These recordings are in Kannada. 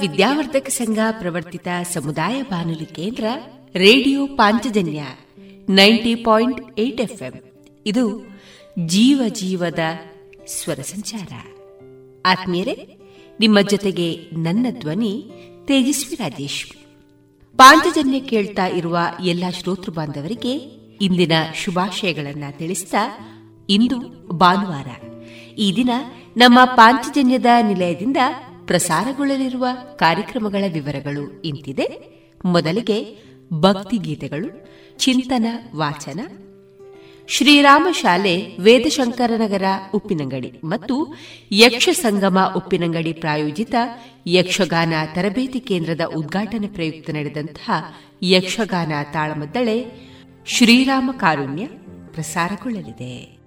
ವಿದ್ಯಾವರ್ಧಕ ಸಂಘ ಪ್ರವರ್ತಿತ ಸಮುದಾಯ ಬಾನುಲಿ ಕೇಂದ್ರ radio Panchajanya ninety point eight ಇದು ಜೀವ ಜೀವದ ಸ್ವರ ಸಂಚಾರ. ಆತ್ಮೀಯರೇ, ನಿಮ್ಮ ಜೊತೆಗೆ ನನ್ನ ಧ್ವನಿ ತೇಜಸ್ವಿ ರಾಜೇಶ್. ಪಾಂಚಜನ್ಯ ಕೇಳ್ತಾ ಇರುವ ಎಲ್ಲ ಶ್ರೋತೃ ಬಾಂಧವರಿಗೆ ಇಂದಿನ ಶುಭಾಶಯಗಳನ್ನ ತಿಳಿಸ್ತಾ ಇಂದು ಭಾನುವಾರ. ಈ ದಿನ ನಮ್ಮ ಪಾಂಚಜನ್ಯದ ನಿಲಯದಿಂದ ಪ್ರಸಾರಗೊಳ್ಳಲಿರುವ ಕಾರ್ಯಕ್ರಮಗಳ ವಿವರಗಳು ಇಂತಿದೆ. ಮೊದಲಿಗೆ ಭಕ್ತಿಗೀತೆಗಳು, ಚಿಂತನ, ವಾಚನ, ಶ್ರೀರಾಮ ಶಾಲೆ ವೇದಶಂಕರನಗರ ಉಪ್ಪಿನಂಗಡಿ ಮತ್ತು ಯಕ್ಷ ಸಂಗಮ ಉಪ್ಪಿನಂಗಡಿ ಪ್ರಾಯೋಜಿತ ಯಕ್ಷಗಾನ ತರಬೇತಿ ಕೇಂದ್ರದ ಉದ್ಘಾಟನೆ ಪ್ರಯುಕ್ತ ನಡೆದಂತಹ ಯಕ್ಷಗಾನ ತಾಳಮದ್ದಳೆ ಶ್ರೀರಾಮ ಕಾರುಣ್ಯ ಪ್ರಸಾರಗೊಳ್ಳಲಿದೆ.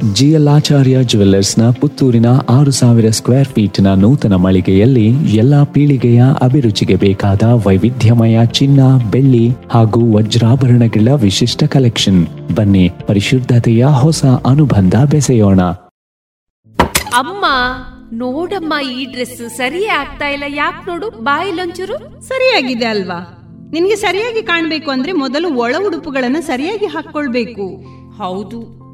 ಜಿಎಲ್ಆಚಾರ್ಯ ಜುವೆಲ್ಲರ್ಸ್ನ ಪುತ್ತೂರಿನ ಆರು ಸಾವಿರ ಸ್ಕ್ವೇರ್ ಫೀಟ್ನ ನೂತನ ಮಳಿಗೆಯಲ್ಲಿ ಎಲ್ಲಾ ಪೀಳಿಗೆಯ ಅಭಿರುಚಿಗೆ ಬೇಕಾದ ವೈವಿಧ್ಯಮಯ ಚಿನ್ನ ಬೆಳ್ಳಿ ಹಾಗೂ ವಜ್ರಾಭರಣಗಳ ವಿಶಿಷ್ಟ ಕಲೆಕ್ಷನ್. ಬನ್ನಿ ಪರಿಶುದ್ಧತೆಯ ಹೊಸ ಅನುಬಂಧ ಬೆಸೆಯೋಣ. ಅಮ್ಮ ನೋಡಮ್ಮ ಈ ಡ್ರೆಸ್ ಸರಿಯೇ ಆಗ್ತಾ ಇಲ್ಲ. ಯಾಕೆ ನೋಡು ಬಾಯಿಲೊಂಚೂರು ಸರಿಯಾಗಿದೆ ಅಲ್ವಾ? ನಿನ್ಗೆ ಸರಿಯಾಗಿ ಕಾಣ್ಬೇಕು ಅಂದ್ರೆ ಮೊದಲು ಒಳ ಉಡುಪುಗಳನ್ನ ಸರಿಯಾಗಿ ಹಾಕೊಳ್ಬೇಕು ಹೌದು.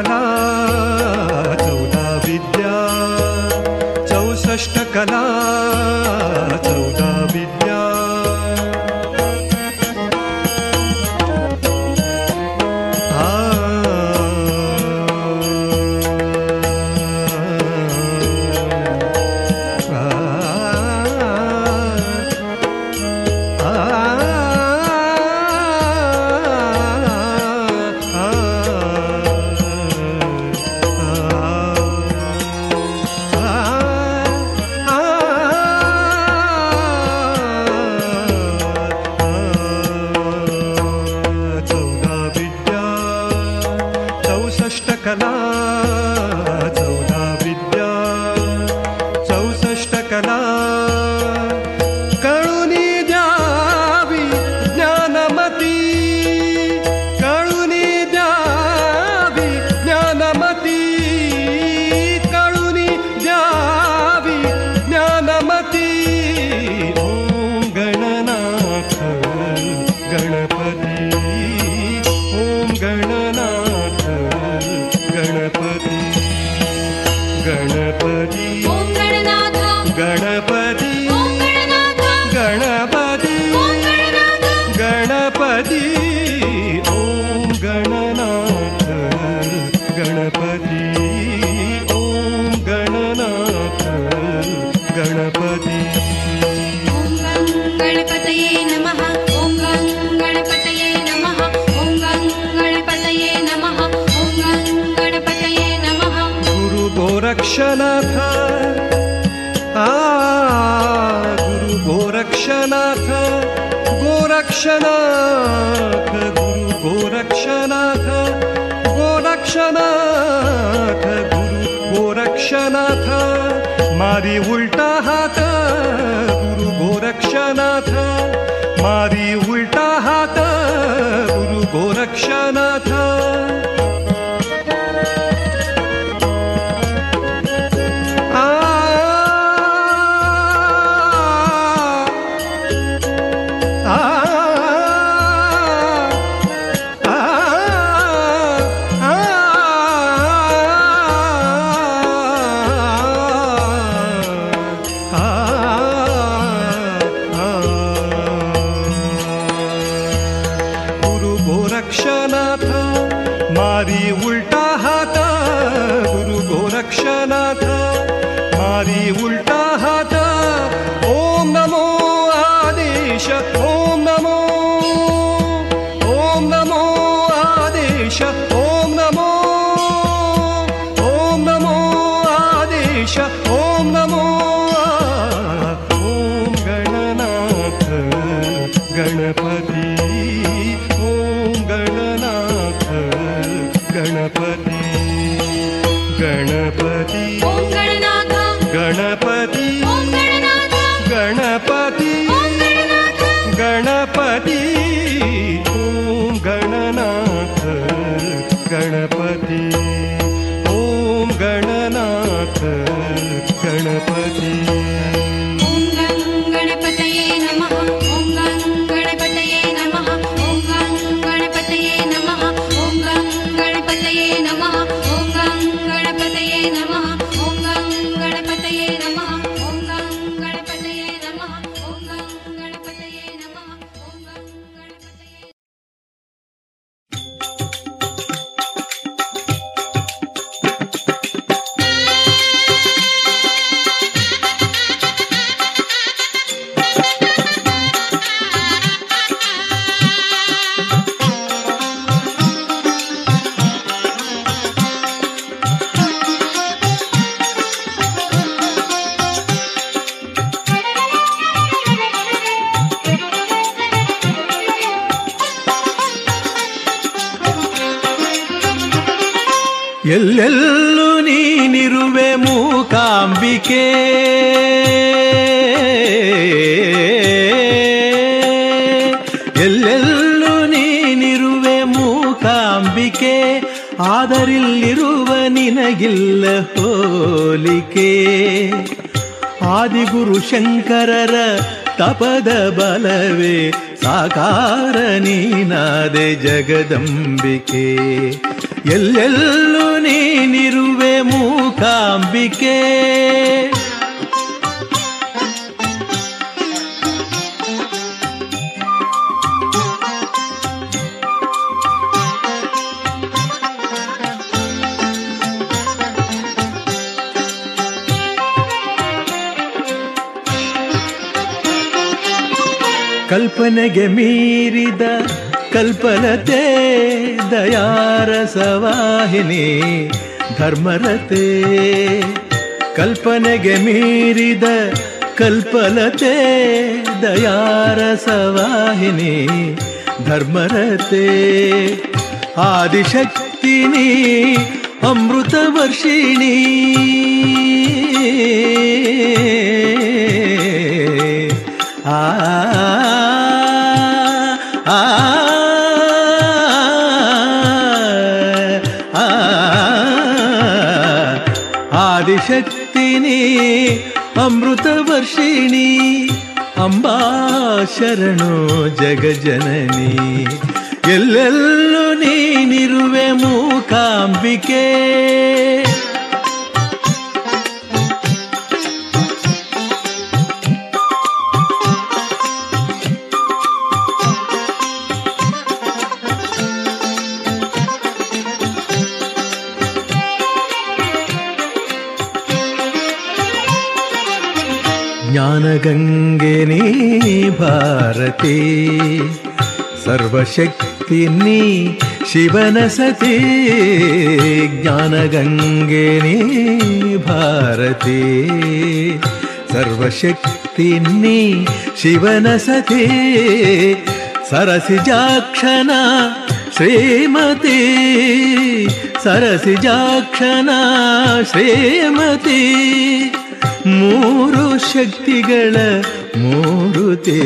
ಶರಣಾ Namah ಪದ ಬಲವೇ ಸಾಕಾರ ನೀನಾದೆ ಜಗದಂಬಿಕೆ. ಎಲ್ಲೆಲ್ಲ ವಾಹಿನಿ ಧರ್ಮರತೆ ಕಲ್ಪನೆಗೆ ಮೀರಿದ ಕಲ್ಪಲತೆ ದಯಾರಸವಾಹಿನಿ ಧರ್ಮರತೆ. ಆದಿಶಕ್ತಿನಿ ಅಮೃತ ವರ್ಷಿಣಿ ಆ ಆ. अमृतवर्षिणी अम्बा शरणो जगजननी ಎಲ್ಲೆಲ್ಲೂ ನೀನಿರುವೆ ಮೂಕಾಂಬಿಕೆ सर्वशक्तिनि शिवन सती। ज्ञानगङ्गेण भारती। सर्वशक्तिनि शिवनसते सरसिजाक्षणा श्रीमती। सरसिजाक्षणा श्रीमती। ಮೂರು ಶಕ್ತಿಗಳ ಮೂರುತೆ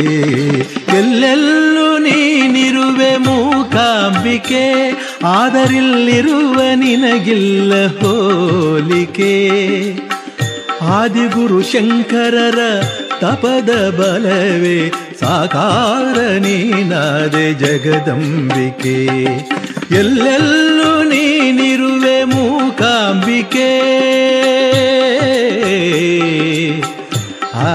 ಎಲ್ಲೆಲ್ಲೂ ನೀನಿರುವೆ ಮೂಕಾಂಬಿಕೆ, ಆದರಿಲ್ಲಿರುವ ನಿನಗಿಲ್ಲ ಹೋಲಿಕೆ. ಆದಿಗುರು ಶಂಕರರ ತಪದ ಬಲವೇ, ಸಾಕಾರ ನೀನಾದೆ ಜಗದಂಬಿಕೆ. ಎಲ್ಲೆಲ್ಲೂ ನೀ ನಿರುವೆ ಮೂಕಾಂಬಿಕೆ. ಆ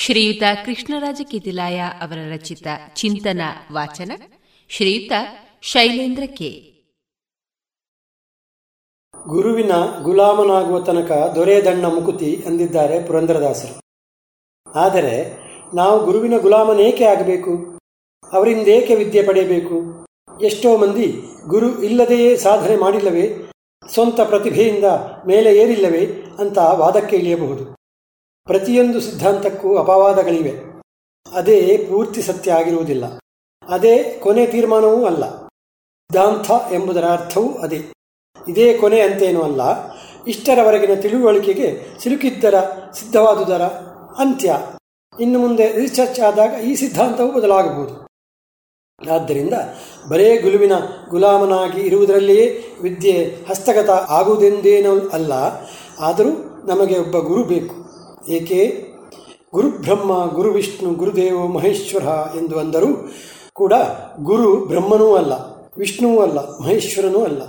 ಶ್ರೀಯುತ ಕೃಷ್ಣರಾಜ ಕಿದಿಲಾಯ ಅವರ ರಚಿತ ಚಿಂತನ ವಾಚನ, ಶ್ರೀಯುತ ಶೈಲೇಂದ್ರ ಕೆ. ಗುರುವಿನ ಗುಲಾಮನಾಗುವ ತನಕ ದೊರೆಯದಣ್ಣ ಮುಕುತಿ ಅಂದಿದ್ದಾರೆ ಪುರಂದರದಾಸರು. ಆದರೆ ನಾವು ಗುರುವಿನ ಗುಲಾಮನೇಕೆ ಆಗಬೇಕು? ಅವರಿಂದೇಕೆ ವಿದ್ಯೆ ಪಡೆಯಬೇಕು? ಎಷ್ಟೋ ಮಂದಿ ಗುರು ಇಲ್ಲದೆಯೇ ಸಾಧನೆ ಮಾಡಿಲ್ಲವೇ? ಸ್ವಂತ ಪ್ರತಿಭೆಯಿಂದ ಮೇಲೆ ಏರಿಲ್ಲವೇ ಅಂತ ವಾದಕ್ಕೆ ಇಳಿಯಬಹುದು. ಪ್ರತಿಯೊಂದು ಸಿದ್ಧಾಂತಕ್ಕೂ ಅಪವಾದಗಳಿವೆ. ಅದೇ ಪೂರ್ತಿ ಸತ್ಯ ಆಗಿರುವುದಿಲ್ಲ. ಅದೇ ಕೊನೆ ತೀರ್ಮಾನವೂ ಅಲ್ಲ. ಸಿದ್ಧಾಂತ ಎಂಬುದರ ಅರ್ಥವೂ ಅದೇ. ಇದೇ ಕೊನೆ ಅಂತೇನೂ ಅಲ್ಲ. ಇಷ್ಟರವರೆಗಿನ ತಿಳುವಳಿಕೆಗೆ ಸಿಲುಕಿದ್ದರ ಸಿದ್ಧವಾದುದರ ಅಂತ್ಯ. ಇನ್ನು ಮುಂದೆ ರಿಸರ್ಚ್ ಆದಾಗ ಈ ಸಿದ್ಧಾಂತವು ಬದಲಾಗಬಹುದು. ಆದ್ದರಿಂದ ಬರೇ ಗುಲುವಿನ ಗುಲಾಮನಾಗಿ ಇರುವುದರಲ್ಲಿಯೇ ವಿದ್ಯೆ ಹಸ್ತಗತ ಆಗುವುದೆಂದೇನೂ ಅಲ್ಲ. ಆದರೂ ನಮಗೆ ಒಬ್ಬ ಗುರು ಬೇಕು. ಏಕೆ? ಗುರುಬ್ರಹ್ಮ ಗುರು ವಿಷ್ಣು ಗುರುದೇವ ಮಹೇಶ್ವರ ಎಂದು ಅಂದರೂ ಕೂಡ ಗುರು ಬ್ರಹ್ಮನೂ ಅಲ್ಲ, ವಿಷ್ಣುವೂ ಅಲ್ಲ, ಮಹೇಶ್ವರನೂ ಅಲ್ಲ.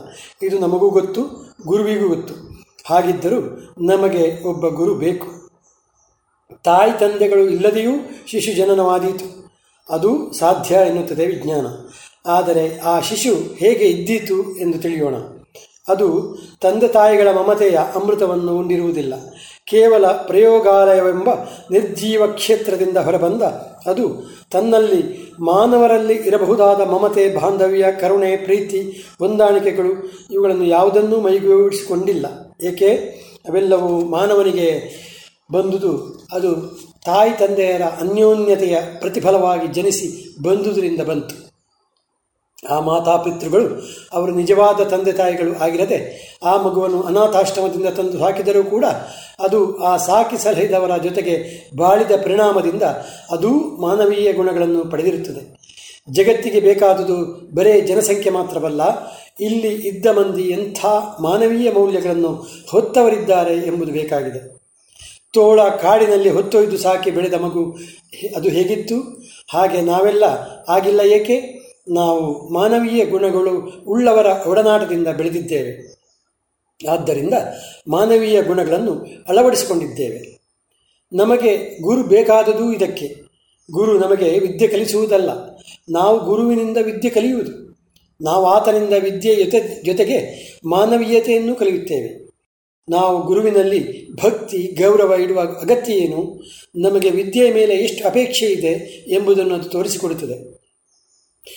ಇದು ನಮಗೂ ಗೊತ್ತು, ಗುರುವಿಗೂ ಗೊತ್ತು. ಹಾಗಿದ್ದರೂ ನಮಗೆ ಒಬ್ಬ ಗುರು ಬೇಕು. ತಾಯಿ ತಂದೆಗಳು ಇಲ್ಲದೆಯೂ ಶಿಶು ಜನನವಾದೀತು. ಅದು ಸಾಧ್ಯ ಎನ್ನುತ್ತದೆ ವಿಜ್ಞಾನ. ಆದರೆ ಆ ಶಿಶು ಹೇಗೆ ಇದ್ದೀತು ಎಂದು ತಿಳಿಯೋಣ. ಅದು ತಂದೆ ತಾಯಿಗಳ ಮಮತೆಯ ಅಮೃತವನ್ನು ಉಂಡಿರುವುದಿಲ್ಲ. ಕೇವಲ ಪ್ರಯೋಗಾಲಯವೆಂಬ ನಿರ್ಜೀವ ಕ್ಷೇತ್ರದಿಂದ ಹೊರಬಂದ ಅದು ತನ್ನಲ್ಲಿ ಮಾನವರಲ್ಲಿ ಇರಬಹುದಾದ ಮಮತೆ, ಬಾಂಧವ್ಯ, ಕರುಣೆ, ಪ್ರೀತಿ, ಹೊಂದಾಣಿಕೆಗಳು ಇವುಗಳನ್ನು ಯಾವುದನ್ನೂ ಮೈಗೂಡಿಸಿಕೊಂಡಿಲ್ಲ. ಏಕೆ? ಅವೆಲ್ಲವೂ ಮಾನವನಿಗೆ ಬಂದುದು ಅದು ತಾಯಿ ತಂದೆಯರ ಅನ್ಯೋನ್ಯತೆಯ ಪ್ರತಿಫಲವಾಗಿ ಜನಿಸಿ ಬಂದುದರಿಂದ ಬಂತು. ಆ ಮಾತಾಪಿತೃಗಳು ಅವರು ನಿಜವಾದ ತಂದೆ ತಾಯಿಗಳು ಆಗಿರದೆ ಆ ಮಗುವನ್ನು ಅನಾಥಾಶ್ರಮದಿಂದ ತಂದು ಹಾಕಿದರೂ ಕೂಡ ಅದು ಆ ಸಾಕಿ ಸಲಹಿದವರ ಜೊತೆಗೆ ಬಾಳಿದ ಪರಿಣಾಮದಿಂದ ಅದೂ ಮಾನವೀಯ ಗುಣಗಳನ್ನು ಪಡೆದಿರುತ್ತದೆ. ಜಗತ್ತಿಗೆ ಬೇಕಾದುದು ಬರೇ ಜನಸಂಖ್ಯೆ ಮಾತ್ರವಲ್ಲ, ಇಲ್ಲಿ ಇದ್ದ ಮಂದಿ ಎಂಥ ಮಾನವೀಯ ಮೌಲ್ಯಗಳನ್ನು ಹೊತ್ತವರಿದ್ದಾರೆ ಎಂಬುದು ಬೇಕಾಗಿದೆ. ತೋಳ ಕಾಡಿನಲ್ಲಿ ಹೊತ್ತೊಯ್ದು ಸಾಕಿ ಬೆಳೆದ ಮಗು ಅದು ಹೇಗಿತ್ತು? ಹಾಗೆ ನಾವೆಲ್ಲ ಆಗಿಲ್ಲ ಏಕೆ? ನಾವು ಮಾನವೀಯ ಗುಣಗಳು ಉಳ್ಳವರ ಒಡನಾಟದಿಂದ ಬೆಳೆದಿದ್ದೇವೆ. ಆದ್ದರಿಂದ ಮಾನವೀಯ ಗುಣಗಳನ್ನು ಅಳವಡಿಸಿಕೊಂಡಿದ್ದೇವೆ. ನಮಗೆ ಗುರು ಬೇಕಾದದು ಇದಕ್ಕೆ. ಗುರು ನಮಗೆ ವಿದ್ಯೆ ಕಲಿಸುವುದಲ್ಲ. ನಾವು ಗುರುವಿನಿಂದ ವಿದ್ಯೆ ಕಲಿಯುವುದು. ನಾವು ಆತನಿಂದ ವಿದ್ಯೆ ಜೊತೆ, ಜೊತೆಗೆ ಮಾನವೀಯತೆಯನ್ನು ಕಲಿಯುತ್ತೇವೆ. ನಾವು ಗುರುವಿನಲ್ಲಿ ಭಕ್ತಿ, ಗೌರವ ಇಡುವ ಅಗತ್ಯ ಏನು? ನಮಗೆ ವಿದ್ಯೆಯ ಮೇಲೆ ಎಷ್ಟು ಅಪೇಕ್ಷೆ ಇದೆ ಎಂಬುದನ್ನು ಅದು ತೋರಿಸಿಕೊಡುತ್ತದೆ.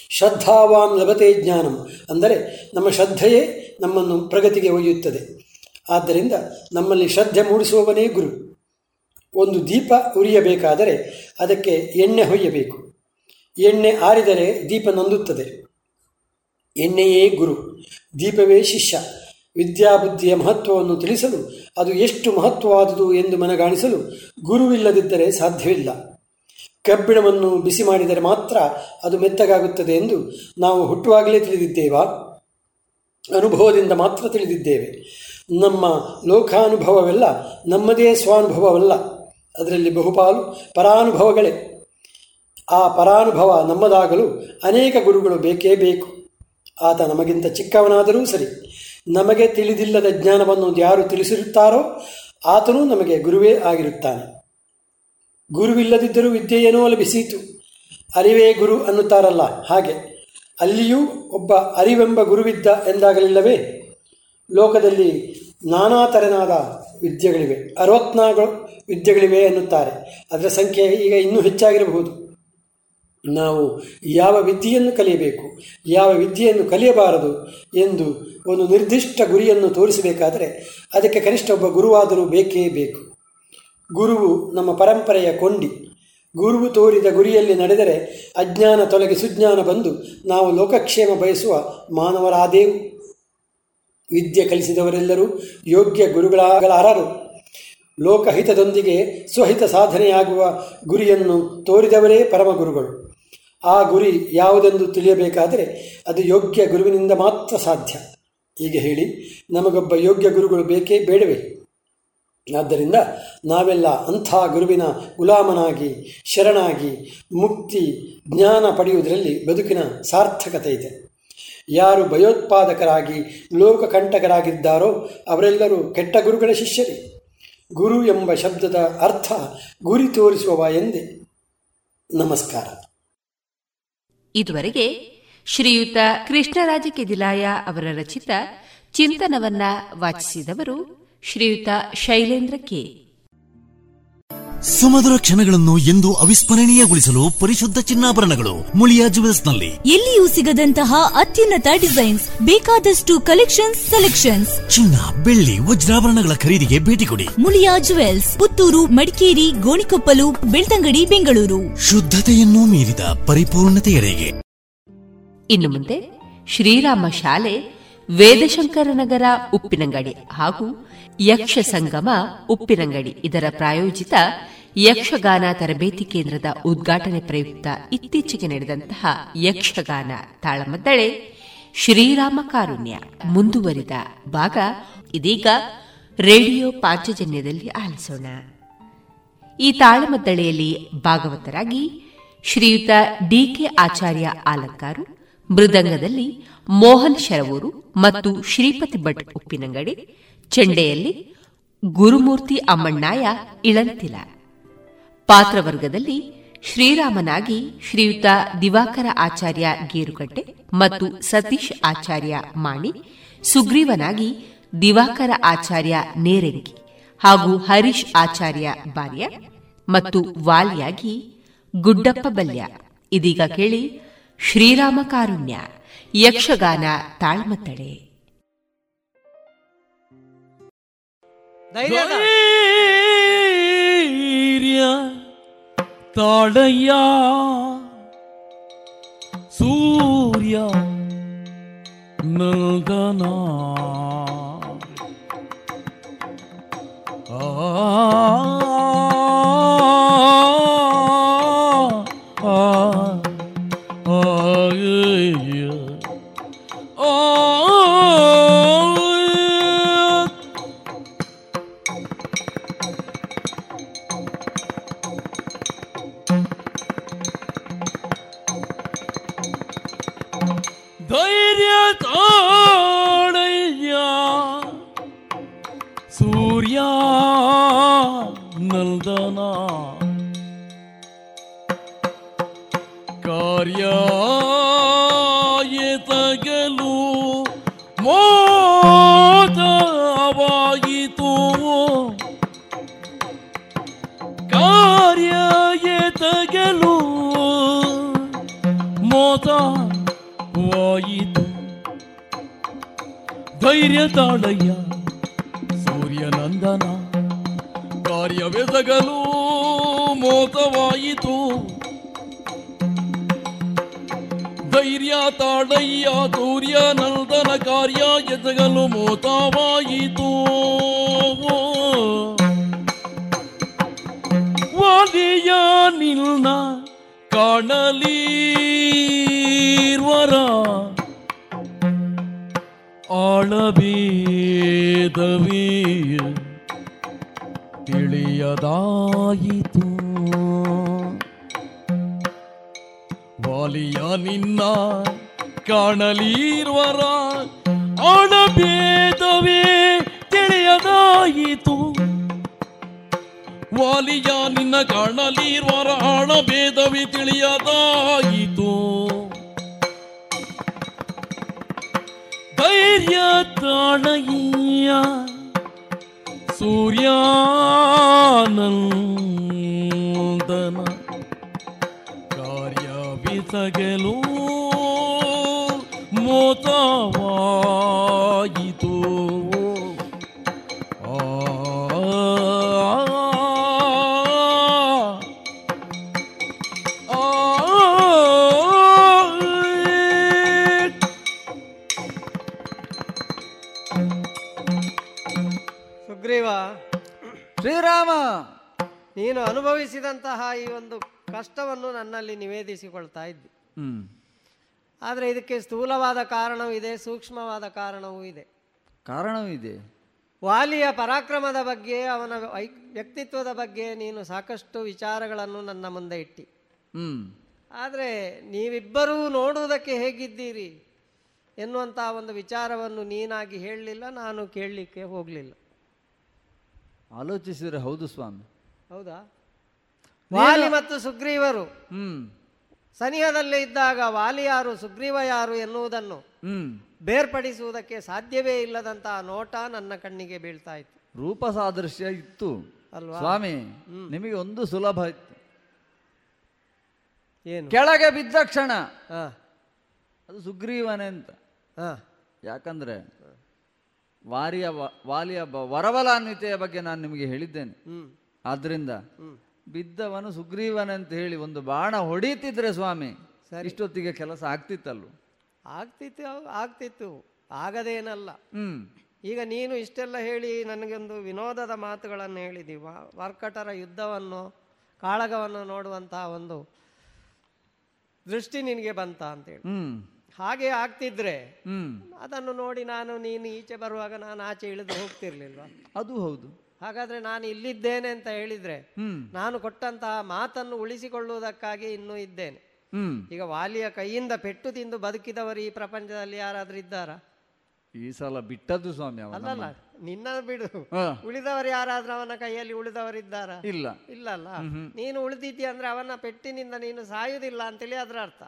ಶ್ರದ್ಧಾವಾನ್ ಲಭತೆ ಜ್ಞಾನಂ. ಅಂದರೆ ನಮ್ಮ ಶ್ರದ್ಧೆಯೇ ನಮ್ಮನ್ನು ಪ್ರಗತಿಗೆ ಒಯ್ಯುತ್ತದೆ. ಆದ್ದರಿಂದ ನಮ್ಮಲ್ಲಿ ಶ್ರದ್ಧೆ ಮೂಡಿಸುವವನೇ ಗುರು. ಒಂದು ದೀಪ ಉರಿಯಬೇಕಾದರೆ ಅದಕ್ಕೆ ಎಣ್ಣೆ ಹೊಯ್ಯಬೇಕು. ಎಣ್ಣೆ ಆರಿದರೆ ದೀಪ ನಂದುತ್ತದೆ. ಎಣ್ಣೆಯೇ ಗುರು. ದೀಪವೇ ಶಿಷ್ಯ. ವಿದ್ಯಾಬುದ್ಧಿಯ ಮಹತ್ವವನ್ನು ತಿಳಿಸಲು ಅದು ಎಷ್ಟು ಮಹತ್ವವಾದುದು ಎಂದು ಮನಗಾಣಿಸಲು ಗುರುವಿಲ್ಲದಿದ್ದರೆ ಸಾಧ್ಯವಿಲ್ಲ. ಕಬ್ಬಿಣವನ್ನು ಬಿಸಿ ಮಾಡಿದರೆ ಮಾತ್ರ ಅದು ಮೆತ್ತಗಾಗುತ್ತದೆ ಎಂದು ನಾವು ಹುಟ್ಟುವಾಗಲೇ ತಿಳಿದಿದ್ದೇವಾ? ಅನುಭವದಿಂದ ಮಾತ್ರ ತಿಳಿದಿದ್ದೇವೆ. ನಮ್ಮ ಲೋಕಾನುಭವವೆಲ್ಲ ನಮ್ಮದೇ ಸ್ವಾನುಭವವಲ್ಲ. ಅದರಲ್ಲಿ ಬಹುಪಾಲು ಪರಾನುಭವಗಳೇ. ಆ ಪರಾನುಭವ ನಮ್ಮದಾಗಲು ಅನೇಕ ಗುರುಗಳು ಬೇಕೇ ಬೇಕು. ಆತ ನಮಗಿಂತ ಚಿಕ್ಕವನಾದರೂ ಸರಿ. ನಮಗೆ ತಿಳಿದಿಲ್ಲದ ಜ್ಞಾನವನ್ನು ಯಾರು ತಿಳಿಸಿರುತ್ತಾರೋ ಆತನೂ ನಮಗೆ ಗುರುವೇ ಆಗಿರುತ್ತಾನೆ. ಗುರುವಿಲ್ಲದಿದ್ದರೂ ವಿದ್ಯೆಯೇನೋ ಲಭಿಸೀತು. ಅರಿವೇ ಗುರು ಅನ್ನುತ್ತಾರಲ್ಲ, ಹಾಗೆ. ಅಲ್ಲಿಯೂ ಒಬ್ಬ ಅರಿವೆಂಬ ಗುರುವಿದ್ದ ಎಂದಾಗಲಿಲ್ಲವೇ? ಲೋಕದಲ್ಲಿ ನಾನಾ ತರನಾದ ವಿದ್ಯೆಗಳಿವೆ. ಅರವತ್ನಾಲ್ಕು ವಿದ್ಯೆಗಳಿವೆ ಎನ್ನುತ್ತಾರೆ. ಅದರ ಸಂಖ್ಯೆ ಈಗ ಇನ್ನೂ ಹೆಚ್ಚಾಗಿರಬಹುದು. ನಾವು ಯಾವ ವಿದ್ಯೆಯನ್ನು ಕಲಿಯಬೇಕು, ಯಾವ ವಿದ್ಯೆಯನ್ನು ಕಲಿಯಬಾರದು ಎಂದು ಒಂದು ನಿರ್ದಿಷ್ಟ ಗುರಿಯನ್ನು ತೋರಿಸಬೇಕಾದರೆ ಅದಕ್ಕೆ ಕನಿಷ್ಠ ಒಬ್ಬ ಗುರುವಾದರೂ ಬೇಕೇ ಬೇಕು. ಗುರುವು ನಮ್ಮ ಪರಂಪರೆಯ ಕೊಂಡಿ. ಗುರುವು ತೋರಿದ ಗುರಿಯಲ್ಲಿ ನಡೆದರೆ ಅಜ್ಞಾನ ತೊಲಗಿ ಸುಜ್ಞಾನ ಬಂದು ನಾವು ಲೋಕಕ್ಷೇಮ ಬಯಸುವ ಮಾನವರಾದೇವು. ವಿದ್ಯೆ ಕಲಿಸಿದವರೆಲ್ಲರೂ ಯೋಗ್ಯ ಗುರುಗಳಾಗಲಾರರು. ಲೋಕಹಿತದೊಂದಿಗೆ ಸ್ವಹಿತ ಸಾಧನೆಯಾಗುವ ಗುರಿಯನ್ನು ತೋರಿದವರೇ ಪರಮ ಗುರುಗಳು ಆ ಗುರಿ ಯಾವುದೆಂದು ತಿಳಿಯಬೇಕಾದರೆ ಅದು ಯೋಗ್ಯ ಗುರುವಿನಿಂದ ಮಾತ್ರ ಸಾಧ್ಯ. ಹೀಗೆ ಹೇಳಿ ನಮಗೊಬ್ಬ ಯೋಗ್ಯ ಗುರುಗಳು ಬೇಕೇ ಬೇಡವೇ? ಆದ್ದರಿಂದ ನಾವೆಲ್ಲ ಅಂಥ ಗುರುವಿನ ಗುಲಾಮನಾಗಿ, ಶರಣಾಗಿ, ಮುಕ್ತಿ, ಜ್ಞಾನ ಪಡೆಯುವುದರಲ್ಲಿ ಬದುಕಿನ ಸಾರ್ಥಕತೆ ಇದೆ. ಯಾರು ಭಯೋತ್ಪಾದಕರಾಗಿ, ಲೋಕಕಂಟಕರಾಗಿದ್ದಾರೋ ಅವರೆಲ್ಲರೂ ಕೆಟ್ಟ ಗುರುಗಳ ಶಿಷ್ಯರೇ. ಗುರು ಎಂಬ ಶಬ್ದದ ಅರ್ಥ ಗುರಿ ತೋರಿಸುವವ ಎಂದೇ. ನಮಸ್ಕಾರ. ಇದುವರೆಗೆ ಶ್ರೀಯುತ ಕೃಷ್ಣರಾಜ ಕೆದಿಲಾಯ ಅವರ ರಚಿತ ಚಿಂತನವನ್ನ ವಾಚಿಸಿದವರು ಶ್ರೀಯುತ ಶೈಲೇಂದ್ರ ಕೆ. ಸುಮಧುರ ಕ್ಷಣಗಳನ್ನು ಎಂದು ಅವಿಸ್ಮರಣೀಯಗೊಳಿಸಲು ಪರಿಶುದ್ಧ ಚಿನ್ನಾಭರಣಗಳು ಮುಳಿಯಾ ಜುವೆಲ್ಸ್ನಲ್ಲಿ ಎಲ್ಲಿಯೂ ಸಿಗದಂತಹ ಅತ್ಯುನ್ನತ ಡಿಸೈನ್ಸ್ ಬೇಕಾದಷ್ಟು ಕಲೆಕ್ಷನ್ಸ್ ಸೆಲೆಕ್ಷನ್ಸ್. ಚಿನ್ನ ಬೆಳ್ಳಿ ವಜ್ರಾಭರಣಗಳ ಖರೀದಿಗೆ ಭೇಟಿ ಕೊಡಿ. ಮುಳಿಯಾ ಜುವೆಲ್ಸ್ ಪುತ್ತೂರು ಮಡಿಕೇರಿ ಗೋಣಿಕೊಪ್ಪಲು ಬೆಳ್ತಂಗಡಿ ಬೆಂಗಳೂರು. ಶುದ್ಧತೆಯನ್ನು ಮೀರಿದ ಪರಿಪೂರ್ಣತೆಯರಿಗೆ ಇನ್ನು ಮುಂದೆ ಶ್ರೀರಾಮ ಶಾಲೆ ವೇದಶಂಕರ ನಗರ ಉಪ್ಪಿನಂಗಡಿ ಹಾಗೂ ಯಕ್ಷ ಸಂಗಮ ಉಪ್ಪಿನಂಗಡಿ. ಇದರ ಪ್ರಾಯೋಜಿತ ಯಕ್ಷಗಾನ ತರಬೇತಿ ಕೇಂದ್ರದ ಉದ್ಘಾಟನೆ ಪ್ರಯುಕ್ತ ಇತ್ತೀಚೆಗೆ ನಡೆದಂತಹ ಯಕ್ಷಗಾನ ತಾಳಮದ್ದಳೆ ಶ್ರೀರಾಮ ಕಾರುಣ್ಯ ಮುಂದುವರಿದ ಭಾಗ. ಇದೀಗ ರೇಡಿಯೋ ಪಾಂಚಜನ್ಯದಲ್ಲಿ ಆಲಿಸೋಣ. ಈ ತಾಳಮದ್ದಳೆಯಲ್ಲಿ ಭಾಗವತರಾಗಿ ಶ್ರೀಯುತ ಡಿಕೆ ಆಚಾರ್ಯ ಆಲಂಕಾರು, ಮೃದಂಗದಲ್ಲಿ ಮೋಹನ್ ಶರವೂರು ಮತ್ತು ಶ್ರೀಪತಿ ಭಟ್ ಉಪ್ಪಿನಂಗಡಿ ಚೆಂಡೆಯಲ್ಲಿ ಗುರುಮೂರ್ತಿ ಅಮ್ಮಣ್ಣಾಯ ಇಳಂತಿಲ. ಪಾತ್ರವರ್ಗದಲ್ಲಿ ಶ್ರೀರಾಮನಾಗಿ ಶ್ರೀಯುತ ದಿವಾಕರ ಆಚಾರ್ಯ ಗೇರುಕಟ್ಟೆ ಮತ್ತು ಸತೀಶ್ ಆಚಾರ್ಯ ಮಾಣಿ, ಸುಗ್ರೀವನಾಗಿ ದಿವಾಕರ ಆಚಾರ್ಯ ನೇರಂಗಿ ಹಾಗೂ ಹರೀಶ್ ಆಚಾರ್ಯ ಬಾರ್ಯ ಮತ್ತು ವಾಲಿಯಾಗಿ ಗುಡ್ಡಪ್ಪ ಬಲ್ಯ. ಇದೀಗ ಕೇಳಿ ಶ್ರೀರಾಮ ಕಾರುಣ್ಯ ಯಕ್ಷಗಾನ ತಾಳ್ಮತ್ತಡೆ ಧೈರ್ಯ ತಾಳಯ್ಯ ಸೂರ್ಯ ನಂದನ ಆ. ಕಾರ್ಯ ಎತಗಲು ಮೋದವಾಯಿತು ಕಾರ್ಯ ಎತಗಲು ಮೋದವಾಯಿತು ಧೈರ್ಯ ತಾಳಯ್ಯ ಸೂರ್ಯನಂದನ ಕಾರ್ಯವೆಸಗಲು ಮೋಸವಾಯಿತು ಧೈರ್ಯ ತಾಳಯ್ಯ ಸೂರ್ಯ ನಂದನ ಕಾರ್ಯ ಎದಗಲು ಮೋತವಾಯಿತು ವಾಲಿಯ ನಿಲ್ನ ಕಾಣಲೀರ್ವರ ಆಳಬೇದವೇ ತಿಳಿಯದಾಯಿತು ನಿನ್ನ ಕಾಣಲೀರ್ವರ ಅಣಬೇದವೇ ತಿಳಿಯದಾಯಿತು. ವಾಲಿಯ ನಿನ್ನ ಕಾಣಲೀರ್ವರ ಅಣಬೇದವೇ ತಿಳಿಯದಾಯಿತು. ಧೈರ್ಯ ತಾಣಯ್ಯ ಸೂರ್ಯಾನಂದನ ಬಿಸಗಲು ಮೋತವಾಯಿತು ಸುಗ್ರೀವ ಶ್ರೀರಾಮ ನೀನು ಅನುಭವಿಸಿದಂತಹ ಈ ಒಂದು ಕಷ್ಟವನ್ನು ನನ್ನಲ್ಲಿ ನಿವೇದಿಸಿಕೊಳ್ತಾ ಇದ್ದೆ. ಆದರೆ ಇದಕ್ಕೆ ಸ್ಥೂಲವಾದ ಕಾರಣವೂ ಇದೆ ಸೂಕ್ಷ್ಮವಾದ ಕಾರಣವೂ ಇದೆ. ಕಾರಣವೂ ಇದೆ. ವಾಲಿಯ ಪರಾಕ್ರಮದ ಬಗ್ಗೆ ಅವನ ವ್ಯಕ್ತಿತ್ವದ ಬಗ್ಗೆ ನೀನು ಸಾಕಷ್ಟು ವಿಚಾರಗಳನ್ನು ನನ್ನ ಮುಂದೆ ಇಟ್ಟಿ. ಹ್ಮ್. ಆದರೆ ನೀವಿಬ್ಬರೂ ನೋಡುವುದಕ್ಕೆ ಹೇಗಿದ್ದೀರಿ ಎನ್ನುವಂಥ ಒಂದು ವಿಚಾರವನ್ನು ನೀನಾಗಿ ಹೇಳಲಿಲ್ಲ ನಾನು ಕೇಳಲಿಕ್ಕೆ ಹೋಗಲಿಲ್ಲ. ಆಲೋಚಿಸಿದ್ರೆ ಹೌದು ಸ್ವಾಮಿ. ಹೌದಾ? ವಾಲಿ ಮತ್ತು ಸುಗ್ರೀವರು. ಹ್ಮ್. ಸನಿಹದಲ್ಲಿ ಇದ್ದಾಗ ವಾಲಿ ಯಾರು ಸುಗ್ರೀವ ಯಾರು ಎನ್ನುವುದನ್ನು ಹ್ಮ್. ಬೇರ್ಪಡಿಸುವುದಕ್ಕೆ ಸಾಧ್ಯವೇ ಇಲ್ಲದಂತಹ ನೋಟ ನನ್ನ ಕಣ್ಣಿಗೆ ಬೀಳ್ತಾ ಇತ್ತು. ರೂಪ ಸಾದೃಶ್ಯ ಇತ್ತು. ಅಲ್ವಾ? ಸ್ವಾಮಿ ನಿಮಗೆ ಒಂದು ಸುಲಭ ಇತ್ತು. ಏನು? ಕೆಳಗೆ ಬಿದ್ದ ಕ್ಷಣ. ಅದು ಸುಗ್ರೀವನೇ ಅಂತ. ಹಾ ಯಾಕಂದ್ರೆ ವಾರಿಯ ವಾಲಿಯ ವರಬಲಾನ್ವಿತೆಯ ಬಗ್ಗೆ ನಾನು ನಿಮಗೆ ಹೇಳಿದ್ದೇನೆ. ಆದ್ರಿಂದ ಬಿದ್ದವನು ಸುಗ್ರೀವನಂತ ಹೇಳಿ ಒಂದು ಬಾಣ ಹೊಡೀತಿದ್ರೆ ಸ್ವಾಮಿ ಇಷ್ಟೊತ್ತಿಗೆ ಕೆಲಸ ಆಗ್ತಿತ್ತಲ್ವ? ಆಗ್ತಿತ್ತು ಆಗ್ತಿತ್ತು. ಆಗದೇನಲ್ಲ. ಹ್ಮ್. ಈಗ ನೀನು ಇಷ್ಟೆಲ್ಲ ಹೇಳಿ ನನಗೊಂದು ವಿನೋದದ ಮಾತುಗಳನ್ನು ಹೇಳಿದೀವ ವರ್ಕಟರ ಯುದ್ಧವನ್ನು ಕಾಳಗವನ್ನು ನೋಡುವಂತಹ ಒಂದು ದೃಷ್ಟಿ ನಿನಗೆ ಬಂತ ಅಂತೇಳಿ. ಹ್ಮ್. ಹಾಗೆ ಆಗ್ತಿದ್ರೆ ಹ್ಮ್. ಅದನ್ನು ನೋಡಿ ನಾನು ನೀನು ಈಚೆ ಬರುವಾಗ ನಾನು ಆಚೆ ಇಳಿದು ಹೋಗ್ತಿರ್ಲಿಲ್ವಾ? ಅದು ಹೌದು. ಹಾಗಾದ್ರೆ ನಾನು ಇಲ್ಲಿದ್ದೇನೆ ಅಂತ ಹೇಳಿದ್ರೆ ನಾನು ಕೊಟ್ಟಂತಹ ಮಾತನ್ನು ಉಳಿಸಿಕೊಳ್ಳುವುದಕ್ಕಾಗಿ ಇನ್ನೂ ಇದ್ದೇನೆ. ಈಗ ವಾಲಿಯ ಕೈಯಿಂದ ಪೆಟ್ಟು ತಿಂದು ಬದುಕಿದವರು ಈ ಪ್ರಪಂಚದಲ್ಲಿ ಯಾರಾದ್ರೂ ಇದ್ದಾರಾ? ಈ ಸಲ ಬಿಟ್ಟದ್ದು ಸ್ವಾಮಿ ಅಲ್ಲಲ್ಲ ನಿನ್ನ ಬಿಡು. ಉಳಿದವರು ಯಾರಾದ್ರೂ ಅವನ ಕೈಯಲ್ಲಿ ಉಳಿದವರಿದ್ದಾರಾ? ಇಲ್ಲ. ಇಲ್ಲಲ್ಲ. ಹ್ಮ್ ಹ್ಮ್. ನೀನು ಉಳಿದಿದ್ದೀಯ ಅಂದ್ರೆ ಅವನ ಪೆಟ್ಟಿನಿಂದ ನೀನು ಸಾಯುವುದಿಲ್ಲ ಅಂತೇಳಿ ಅದರ ಅರ್ಥ.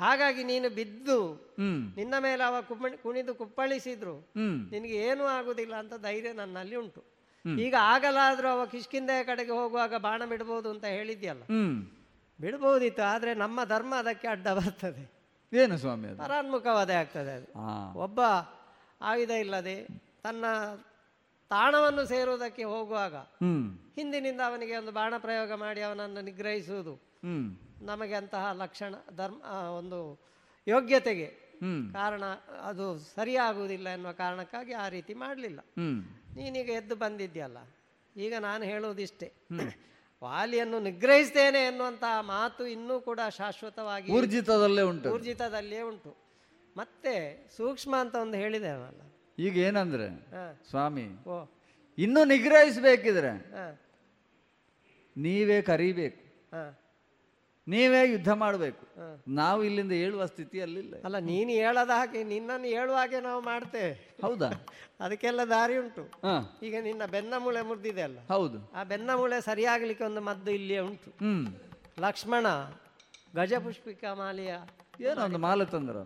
ಹಾಗಾಗಿ ನೀನು ಬಿದ್ದು ನಿನ್ನ ಮೇಲೆ ಅವ ಕುಣಿದು ಕುಪ್ಪಳಿಸಿದ್ರು. ನಿನಗೆ ಏನೂ ಆಗುದಿಲ್ಲ ಅಂತ ಧೈರ್ಯ ನನ್ನಲ್ಲಿ ಉಂಟು. ಈಗ ಆಗಲಾದ್ರೂ ಅವ ಕಿಷ್ಕಿಂದೆಯ ಕಡೆಗೆ ಹೋಗುವಾಗ ಬಾಣ ಬಿಡಬಹುದು ಅಂತ ಹೇಳಿದ್ಯಲ್ಲ? ಬಿಡಬಹುದಿತ್ತು ಆದ್ರೆ ನಮ್ಮ ಧರ್ಮ ಅದಕ್ಕೆ ಅಡ್ಡ ಬರ್ತದೆ. ಏನು ಸ್ವಾಮಿ ಪರಾನ್ಮುಖವಾದ ಆಗ್ತದೆ ಅದು. ಒಬ್ಬ ಆಯುಧ ಇಲ್ಲದೆ ತನ್ನ ತಾಣವನ್ನು ಸೇರುವುದಕ್ಕೆ ಹೋಗುವಾಗ ಹಿಂದಿನಿಂದ ಅವನಿಗೆ ಒಂದು ಬಾಣ ಪ್ರಯೋಗ ಮಾಡಿ ಅವನನ್ನು ನಿಗ್ರಹಿಸುವುದು. ನಮಗೆ ಅಂತಹ ಲಕ್ಷಣ ಧರ್ಮ ಒಂದು ಯೋಗ್ಯತೆಗೆ ಕಾರಣ ಅದು ಸರಿಯಾಗುವುದಿಲ್ಲ ಎನ್ನುವ ಕಾರಣಕ್ಕಾಗಿ ಆ ರೀತಿ ಮಾಡಲಿಲ್ಲ. ನೀನೀಗ ಎದ್ದು ಬಂದಿದ್ಯಲ್ಲ ಈಗ ನಾನು ಹೇಳುವುದಿಷ್ಟೇ. ವಾಲಿಯನ್ನು ನಿಗ್ರಹಿಸ್ತೇನೆ ಎನ್ನುವಂತಹ ಮಾತು ಇನ್ನೂ ಕೂಡ ಶಾಶ್ವತವಾಗಿ ಊರ್ಜಿತದಲ್ಲೇ ಉಂಟು ಊರ್ಜಿತದಲ್ಲೇ ಉಂಟು. ಮತ್ತೆ ಸೂಕ್ಷ್ಮ ಅಂತ ಒಂದು ಹೇಳಿದ್ದೇವಲ್ಲ ಈಗ ಏನಂದ್ರೆ. ಸ್ವಾಮಿ ಓ. ಇನ್ನೂ ನಿಗ್ರಹಿಸಬೇಕಿದ್ರೆ ನೀವೇ ಕರಿಬೇಕು. ಹಾ. ನೀವೇ ಯುದ್ಧ ಮಾಡಬೇಕು. ನಾವು ಇಲ್ಲಿಂದ ಹೇಳುವ ಸ್ಥಿತಿಯಲ್ಲಿಲ್ಲ ಅಲ್ಲ ನೀನು ಹೇಳದ ಹಾಗೆ ನಿನ್ನನ್ನು ಹೇಳುವ ಹಾಗೆ ನಾವು ಮಾಡ್ತೇವೆ. ಹೌದಾ? ಅದಕ್ಕೆಲ್ಲ ದಾರಿ ಉಂಟು. ಈಗ ನಿನ್ನ ಬೆನ್ನ ಮೂಳೆ ಮುರಿದಿದೆ ಅಲ್ಲ? ಹೌದು. ಆ ಬೆನ್ನ ಮೂಳೆ ಸರಿಯಾಗಲಿಕ್ಕೆ ಒಂದು ಮದ್ದು ಇಲ್ಲಿಯೇ ಉಂಟು. ಹ್ಮ್. ಲಕ್ಷ್ಮಣ ಗಜಪುಷ್ಪಿಕ ಮಾಲೆಯ ಏನೋ ಒಂದು ಮಾಲೆ ತಂದ್ರ.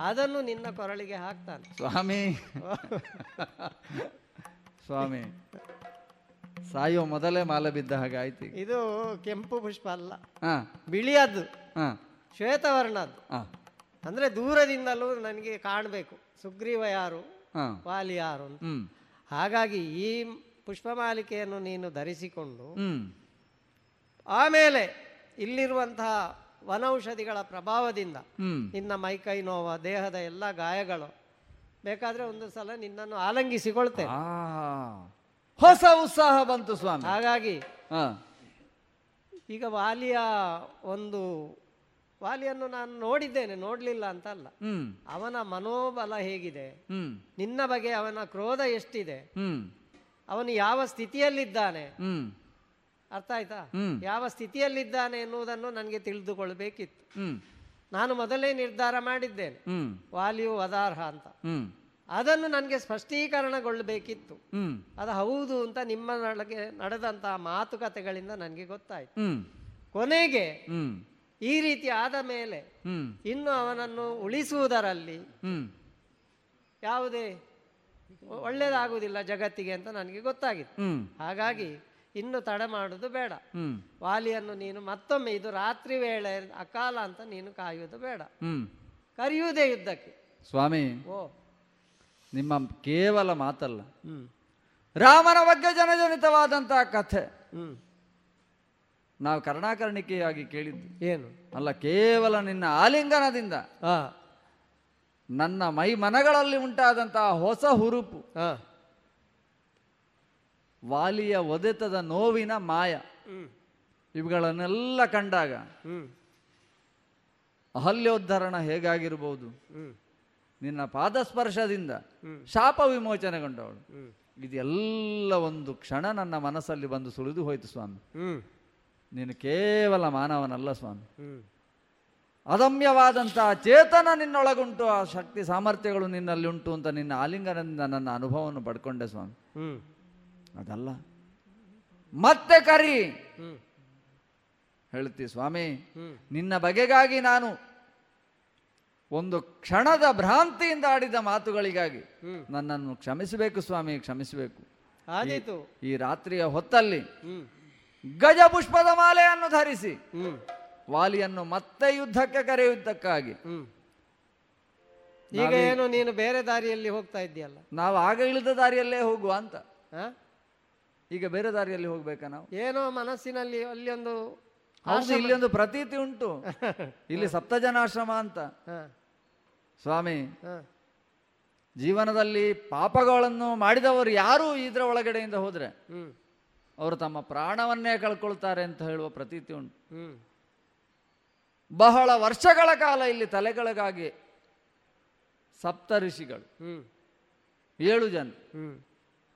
ಅದನ್ನು ನಿನ್ನ ಕೊರಳಿಗೆ ಹಾಕ್ತಾನೆ. ಸ್ವಾಮಿ. ಸ್ವಾಮಿ. ಸಾಯೋ ಮೊದಲೇ ಮಾಲೆ ಬಿದ್ದ ಹಾಗೆ ಆಯ್ತು ಈಗ. ಇದು ಕೆಂಪು ಪುಷ್ಪ ಅಲ್ಲ. ಹಾ. ಬಿಳಿಯದ್ದು ಹಾ. ಶ್ವೇತವರ್ಣದ್ದು. ಹಾ. ಅಂದ್ರೆ ದೂರದಿಂದಲೂ ನನಗೆ ಕಾಣಬೇಕು. ಸುಗ್ರೀವ ಯಾರು? ಹಾ. ವಾಲಿ ಯಾರು ಅಂತ. ಹ್ಮ್. ಹಾಗಾಗಿ ಈ ಪುಷ್ಪಮಾಲಿಕೆಯನ್ನು ನೀನು ಧರಿಸಿಕೊಂಡು ಹ್ಮ್. ಆಮೇಲೆ ಇಲ್ಲಿರುವಂತಹ ವನೌಷಧಿಗಳ ಪ್ರಭಾವದಿಂದ ಹ್ಮ್. ನಿನ್ನ ಮೈಕೈ ನೋವ ದೇಹದ ಎಲ್ಲ ಗಾಯಗಳು ಬೇಕಾದ್ರೆ ಒಂದು ಸಲ ನಿನ್ನನ್ನು ಆಲಂಗಿಸಿಕೊಳ್ತೇನೆ. ಆ ಹೊಸ ಉತ್ಸಾಹ ಬಂತು ಸ್ವಾಮಿ. ಹಾಗಾಗಿ ಈಗ ವಾಲಿಯ ಒಂದು ವಾಲಿಯನ್ನು ನಾನು ನೋಡಿದ್ದೇನೆ ನೋಡಲಿಲ್ಲ ಅಂತ ಅಲ್ಲ ಅವನ ಮನೋಬಲ ಹೇಗಿದೆ? ನಿನ್ನ ಬಗ್ಗೆ ಅವನ ಕ್ರೋಧ ಎಷ್ಟಿದೆ? ಅವನು ಯಾವ ಸ್ಥಿತಿಯಲ್ಲಿದ್ದಾನೆ? ಅರ್ಥ ಆಯ್ತಾ. ಯಾವ ಸ್ಥಿತಿಯಲ್ಲಿದ್ದಾನೆ ಎನ್ನುವುದನ್ನು ನನಗೆ ತಿಳಿದುಕೊಳ್ಬೇಕಿತ್ತು. ನಾನು ಮೊದಲೇ ನಿರ್ಧಾರ ಮಾಡಿದ್ದೇನೆ. ವಾಲಿಯು ಅದಾರ್ಹ ಅಂತ. ಅದನ್ನು ನನಗೆ ಸ್ಪಷ್ಟೀಕರಣಗೊಳ್ಳಬೇಕಿತ್ತು. ಅದು ಹೌದು ಅಂತ ನಿಮ್ಮ ನಡಗೆ ನಡೆದಂತಹ ಮಾತುಕತೆಗಳಿಂದ ನನಗೆ ಗೊತ್ತಾಯ್ತು. ಕೊನೆಗೆ ಈ ರೀತಿ ಆದ ಮೇಲೆ ಇನ್ನು ಅವನನ್ನು ಉಳಿಸುವುದರಲ್ಲಿ ಯಾವುದೇ ಒಳ್ಳೇದಾಗುವುದಿಲ್ಲ ಜಗತ್ತಿಗೆ ಅಂತ ನನಗೆ ಗೊತ್ತಾಗಿತ್ತು. ಹಾಗಾಗಿ ಇನ್ನು ತಡ ಮಾಡುವುದು ಬೇಡ. ವಾಲಿಯನ್ನು ನೀನು ಮತ್ತೊಮ್ಮೆ ಇದು ರಾತ್ರಿ ವೇಳೆ ಅಕಾಲ ಅಂತ ನೀನು ಕಾಯುವುದು ಬೇಡ. ಕರೆಯುವುದೇ ಯುದ್ಧಕ್ಕೆ. ಸ್ವಾಮಿ ಓ. ನಿಮ್ಮ ಕೇವಲ ಮಾತಲ್ಲ. ರಾಮನ ಬಗ್ಗೆ ಜನಜನಿತವಾದಂತಹ ಕಥೆ. ನಾವು ಕರ್ಣಾಕರ್ಣಿಕೆಯಾಗಿ ಕೇಳಿದ್ದು ಏನು? ಅಲ್ಲ ಕೇವಲ ನಿನ್ನ ಆಲಿಂಗನದಿಂದ. ನನ್ನ ಮೈ ಮನಗಳಲ್ಲಿ ಉಂಟಾದಂತಹ ಹೊಸ ಹುರುಪು. ವಾಲಿಯ ಒದೆತದ ನೋವಿನ ಮಾಯ. ಇವುಗಳನ್ನೆಲ್ಲ ಕಂಡಾಗ ಅಹಲ್ಯೋದ್ಧರಣ ಹೇಗಾಗಿರ್ಬೋದು? ನಿನ್ನ ಪಾದಸ್ಪರ್ಶದಿಂದ. ಶಾಪ ವಿಮೋಚನೆಗೊಂಡವಳು. ಇದೆಲ್ಲ ಒಂದು ಕ್ಷಣ ನನ್ನ ಮನಸ್ಸಲ್ಲಿ ಬಂದು ಸುಳಿದು ಹೋಯಿತು ಸ್ವಾಮಿ. ನೀನು ಕೇವಲ ಮಾನವನಲ್ಲ ಸ್ವಾಮಿ. ಅದಮ್ಯವಾದಂತಹ ಚೇತನ ನಿನ್ನೊಳಗುಂಟು ಆ ಶಕ್ತಿ ಸಾಮರ್ಥ್ಯಗಳು ನಿನ್ನಲ್ಲಿ ಉಂಟು ಅಂತ ನಿನ್ನ ಆಲಿಂಗನದಿಂದ ನನ್ನ ಅನುಭವವನ್ನು ಪಡ್ಕೊಂಡೆ ಸ್ವಾಮಿ. ಅದಲ್ಲ. ಮತ್ತೆ ಕರಿ. ಹೇಳ್ತಿ ಸ್ವಾಮಿ ನಿನ್ನ ಬಗೆಗಾಗಿ ನಾನು ಒಂದು ಕ್ಷಣದ ಭ್ರಾಂತಿಯಿಂದ ಆಡಿದ ಮಾತುಗಳಿಗಾಗಿ ನನ್ನನ್ನು ಕ್ಷಮಿಸಬೇಕು ಸ್ವಾಮಿ ಕ್ಷಮಿಸಬೇಕು. ಈ ರಾತ್ರಿಯ ಹೊತ್ತಲ್ಲಿ ಗಜ ಪುಷ್ಪದ ಮಾಲೆಯನ್ನು ಧರಿಸಿ ವಾಲಿಯನ್ನು ಮತ್ತೆ ಯುದ್ಧಕ್ಕೆ ಕರೆಯುವುದಕ್ಕಾಗಿ. ಈಗ ಏನು ನೀನು ಬೇರೆ ದಾರಿಯಲ್ಲಿ ಹೋಗ್ತಾ ಇದ್ದೀಯಲ್ಲ? ನಾವು ಆಗ ಇಳಿದ ದಾರಿಯಲ್ಲೇ ಹೋಗುವ ಅಂತ? ಈಗ ಬೇರೆ ದಾರಿಯಲ್ಲಿ ಹೋಗ್ಬೇಕಾ ನಾವು? ಏನೋ ಮನಸ್ಸಿನಲ್ಲಿ ಅಲ್ಲಿ ಒಂದು ಹೌದು ಇಲ್ಲಿ ಒಂದು ಪ್ರತೀತಿ ಉಂಟು. ಇಲ್ಲಿ ಸಪ್ತಜನಾಶ್ರಮ ಅಂತ. ಸ್ವಾಮಿ ಜೀವನದಲ್ಲಿ ಪಾಪಗಳನ್ನು ಮಾಡಿದವರು ಯಾರು ಇದರ ಒಳಗಡೆಯಿಂದ ಹೋದ್ರೆ? ಅವರು ತಮ್ಮ ಪ್ರಾಣವನ್ನೇ ಕಳ್ಕೊಳ್ತಾರೆ ಅಂತ ಹೇಳುವ ಪ್ರತೀತಿ ಉಂಟು. ಬಹಳ ವರ್ಷಗಳ ಕಾಲ ಇಲ್ಲಿ ತಲೆಗಳಿಗಾಗಿ ಸಪ್ತ ಋಷಿಗಳು. ಏಳು ಜನ.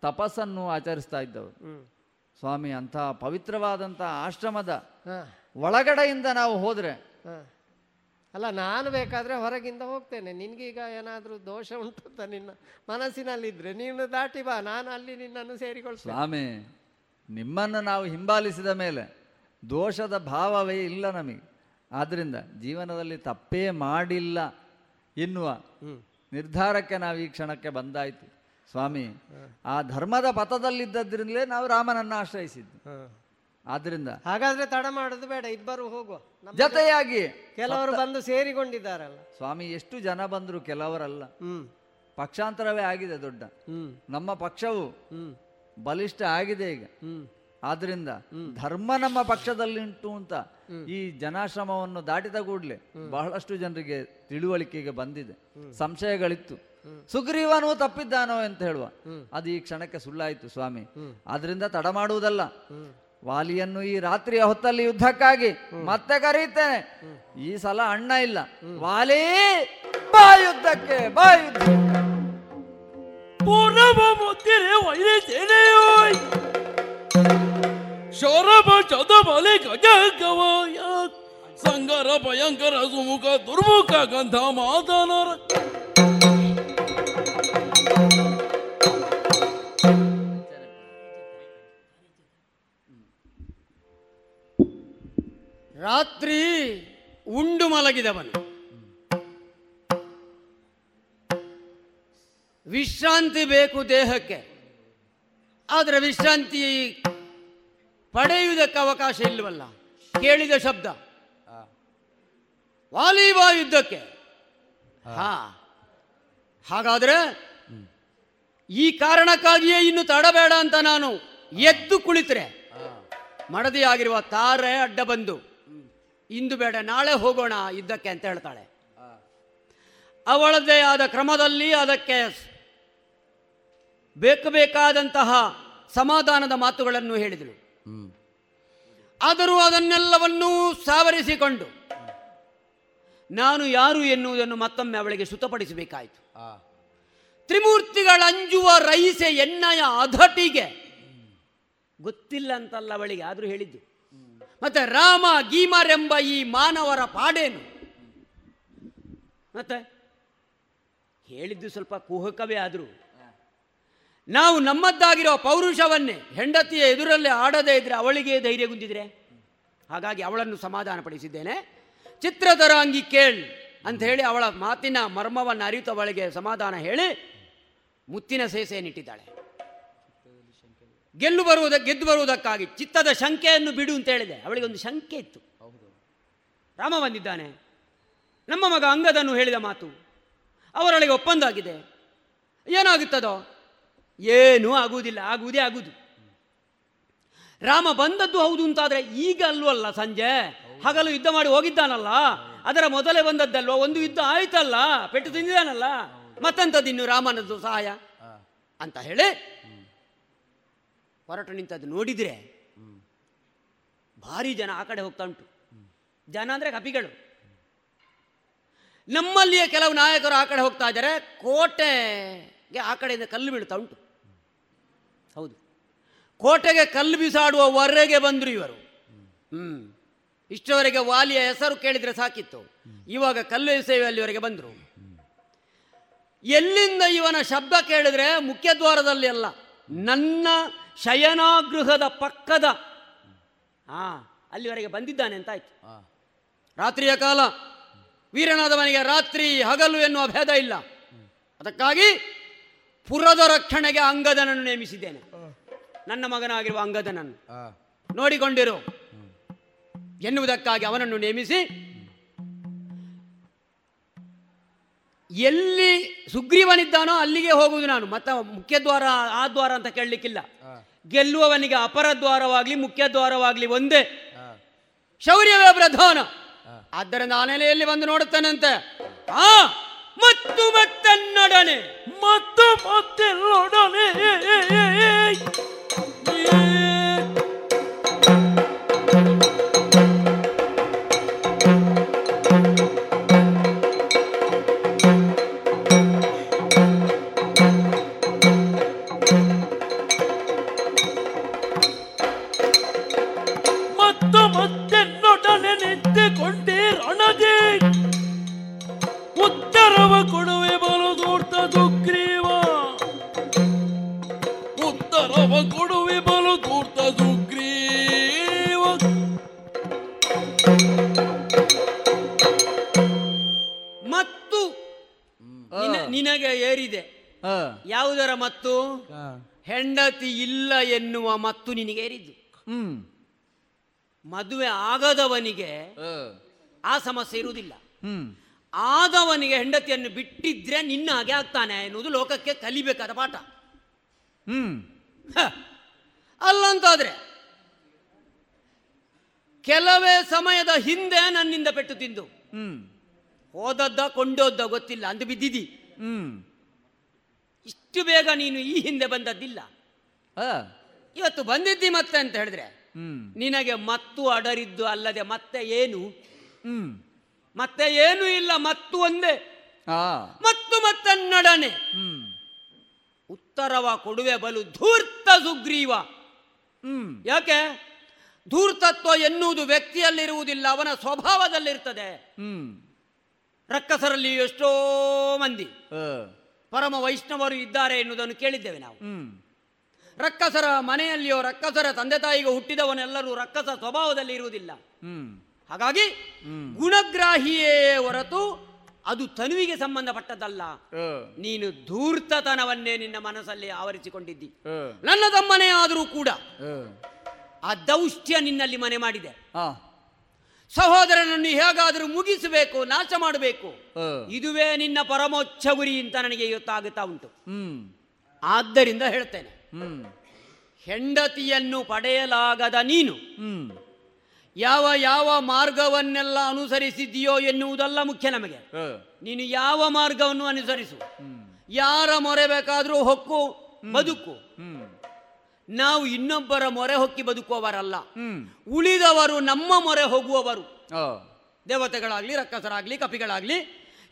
ತಪಸ್ಸನ್ನು ಆಚರಿಸ್ತಾ ಇದ್ದವರು. ಸ್ವಾಮಿ ಅಂಥ ಪವಿತ್ರವಾದಂಥ ಆಶ್ರಮದ ಒಳಗಡೆಯಿಂದ ನಾವು ಹೋದರೆ. ಅಲ್ಲ ನಾನು ಬೇಕಾದ್ರೆ ಹೊರಗಿಂದ ಹೋಗ್ತೇನೆ. ನಿನ್ಗೀಗ ಏನಾದರೂ ದೋಷ ಉಂಟು ಅಂತ ನಿನ್ನ ಮನಸ್ಸಿನಲ್ಲಿದ್ದರೆ ನೀನು ದಾಟಿ ಬಾ. ನಾನು ಅಲ್ಲಿ ನಿನ್ನನ್ನು ಸೇರಿಕೊಳ್ಳ ಸ್ವಾಮಿ ನಿಮ್ಮನ್ನು ನಾವು ಹಿಂಬಾಲಿಸಿದ ಮೇಲೆ ದೋಷದ ಭಾವವೇ ಇಲ್ಲ ನಮಗೆ. ಆದ್ದರಿಂದ ಜೀವನದಲ್ಲಿ ತಪ್ಪೇ ಮಾಡಿಲ್ಲ ಎನ್ನುವ ನಿರ್ಧಾರಕ್ಕೆ ನಾವು ಈ ಕ್ಷಣಕ್ಕೆ ಬಂದಾಯಿತು. ಸ್ವಾಮಿ ಆ ಧರ್ಮದ ಪಥದಲ್ಲಿದ್ದದ್ರಿಂದಲೇ ನಾವು ರಾಮನನ್ನ ಆಶ್ರಯಿಸಿದ್ದು. ಆದ್ರಿಂದ ಹಾಗಾದ್ರೆ ತಡ ಮಾಡೋದು ಬೇಡ ಇಬ್ಬರು ಹೋಗುವ. ಜೊತೆಯಾಗಿ ಕೆಲವರು ಬಂದು ಸೇರಿಕೊಂಡಿದ್ದಾರಲ್ಲ ಸ್ವಾಮಿ ಎಷ್ಟು ಜನ ಬಂದ್ರು ಕೆಲವರಲ್ಲ. ಪಕ್ಷಾಂತರವೇ ಆಗಿದೆ ದೊಡ್ಡ. ನಮ್ಮ ಪಕ್ಷವು ಬಲಿಷ್ಠ ಆಗಿದೆ ಈಗ. ಹ್ಮ್. ಆದ್ರಿಂದ ಧರ್ಮ ನಮ್ಮ ಪಕ್ಷದಲ್ಲಿ ಉಂಟು ಅಂತ ಈ ಜನಾಶ್ರಮವನ್ನು ದಾಟಿದ ಕೂಡಲೇ ಬಹಳಷ್ಟು ಜನರಿಗೆ ತಿಳುವಳಿಕೆಗೆ ಬಂದಿದೆ. ಸಂಶಯಗಳಿತ್ತು. ಸುಗ್ರೀವನು ತಪ್ಪಿದ್ದಾನೋ ಅಂತ ಹೇಳುವ. ಅದು ಈ ಕ್ಷಣಕ್ಕೆ ಸುಳ್ಳಾಯಿತು ಸ್ವಾಮಿ. ಅದರಿಂದ ತಡ ಮಾಡುವುದಲ್ಲ. ವಾಲಿಯನ್ನು ಈ ರಾತ್ರಿಯ ಹೊತ್ತಲ್ಲಿ ಯುದ್ಧಕ್ಕಾಗಿ ಮತ್ತೆ ಕರೀತೇನೆ. ಈ ಸಲ ಅಣ್ಣ ಇಲ್ಲ. ವಾಲಿ ಬಾ ಯುದ್ಧಕ್ಕೆ ಬಾ ಯುದ್ಧ ಶೌರಭ ಚದ ಬಲೆ ಗಜ ಗವಾಯ ಸಂಗರ ಭಯಂಕರ ಸುಮುಖ ದುರ್ಮುಖ ಗಂಧ ಮಾತನರ ರಾತ್ರಿ ಉಂಡು ಮಲಗಿದವನು. ವಿಶ್ರಾಂತಿ ಬೇಕು ದೇಹಕ್ಕೆ. ಆದರೆ ವಿಶ್ರಾಂತಿ ಪಡೆಯುವುದಕ್ಕೆ ಅವಕಾಶ ಇಲ್ಲವಲ್ಲ ಕೇಳಿದ ಶಬ್ದ. ವಾಲಿಬಾ ಯುದ್ಧಕ್ಕೆ. ಹಾ. ಹಾಗಾದ್ರೆ ಈ ಕಾರಣಕ್ಕಾಗಿಯೇ ಇನ್ನು ತಡಬೇಡ ಅಂತ ನಾನು ಎದ್ದು ಕುಳಿತರೆ. ಮಡದಿಯಾಗಿರುವ ತಾರೆ ಅಡ್ಡ ಬಂದು. ಇಂದು ಬೇಡ, ನಾಳೆ ಹೋಗೋಣ ಇದ್ದಕ್ಕೆ ಅಂತ ಹೇಳ್ತಾಳೆ. ಅವಳದೇ ಆದ ಕ್ರಮದಲ್ಲಿ ಅದಕ್ಕೆ ಬೇಕು ಬೇಕಾದಂತಹ ಸಮಾಧಾನದ ಮಾತುಗಳನ್ನು ಹೇಳಿದಳು. ಆದರೂ ಅದನ್ನೆಲ್ಲವನ್ನೂ ಸಾವರಿಸಿಕೊಂಡು ನಾನು ಯಾರು ಎನ್ನುವುದನ್ನು ಮತ್ತೊಮ್ಮೆ ಅವಳಿಗೆ ಸುತಪಡಿಸಬೇಕಾಯಿತು ತ್ರಿಮೂರ್ತಿಗಳ ಅಂಜುವ ರೈಸೆ ಎನ್ನಯ ಅಧಟಿಗೆ ಗೊತ್ತಿಲ್ಲ ಅಂತಲ್ಲ ಅವಳಿಗೆ, ಆದರೂ ಹೇಳಿದ್ದು. ಮತ್ತೆ ರಾಮ ಗೀಮರೆಂಬ ಈ ಮಾನವರ ಪಾಡೇನು? ಮತ್ತೆ ಹೇಳಿದ್ದು ಸ್ವಲ್ಪ ಕುಹಕವೇ ಆದರೂ. ನಾವು ನಮ್ಮದ್ದಾಗಿರೋ ಪೌರುಷವನ್ನೇ ಹೆಂಡತಿಯ ಎದುರಲ್ಲೇ ಆಡದೇ ಇದ್ರೆ ಅವಳಿಗೆ ಧೈರ್ಯ ಗುಂದಿದ್ರೆ? ಹಾಗಾಗಿ ಅವಳನ್ನು ಸಮಾಧಾನಪಡಿಸಿದ್ದೇನೆ. ಚಿತ್ರತರಾಂಗಿ ಕೇಳ್ ಅಂತ ಹೇಳಿ ಅವಳ ಮಾತಿನ ಮರ್ಮವನ್ನು ಅರಿತು ಅವಳಿಗೆ ಸಮಾಧಾನ ಹೇಳಿ ಮುತ್ತಿನ ಸೇಸೆಯನ್ನಿಟ್ಟಿದ್ದಾಳೆ. ಗೆಲ್ಲು ಬರುವುದಕ್ಕೆ ಗೆದ್ದು ಬರುವುದಕ್ಕಾಗಿ ಚಿತ್ತದ ಶಂಕೆಯನ್ನು ಬಿಡು ಅಂತ ಹೇಳಿದೆ. ಅವಳಿಗೆ ಒಂದು ಶಂಕೆ ಇತ್ತು. ರಾಮ ಬಂದಿದ್ದಾನೆ. ನಮ್ಮ ಮಗ ಅಂಗದನ್ನು ಹೇಳಿದ ಮಾತು. ಅವರೊಳಗೆ ಒಪ್ಪಂದ ಆಗಿದೆ ಏನಾಗುತ್ತದೋ? ಏನೂ ಆಗುವುದಿಲ್ಲ. ಆಗುವುದೇ ಆಗುವುದು. ರಾಮ ಬಂದದ್ದು ಹೌದು ಅಂತಾದರೆ ಈಗ ಅಲ್ವಲ್ಲ ಸಂಜೆ? ಹಗಲು ಯುದ್ಧ ಮಾಡಿ ಹೋಗಿದ್ದಾನಲ್ಲ? ಅದರ ಮೊದಲೇ ಬಂದದ್ದಲ್ವ? ಒಂದು ಯುದ್ಧ ಆಯ್ತಲ್ಲ? ಪೆಟ್ಟು ತಿಂದಿದ್ದಾನಲ್ಲ? ಮತ್ತಂತದ್ದು ಇನ್ನು ರಾಮನದ್ದು ಸಹಾಯ? ಅಂತ ಹೇಳಿ ಹೊರಟು ನಿಂತದ್ದು ನೋಡಿದ್ರೆ ಭಾರಿ ಜನ ಆ ಕಡೆ ಹೋಗ್ತಾ ಉಂಟು. ಜನ ಅಂದ್ರೆ ಕಪಿಗಳು. ನಮ್ಮಲ್ಲಿಯೇ ಕೆಲವು ನಾಯಕರು ಆ ಕಡೆ ಹೋಗ್ತಾ ಇದ್ದಾರೆ. ಕೋಟೆಗೆ ಆ ಕಡೆಯಿಂದ ಕಲ್ಲು ಬೀಳ್ತಾ ಉಂಟು. ಹೌದು. ಕೋಟೆಗೆ ಕಲ್ಲು ಬಿಸಾಡುವವರೆಗೆ ಬಂದರು ಇವರು. ಹ್ಮ್. ಇಷ್ಟವರೆಗೆ ವಾಲಿಯ ಹೆಸರು ಕೇಳಿದ್ರೆ ಸಾಕಿತ್ತು. ಇವಾಗ ಕಲ್ಲು ಸೇವೆಯಲ್ಲಿವರೆಗೆ ಬಂದರು. ಎಲ್ಲಿಂದ ಇವನ ಶಬ್ದ ಕೇಳಿದ್ರೆ ಮುಖ್ಯದ್ವಾರದಲ್ಲಿ ಅಲ್ಲ. ನನ್ನ ಶಯನಾಗೃಹದ ಪಕ್ಕದ ಆ ಅಲ್ಲಿವರೆಗೆ ಬಂದಿದ್ದಾನೆ ಅಂತ ಆಯ್ತು. ರಾತ್ರಿಯ ಕಾಲ ವೀರನಾದವನಿಗೆ ರಾತ್ರಿ ಹಗಲು ಎನ್ನುವ ಭೇದ ಇಲ್ಲ. ಅದಕ್ಕಾಗಿ ಪುರದ ರಕ್ಷಣೆಗೆ ಅಂಗದನನ್ನು ನೇಮಿಸಿದ್ದೇನೆ. ನನ್ನ ಮಗನಾಗಿರುವ ಅಂಗದನನ್ನು. ನೋಡಿಕೊಂಡಿರು. ಎನ್ನುವುದಕ್ಕಾಗಿ ಅವನನ್ನು ನೇಮಿಸಿ ಎಲ್ಲಿ ಸುಗ್ರೀವನಿದ್ದಾನೋ ಅಲ್ಲಿಗೆ ಹೋಗುವುದು ನಾನು. ಮತ್ತೆ ಮುಖ್ಯ ದ್ವಾರ ಆ ದ್ವಾರ ಅಂತ ಕೇಳಲಿಕ್ಕಿಲ್ಲ. ಗೆಲ್ಲುವವನಿಗೆ ಅಪರ ದ್ವಾರವಾಗ್ಲಿ ಮುಖ್ಯ ದ್ವಾರವಾಗ್ಲಿ ಒಂದೇ. ಶೌರ್ಯವೇ ಪ್ರಧಾನ. ಆದ್ದರಿಂದ ಆ ನೆಲೆಯಲ್ಲಿ ಬಂದು ನೋಡುತ್ತಾನಂತೆ? ಆ ಮತ್ತು ಮತ್ತನ್ನೊಡನೆ. ಮತ್ತು ಮತ್ತೆಲ್ಲೊಡನೆ ಮದುವೆ ಆಗದವನಿಗೆ ಆ ಸಮಸ್ಯೆ ಇರುವುದಿಲ್ಲ. ಆದವನಿಗೆ ಹೆಂಡತಿಯನ್ನು ಬಿಟ್ಟಿದ್ರೆ ನಿನ್ನ ಹಾಗೆ ಆಗ್ತಾನೆ ಎನ್ನುವುದು ಲೋಕಕ್ಕೆ ಕಲಿಬೇಕಾದ ಪಾಠ. ಹ್ಮ್. ಅಲ್ಲಂತಾದ್ರೆ ಕೆಲವೇ ಸಮಯದ ಹಿಂದೆ ನನ್ನಿಂದ ಪೆಟ್ಟು ತಿಂದು. ಹೋದದ್ದ ಕೊಂಡೋದ್ದ ಗೊತ್ತಿಲ್ಲ ಅಂದು ಬಿದ್ದಿದಿ. ಇಷ್ಟು ಬೇಗ ನೀನು ಈ ಹಿಂದೆ ಬಂದದ್ದಿಲ್ಲ. ಇವತ್ತು ಬಂದಿದ್ದಿ ಮತ್ತೆ ಅಂತ ಹೇಳಿದ್ರೆ ನಿನಗೆ ಮತ್ತು ಅಡರಿದ್ದು ಅಲ್ಲದೆ ಮತ್ತೆ ಏನು? ಮತ್ತೆ ಏನು ಇಲ್ಲ ಮತ್ತು ಒಂದೇ. ಮತ್ತು ಮತ್ತನ್ನಡನೆ. ಉತ್ತರವ ಕೊಡುವೆ ಬಲು ಧೂರ್ತ ಸುಗ್ರೀವ. ಯಾಕೆ? ಧೂರ್ತತ್ವ ಎನ್ನುವುದು ವ್ಯಕ್ತಿಯಲ್ಲಿರುವುದಿಲ್ಲ ಅವನ ಸ್ವಭಾವದಲ್ಲಿರ್ತದೆ. ರಕ್ಕಸರಲ್ಲಿ ಎಷ್ಟೋ ಮಂದಿ. ಪರಮ ವೈಷ್ಣವರು ಇದ್ದಾರೆ ಎನ್ನುವುದನ್ನು ಕೇಳಿದ್ದೇವೆ ನಾವು. ರಕ್ಕಸರ ಮನೆಯಲ್ಲಿಯೋ ರಕ್ಕಸರ ತಂದೆ ತಾಯಿಗೆ ಹುಟ್ಟಿದವನೆಲ್ಲರೂ ರಕ್ಕಸ ಸ್ವಭಾವದಲ್ಲಿ ಇರುವುದಿಲ್ಲ. ಹಾಗಾಗಿ ಗುಣಗ್ರಾಹಿಯೇ ಹೊರತು ಅದು ತನುವಿಗೆ ಸಂಬಂಧಪಟ್ಟದ್ದಲ್ಲ. ನೀನು ಧೂರ್ತತನವನ್ನೇ ನಿನ್ನ ಮನಸ್ಸಲ್ಲಿ ಆವರಿಸಿಕೊಂಡಿದ್ದಿ. ನನ್ನ ತಮ್ಮನೇ ಆದರೂ ಕೂಡ ಆ ದೌಷ್ಟ್ಯ ನಿನ್ನಲ್ಲಿ ಮನೆ ಮಾಡಿದೆ. ಸಹೋದರನನ್ನು ಹೇಗಾದರೂ ಮುಗಿಸಬೇಕು ನಾಶ ಮಾಡಬೇಕು. ಇದುವೇ ನಿನ್ನ ಪರಮೋಚ್ಚ ಗುರಿ ಅಂತ ನನಗೆ ಇವತ್ತಾಗುತ್ತಾ ಉಂಟು. ಆದ್ದರಿಂದ ಹೇಳ್ತೇನೆ. ಹೆಂಡತಿಯನ್ನು ಪಡೆಯಲಾಗದ ನೀನು ಯಾವ ಯಾವ ಮಾರ್ಗವನ್ನೆಲ್ಲ ಅನುಸರಿಸಿದೆಯೋ ಎನ್ನುವುದಲ್ಲ ಮುಖ್ಯ ನಮಗೆ. ನೀನು ಯಾವ ಮಾರ್ಗವನ್ನು ಅನುಸರಿಸು. ಯಾರ ಮೊರೆ ಬೇಕಾದರೂ ಹೊಕ್ಕು ಬದುಕು. ನಾವು ಇನ್ನೊಬ್ಬರ ಮೊರೆ ಹೊಕ್ಕಿ ಬದುಕುವವರಲ್ಲ. ಉಳಿದವರು ನಮ್ಮ ಮೊರೆ ಹೋಗುವವರು. ದೇವತೆಗಳಾಗ್ಲಿ ರಕ್ಕಸರಾಗ್ಲಿ ಕಪಿಗಳಾಗ್ಲಿ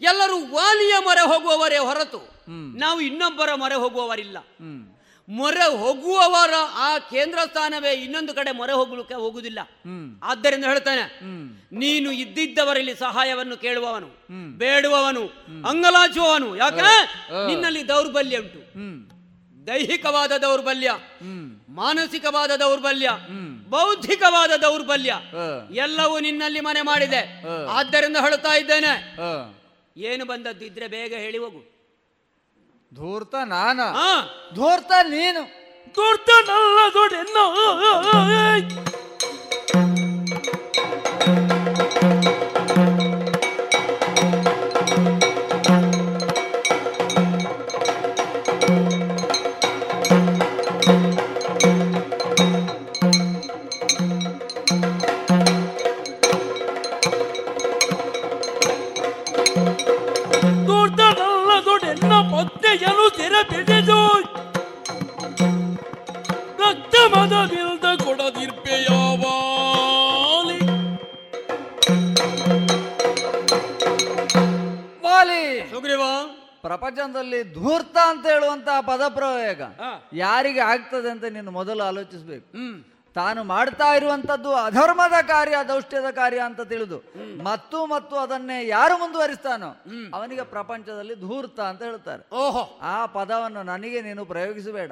ಎಲ್ಲರೂ ವಾಲಿಯ ಮೊರೆ ಹೋಗುವವರೇ ಹೊರತು ನಾವು ಇನ್ನೊಬ್ಬರ ಮೊರೆ ಹೋಗುವವರಿಲ್ಲ. ಮೊರೆ ಹೋಗುವವರ ಆ ಕೇಂದ್ರ ಸ್ಥಾನವೇ ಇನ್ನೊಂದು ಕಡೆ ಮೊರೆ ಹೋಗಲಿಕ್ಕೆ ಹೋಗುವುದಿಲ್ಲ. ಆದ್ದರಿಂದ ಹೇಳ್ತಾನೆ ನೀನು ಇದ್ದಿದ್ದವರಲ್ಲಿ ಸಹಾಯವನ್ನು ಕೇಳುವವನು ಬೇಡುವವನು ಅಂಗಲಾಚುವವನು. ಯಾಕೆ? ನಿನ್ನಲ್ಲಿ ದೌರ್ಬಲ್ಯ ಉಂಟು. ದೈಹಿಕವಾದ ದೌರ್ಬಲ್ಯ ಮಾನಸಿಕವಾದ ದೌರ್ಬಲ್ಯ ಬೌದ್ಧಿಕವಾದ ದೌರ್ಬಲ್ಯ ಎಲ್ಲವೂ ನಿನ್ನಲ್ಲಿ ಮನೆ ಮಾಡಿದೆ. ಆದ್ದರಿಂದ ಹೇಳ್ತಾ ಇದ್ದೇನೆ ಏನು ಬಂದದ್ದು ಇದ್ರೆ ಬೇಗ ಹೇಳಿ ಹೋಗು. ಧೂರ್ತ ನಾನ. ಧೂರ್ತ ನೀನು. ಧೂರ್ತ ನಲ್ಲ ಧೂರ್ತನಲ್ಲ ಪ್ರಪಂಚದಲ್ಲಿ ಧೂರ್ತ ಅಂತ ಹೇಳುವಂತಹ ಪದ ಪ್ರಯೋಗ ಯಾರಿಗೆ ಆಗ್ತದೆ ಅಂತ ನೀನು ಮೊದಲು ಆಲೋಚಿಸ್ಬೇಕು. ತಾನು ಮಾಡ್ತಾ ಇರುವಂತದ್ದು ಅಧರ್ಮದ ಕಾರ್ಯ ದೌಷ್ಟ್ಯದ ಕಾರ್ಯ ಅಂತ ತಿಳಿದು ಮತ್ತು ಮತ್ತು ಅದನ್ನೇ ಯಾರು ಮುಂದುವರಿಸ್ತಾನೋ ಅವನಿಗೆ ಪ್ರಪಂಚದಲ್ಲಿ ಧೂರ್ತ ಅಂತ ಹೇಳ್ತಾರೆ. ಓಹೋ. ಆ ಪದವನ್ನು ನನಗೆ ನೀನು ಪ್ರಯೋಗಿಸಬೇಡ.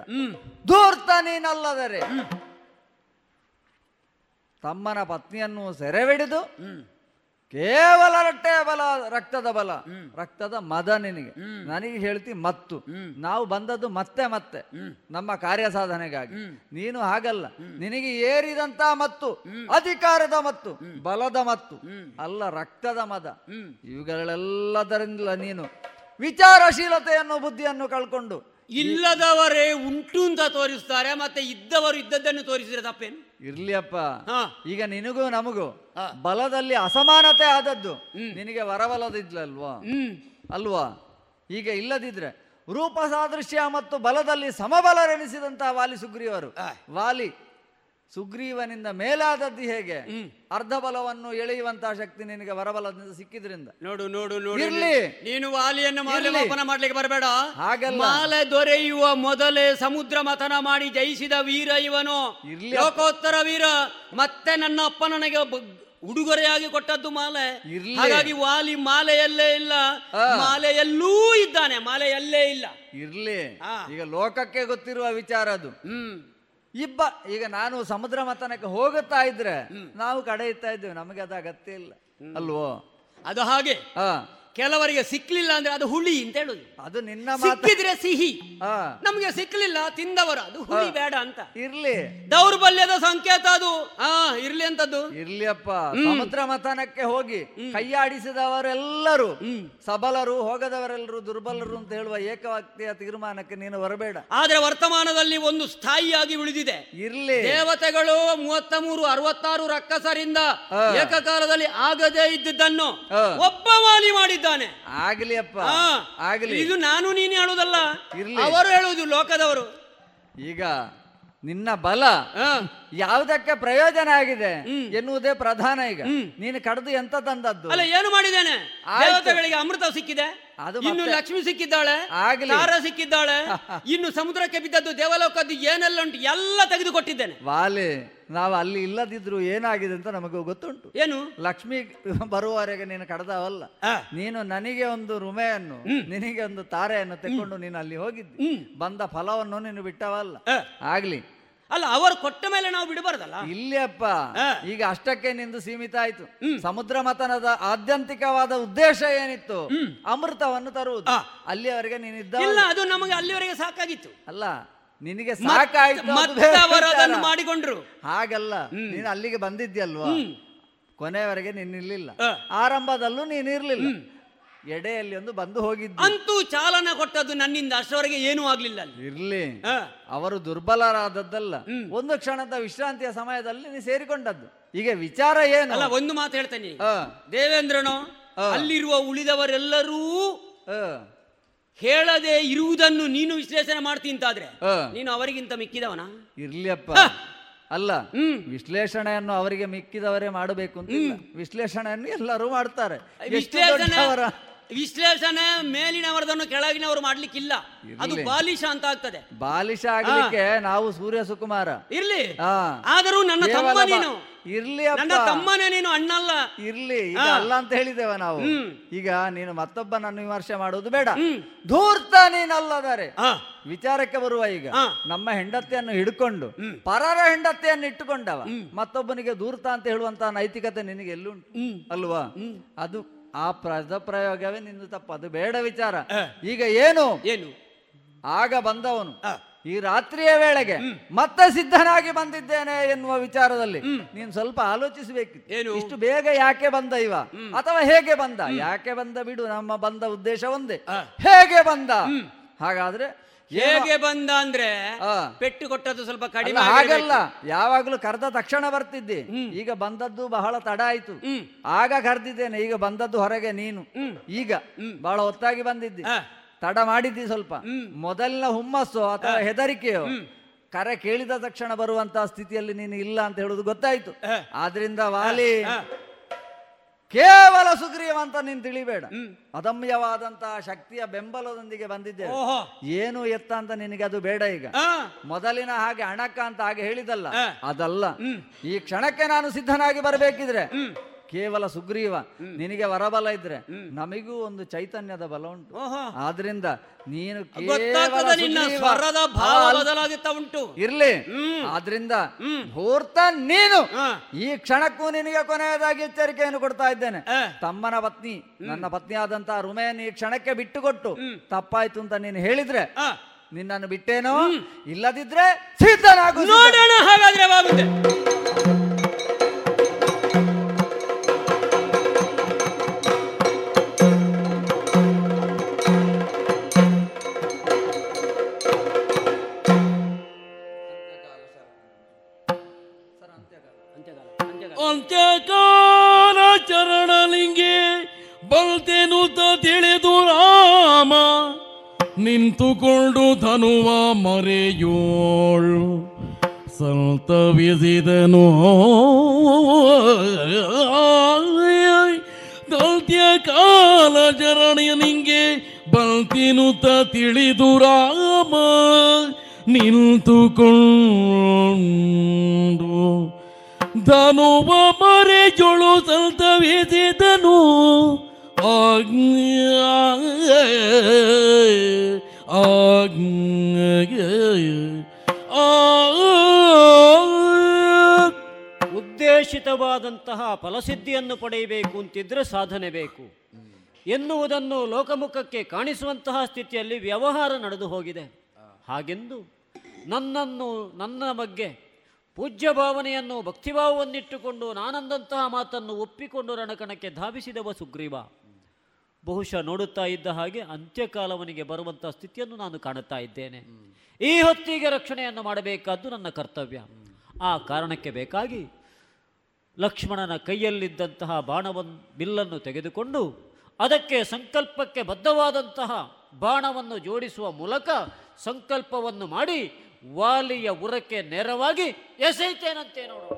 ಧೂರ್ತ ನೀನಲ್ಲದರೆ ತಮ್ಮನ ಪತ್ನಿಯನ್ನು ಸೆರೆಬಿಡಿದು ಕೇವಲ ರಟ್ಟೆ ಬಲ ರಕ್ತದ ಬಲ ರಕ್ತದ ಮದ ನಿನಗೆ. ನನಗೆ ಹೇಳ್ತಿ ಮತ್ತು. ನಾವು ಬಂದದ್ದು ಮತ್ತೆ ಮತ್ತೆ. ನಮ್ಮ ಕಾರ್ಯ ಸಾಧನೆಗಾಗಿ ನೀನು ಹಾಗಲ್ಲ. ನಿನಗೆ ಏರಿದಂತ ಮತ್ತು ಅಧಿಕಾರದ ಮತ್ತು ಬಲದ ಮತ್ತು. ಅಲ್ಲ ರಕ್ತದ ಮದ. ಇವುಗಳೆಲ್ಲದರಿಂದ ನೀನು ವಿಚಾರಶೀಲತೆಯನ್ನು ಬುದ್ಧಿಯನ್ನು ಕಳ್ಕೊಂಡು ಇಲ್ಲದವರೇ ಉಂಟು ಅಂತ ತೋರಿಸ್ತಾರೆ ಮತ್ತೆ ಇದ್ದವರು ಇದ್ದದ್ದನ್ನು ತೋರಿಸಿದ್ರೆ ತಪ್ಪೇನು? ಇರ್ಲಿಯಪ್ಪ ಈಗ ನಿನಗೂ ನಮಗೂ ಬಲದಲ್ಲಿ ಅಸಮಾನತೆ ಆದದ್ದು. ನಿನಗೆ ವರಬಲದಿದ್ಲಲ್ವಾ? ಅಲ್ವಾ? ಈಗ ಇಲ್ಲದಿದ್ರೆ ರೂಪ ಸಾದೃಶ್ಯ ಮತ್ತು ಬಲದಲ್ಲಿ ಸಮಬಲರೆನಿಸಿದಂತಹ ವಾಲಿ ಸುಗ್ರೀವರು. ವಾಲಿ ಸುಗ್ರೀವನಿಂದ ಮೇಲಾದದ್ದು ಹೇಗೆ? ಅರ್ಧ ಬಲವನ್ನು ಎಳೆಯುವಂತಹ ಶಕ್ತಿ ನಿನಗೆ ವರಬಲದಿಂದ ಸಿಕ್ಕಿದ್ರಿಂದ. ನೋಡು ನೋಡು ನೋಡು. ಇರ್ಲಿ. ನೀನು ವಾಲಿಯನ್ನು. ಮೌಲ್ಯಮಾಪನ ಮಾಡ್ಲಿಕ್ಕೆ ಬರಬೇಡ. ಹಾಗಲ್ಲ. ಮಾಲೆ ದೊರೆಯುವ ಮೊದಲೇ ಸಮುದ್ರ ಮಥನ ಮಾಡಿ ಜಯಿಸಿದ ವೀರ ಇವನು. ಇರ್ಲಿ. ಲೋಕೋತ್ತರ ವೀರ. ಮತ್ತೆ ನನ್ನ ಅಪ್ಪ ನನಗೆ ಉಡುಗೊರೆಯಾಗಿ ಕೊಟ್ಟದ್ದು ಮಾಲೆ. ಇರ್ಲಿ. ಹಾಗಾಗಿ ವಾಲಿ ಮಾಲೆಯಲ್ಲೇ ಇಲ್ಲ. ಮಾಲೆಯಲ್ಲೂ ಇದ್ದಾನೆ. ಮಾಲೆಯಲ್ಲೇ ಇಲ್ಲ. ಇರ್ಲಿ. ಈಗ ಲೋಕಕ್ಕೆ ಗೊತ್ತಿರುವ ವಿಚಾರ ಅದು. ಇಬ್ಬ ಈಗ ನಾನು ಸಮುದ್ರ ಮತನಕ್ಕೆ ಹೋಗುತ್ತಾ ಇದ್ರೆ ನಾವು ಕಡೆ ಇತ್ತಾ ಇದ್ದೇವೆ. ನಮಗೆ ಅದು ಅಗತ್ಯ ಇಲ್ಲ. ಅಲ್ವೋ? ಅದು ಹಾಗೆ. ಹಾ. ಕೆಲವರಿಗೆ ಸಿಕ್ಲಿಲ್ಲ ಅಂದ್ರೆ ಅದು ಹುಳಿ ಅಂತ ಹೇಳುದು. ಅದು ನಿನ್ನ ಮಾತು ಸಿಕ್ಕಿದ್ರೆ ಸಿಹಿ. ನಮ್ಗೆ ನಮಗೆ ಸಿಕ್ಲಿಲ್ಲ ತಿಂದವರು ಅದು ಹುಳಿ ಬೇಡ ಅಂತ. ಇರ್ಲಿ. ದೌರ್ಬಲ್ಯದ ಸಂಕೇತ ಅದು. ಹಾ ಇರ್ಲಿ ಅಂತದ್ದು. ಇರ್ಲಿ ಅಪ್ಪ ಸಮುದ್ರ ಮಥನಕ್ಕೆ ಹೋಗಿ ಕೈಯಾಡಿಸಿದವರೆಲ್ಲರೂ ಸಬಲರು ಹೋಗದವರೆಲ್ಲರೂ ದುರ್ಬಲರು ಅಂತ ಹೇಳುವ ಏಕವಾಕ್ತಿಯ ತೀರ್ಮಾನಕ್ಕೆ ನೀನು ಬರಬೇಡ. ಆದ್ರೆ ವರ್ತಮಾನದಲ್ಲಿ ಒಂದು ಸ್ಥಾಯಿಯಾಗಿ ಉಳಿದಿದೆ. ಇರ್ಲಿ. ದೇವತೆಗಳು ಮೂವತ್ತ ಮೂರು ಅರವತ್ತಾರು ರಕ್ಕಸರಿಂದ. ಏಕಕಾಲದಲ್ಲಿ ಆಗದೇ ಇದ್ದುದನ್ನು ಹಾ. ಒಬ್ಬ ವಾಲಿ ಮಾಡಿದ್ದಾನೆ ಆಗ್ಲಿ ಅಪ್ಪ ಆಗ್ಲಿ. ಇದು ನಾನು ನೀನು ಹೇಳುದಲ್ಲ. ಅವರು ಹೇಳುವುದು ಲೋಕದವರು. ಈಗ ನಿನ್ನ ಬಲ ಯಾವುದಕ್ಕೆ ಪ್ರಯೋಜನ ಆಗಿದೆ ಎನ್ನುವುದೇ ಪ್ರಧಾನ ಈಗ. ನೀನು ಕಡ್ದು ಎಂತ ತಂದದ್ದು? ಅಲ್ಲ ಏನು ಮಾಡಿದ್ದೇನೆ. ದೇವತೆಗಳಿಗೆ ಅಮೃತ ಸಿಕ್ಕಿದೆ. ಅದು ಇನ್ನು ಲಕ್ಷ್ಮಿ ಸಿಕ್ಕಿದ್ದಾಳೆ. ತಾರ ಸಿಕ್ಕಿದ್ದಾಳೆ ಇನ್ನು ಸಮುದ್ರಕ್ಕೆ ಬಿದ್ದದ್ದು ದೇವಲೋಕದ್ದು ಏನೆಲ್ಲ ಉಂಟು ಎಲ್ಲ ತೆಗೆದುಕೊಟ್ಟಿದ್ದೇನೆ. ವಾಲೆ ನಾವು ಅಲ್ಲಿ ಇಲ್ಲದಿದ್ರು ಏನಾಗಿದೆ ಅಂತ ನಮಗೂ ಗೊತ್ತುಂಟು. ಏನು? ಲಕ್ಷ್ಮಿ ಬರುವವರೆಗೆ ನೀನು ಕಡ್ದವಲ್ಲ. ನೀನು ನನಗೆ ಒಂದು ರುಮೆಯನ್ನು ನಿನಗೆ ಒಂದು ತಾರೆಯನ್ನು ತೆಕ್ಕೊಂಡು ನೀನು ಅಲ್ಲಿ ಹೋಗಿದ್ದಿ. ಬಂದ ಫಲವನ್ನು ನೀನು ಬಿಟ್ಟವಲ್ಲ. ಆಗ್ಲಿ. ಅಲ್ಲ ಅವರು ಕೊಟ್ಟ ಮೇಲೆ ನಾವು ಬಿಡಬಾರ್ದಲ್ಲ? ಇಲ್ಲಪ್ಪ ಈಗ ಅಷ್ಟಕ್ಕೆ ನಿಂದು ಸೀಮಿತ ಆಯ್ತು. ಸಮುದ್ರ ಮತನದ ಆದ್ಯಂತಿಕವಾದ ಉದ್ದೇಶ ಏನಿತ್ತು? ಅಮೃತವನ್ನು ತರುವುದು. ಅಲ್ಲಿಯವರೆಗೆ ನೀನಿದ್ದ ಇಲ್ಲ ಅದು ನಮಗೆ ಅಲ್ಲಿವರೆಗೆ ಸಾಕಾಗಿತ್ತು. ಅಲ್ಲ ನಿನಗೆ ಸಾಕಾಯ್ತು ಮಾಡಿಕೊಂಡ್ರು. ಹಾಗಲ್ಲ ನೀನು ಅಲ್ಲಿಗೆ ಬಂದಿದ್ಯಲ್ವಾ? ಕೊನೆಯವರೆಗೆ ನೀನಿರ್ಲಿಲ್ಲ ಆರಂಭದಲ್ಲೂ ನೀನಿರ್ಲಿಲ್ಲ. ಎಡೆಯಲ್ಲಿ ಒಂದು ಬಂದು ಹೋಗಿದ್ದು. ಅಂತೂ ಚಾಲನೆ ಕೊಟ್ಟದ್ದು ನನ್ನಿಂದ. ಅಷ್ಟರವರೆಗೆ ಏನೂ ಆಗ್ಲಿಲ್ಲ ಅಲ್ಲಿ. ಇರ್ಲಿ. ಅವರು ದುರ್ಬಲರಾದದ್ದಲ್ಲ. ಒಂದು ಕ್ಷಣದ ವಿಶ್ರಾಂತಿಯ ಸಮಯದಲ್ಲಿ ನೀನು ಸೇರಿಕೊಂಡದ್ದು. ಈಗ ವಿಚಾರ ಏನು? ಅಲ್ಲ ಒಂದು ಮಾತು ಹೇಳ್ತೇನೆ. ದೇವೇಂದ್ರನು ಅಲ್ಲಿರುವ ಉಳಿದವರೆಲ್ಲರೂ. ಹೇಳದೆ ಇರುವುದನ್ನು ನೀನು ವಿಶ್ಲೇಷಣೆ ಮಾಡ್ತೀಂತಾದ್ರೆ ಆ. ನೀನು ಅವರಿಗಿಂತ ಮಿಕ್ಕಿದವನ? ಇರ್ಲಿಯಪ್ಪ ಅಲ್ಲ ವಿಶ್ಲೇಷಣೆಯನ್ನು ಅವರಿಗೆ ಮಿಕ್ಕಿದವರೇ ಮಾಡಬೇಕು ಅಂತ. ವಿಶ್ಲೇಷಣೆಯನ್ನು ಎಲ್ಲರೂ ಮಾಡ್ತಾರೆ. ವಿಶ್ಲೇಷಣೆ ವಿಶ್ಲೇಷಣೆ ಮೇಲಿನವರದನ್ನು ಕೆಳಗಿನವರು ಮಾಡ್ಲಿಕ್ಕಿಲ್ಲ. ಅದು. ಬಾಲಿಶ ಅಂತ ಆಗ್ತದೆ. ಬಾಲಿಶ ಆಗ್ಲಿಕ್ಕೆ ನಾವು ಸೂರ್ಯ ಸುಕುಮಾರ. ಇರ್ಲಿ. ಆದರೂ ನನ್ನ ತಮ್ಮ ನೀನು. ಇರ್ಲಿ ನನ್ನ ತಮ್ಮನೇ ನೀನು ಅಣ್ಣಲ್ಲ. ಇರ್ಲಿ. ಅಲ್ಲ ಅಂತ ಹೇಳಿದ್ದೇವೆ ನಾವು. ಈಗ ನೀನು ಮತ್ತೊಬ್ಬನನ್ನು ವಿಮರ್ಶೆ ಮಾಡುವುದು ಬೇಡ. ಧೂರ್ತ ನೀನಲ್ಲದಾರೆ. ವಿಚಾರಕ್ಕೆ ಬರುವ ಈಗ. ನಮ್ಮ ಹೆಂಡತಿಯನ್ನು ಹಿಡ್ಕೊಂಡು ಪರರ ಹೆಂಡತಿಯನ್ನು ಇಟ್ಟುಕೊಂಡವ. ಮತ್ತೊಬ್ಬನಿಗೆ ಧೂರ್ತ ಅಂತ ಹೇಳುವಂತಹ ನೈತಿಕತೆ ನಿನಗೆ ಎಲ್ಲುಂಟು ಅಲ್ವಾ? ಅದು ಆ ಪದ ಪ್ರಯೋಗವೇ ನಿಂದು ತಪ್ಪು. ಅದು ಬೇಡ ವಿಚಾರ. ಈಗ ಏನು? ಏನು? ಆಗ ಬಂದವನು. ಈ ರಾತ್ರಿಯ ವೇಳೆಗೆ ಮತ್ತೆ ಸಿದ್ಧನಾಗಿ ಬಂದಿದ್ದೇನೆ ಎನ್ನುವ ವಿಚಾರದಲ್ಲಿ ನೀನು ಸ್ವಲ್ಪ ಆಲೋಚಿಸಬೇಕಿತ್ತು ಏನು? ಇಷ್ಟು ಬೇಗ ಯಾಕೆ ಬಂದ ಇವ? ಅಥವಾ ಹೇಗೆ ಬಂದ? ಯಾಕೆ ಬಂದ ಬಿಡು ನಮ್ಮ ಬಂದ ಉದ್ದೇಶ ಒಂದೇ. ಹೇಗೆ ಬಂದ? ಹಾಗಾದ್ರೆ ಹೇಗೆ ಬಂದ ಅಂದ್ರೆ. ಪೆಟ್ಟು ಕೊಟ್ಟದ್ದು ಸ್ವಲ್ಪ ಕಡಿಮೆ ಆಗಲ್ಲ ಯಾವಾಗ್ಲೂ ಕರೆದ ತಕ್ಷಣ ಬರ್ತಿದ್ದೆ. ಈಗ ಬಂದದ್ದು ಬಹಳ ತಡ ಆಯ್ತು. ಆಗ ಕರೆದಿದ್ದೇನೆ. ಈಗ ಬಂದದ್ದು ಹೊರಗೆ ನೀನು. ಈಗ ಬಹಳ ಹೊತ್ತಾಗಿ ಬಂದಿದ್ದೆ. ತಡ ಮಾಡಿದ್ದಿ ಸ್ವಲ್ಪ. ಮೊದಲಿನ ಹುಮ್ಮಸ್ಸು ಅಥವಾ ಹೆದರಿಕೆಯೋ ಕರೆ ಕೇಳಿದ ತಕ್ಷಣ ಬರುವಂತಹ ಸ್ಥಿತಿಯಲ್ಲಿ ನೀನು ಇಲ್ಲ ಅಂತ ಹೇಳುದು ಗೊತ್ತಾಯ್ತು. ಆದ್ರಿಂದ ವಾಲಿ ಕೇವಲ ಸುಗ್ರೀವ ಅಂತ ನೀನು ತಿಳಿಬೇಡ. ಅದಮ್ಯವಾದಂತಹ ಶಕ್ತಿಯ ಬೆಂಬಲದೊಂದಿಗೆ ಬಂದಿದ್ದೆ ಏನು ಎತ್ತ ಅಂತ ನಿನಗೆ ಅದು ಬೇಡ ಈಗ. ಮೊದಲಿನ ಹಾಗೆ ಹಣಕ್ಕ ಅಂತ ಹಾಗೆ ಹೇಳಿದಲ್ಲ ಅದಲ್ಲ. ಈ ಕ್ಷಣಕ್ಕೆ ನಾನು ಸಿದ್ಧನಾಗಿ ಬರಬೇಕಿದ್ರೆ ಕೇವಲ ಸುಗ್ರೀವ. ನಿನಗೆ ವರಬಲ ಇದ್ರೆ ನಮಗೂ ಒಂದು ಚೈತನ್ಯದ ಬಲ ಉಂಟು. ಆದ್ರಿಂದ ನೀನು ಸ್ವರದ ಭಾವ ಬದಲಾಗುತ್ತಾ ಉಂಟು. ಇರ್ಲಿ. ಆದ್ರಿಂದ ಮುಹೂರ್ತ ನೀನು. ಈ ಕ್ಷಣಕ್ಕೂ ನಿನಗೆ ಕೊನೆಯದಾಗಿ ಎಚ್ಚರಿಕೆಯನ್ನು ಕೊಡ್ತಾ ಇದ್ದೇನೆ. ತಮ್ಮನ ಪತ್ನಿ ನನ್ನ ಪತ್ನಿ ಆದಂತಹ ರುಮೆಯನ್ನು ಈ ಕ್ಷಣಕ್ಕೆ ಬಿಟ್ಟುಕೊಟ್ಟು ತಪ್ಪಾಯ್ತು ಅಂತ ನೀನು ಹೇಳಿದ್ರೆ ನಿನ್ನನ್ನು ಬಿಟ್ಟೇನೋ? ಇಲ್ಲದಿದ್ರೆ ಸಿದ್ಧನಾಗು. ನೋಡೋಣ ಹಾಗಾದ್ರೆ ನಿಂತುಕೊಂಡು ಧನುವ ಮರೆಯೋಳು. ಸಂತವಿಸಿದನು ದೌತ್ಯ ಕಾಲ ಚರಣನಿಂಗೆ ಬಲ್ತಿನುತ ತಿಳಿದು ರಾಮ ನಿಂತುಕೊಂಡು ಧನುವ ಮರೆಯೋಳು ಸಂತವಿಸಿದನು ಆಜ್ಞೆ ಉದ್ದೇಶಿತವಾದಂತಹ ಫಲಸಿದ್ಧಿಯನ್ನು ಪಡೆಯಬೇಕು ಅಂತಿದ್ರೆ ಸಾಧನೆ ಬೇಕು. ಎನ್ನುವುದನ್ನು ಲೋಕಮುಖಕ್ಕೆ ಕಾಣಿಸುವಂತಹ ಸ್ಥಿತಿಯಲ್ಲಿ ವ್ಯವಹಾರ ನಡೆದು ಹೋಗಿದೆ. ಹಾಗೆಂದು ನನ್ನನ್ನು, ನನ್ನ ಬಗ್ಗೆ ಪೂಜ್ಯ ಭಾವನೆಯನ್ನು, ಭಕ್ತಿಭಾವವನ್ನಿಟ್ಟುಕೊಂಡು ನಾನಂದಂತಹ ಮಾತನ್ನು ಒಪ್ಪಿಕೊಂಡು ರಣಕಣಕ್ಕೆ ಧಾವಿಸಿದವ ಸುಗ್ರೀವ. ಬಹುಶಃ ನೋಡುತ್ತಾ ಇದ್ದ ಹಾಗೆ ಅಂತ್ಯಕಾಲವನಿಗೆ ಬರುವಂತಹ ಸ್ಥಿತಿಯನ್ನು ನಾನು ಕಾಣುತ್ತಾ ಇದ್ದೇನೆ. ಈ ಹೊತ್ತಿಗೆ ರಕ್ಷಣೆಯನ್ನು ಮಾಡಬೇಕಾದ್ದು ನನ್ನ ಕರ್ತವ್ಯ. ಆ ಕಾರಣಕ್ಕೆ ಬೇಕಾಗಿ ಲಕ್ಷ್ಮಣನ ಕೈಯಲ್ಲಿದ್ದಂತಹ ಬಾಣವನ್ ಬಿಲ್ಲನ್ನು ತೆಗೆದುಕೊಂಡು ಅದಕ್ಕೆ ಸಂಕಲ್ಪಕ್ಕೆ ಬದ್ಧವಾದಂತಹ ಬಾಣವನ್ನು ಜೋಡಿಸುವ ಮೂಲಕ ಸಂಕಲ್ಪವನ್ನು ಮಾಡಿ ವಾಲಿಯ ಉರಕ್ಕೆ ನೇರವಾಗಿ ಎಸೆಯುತ್ತೇನಂತೆ ನೋಡು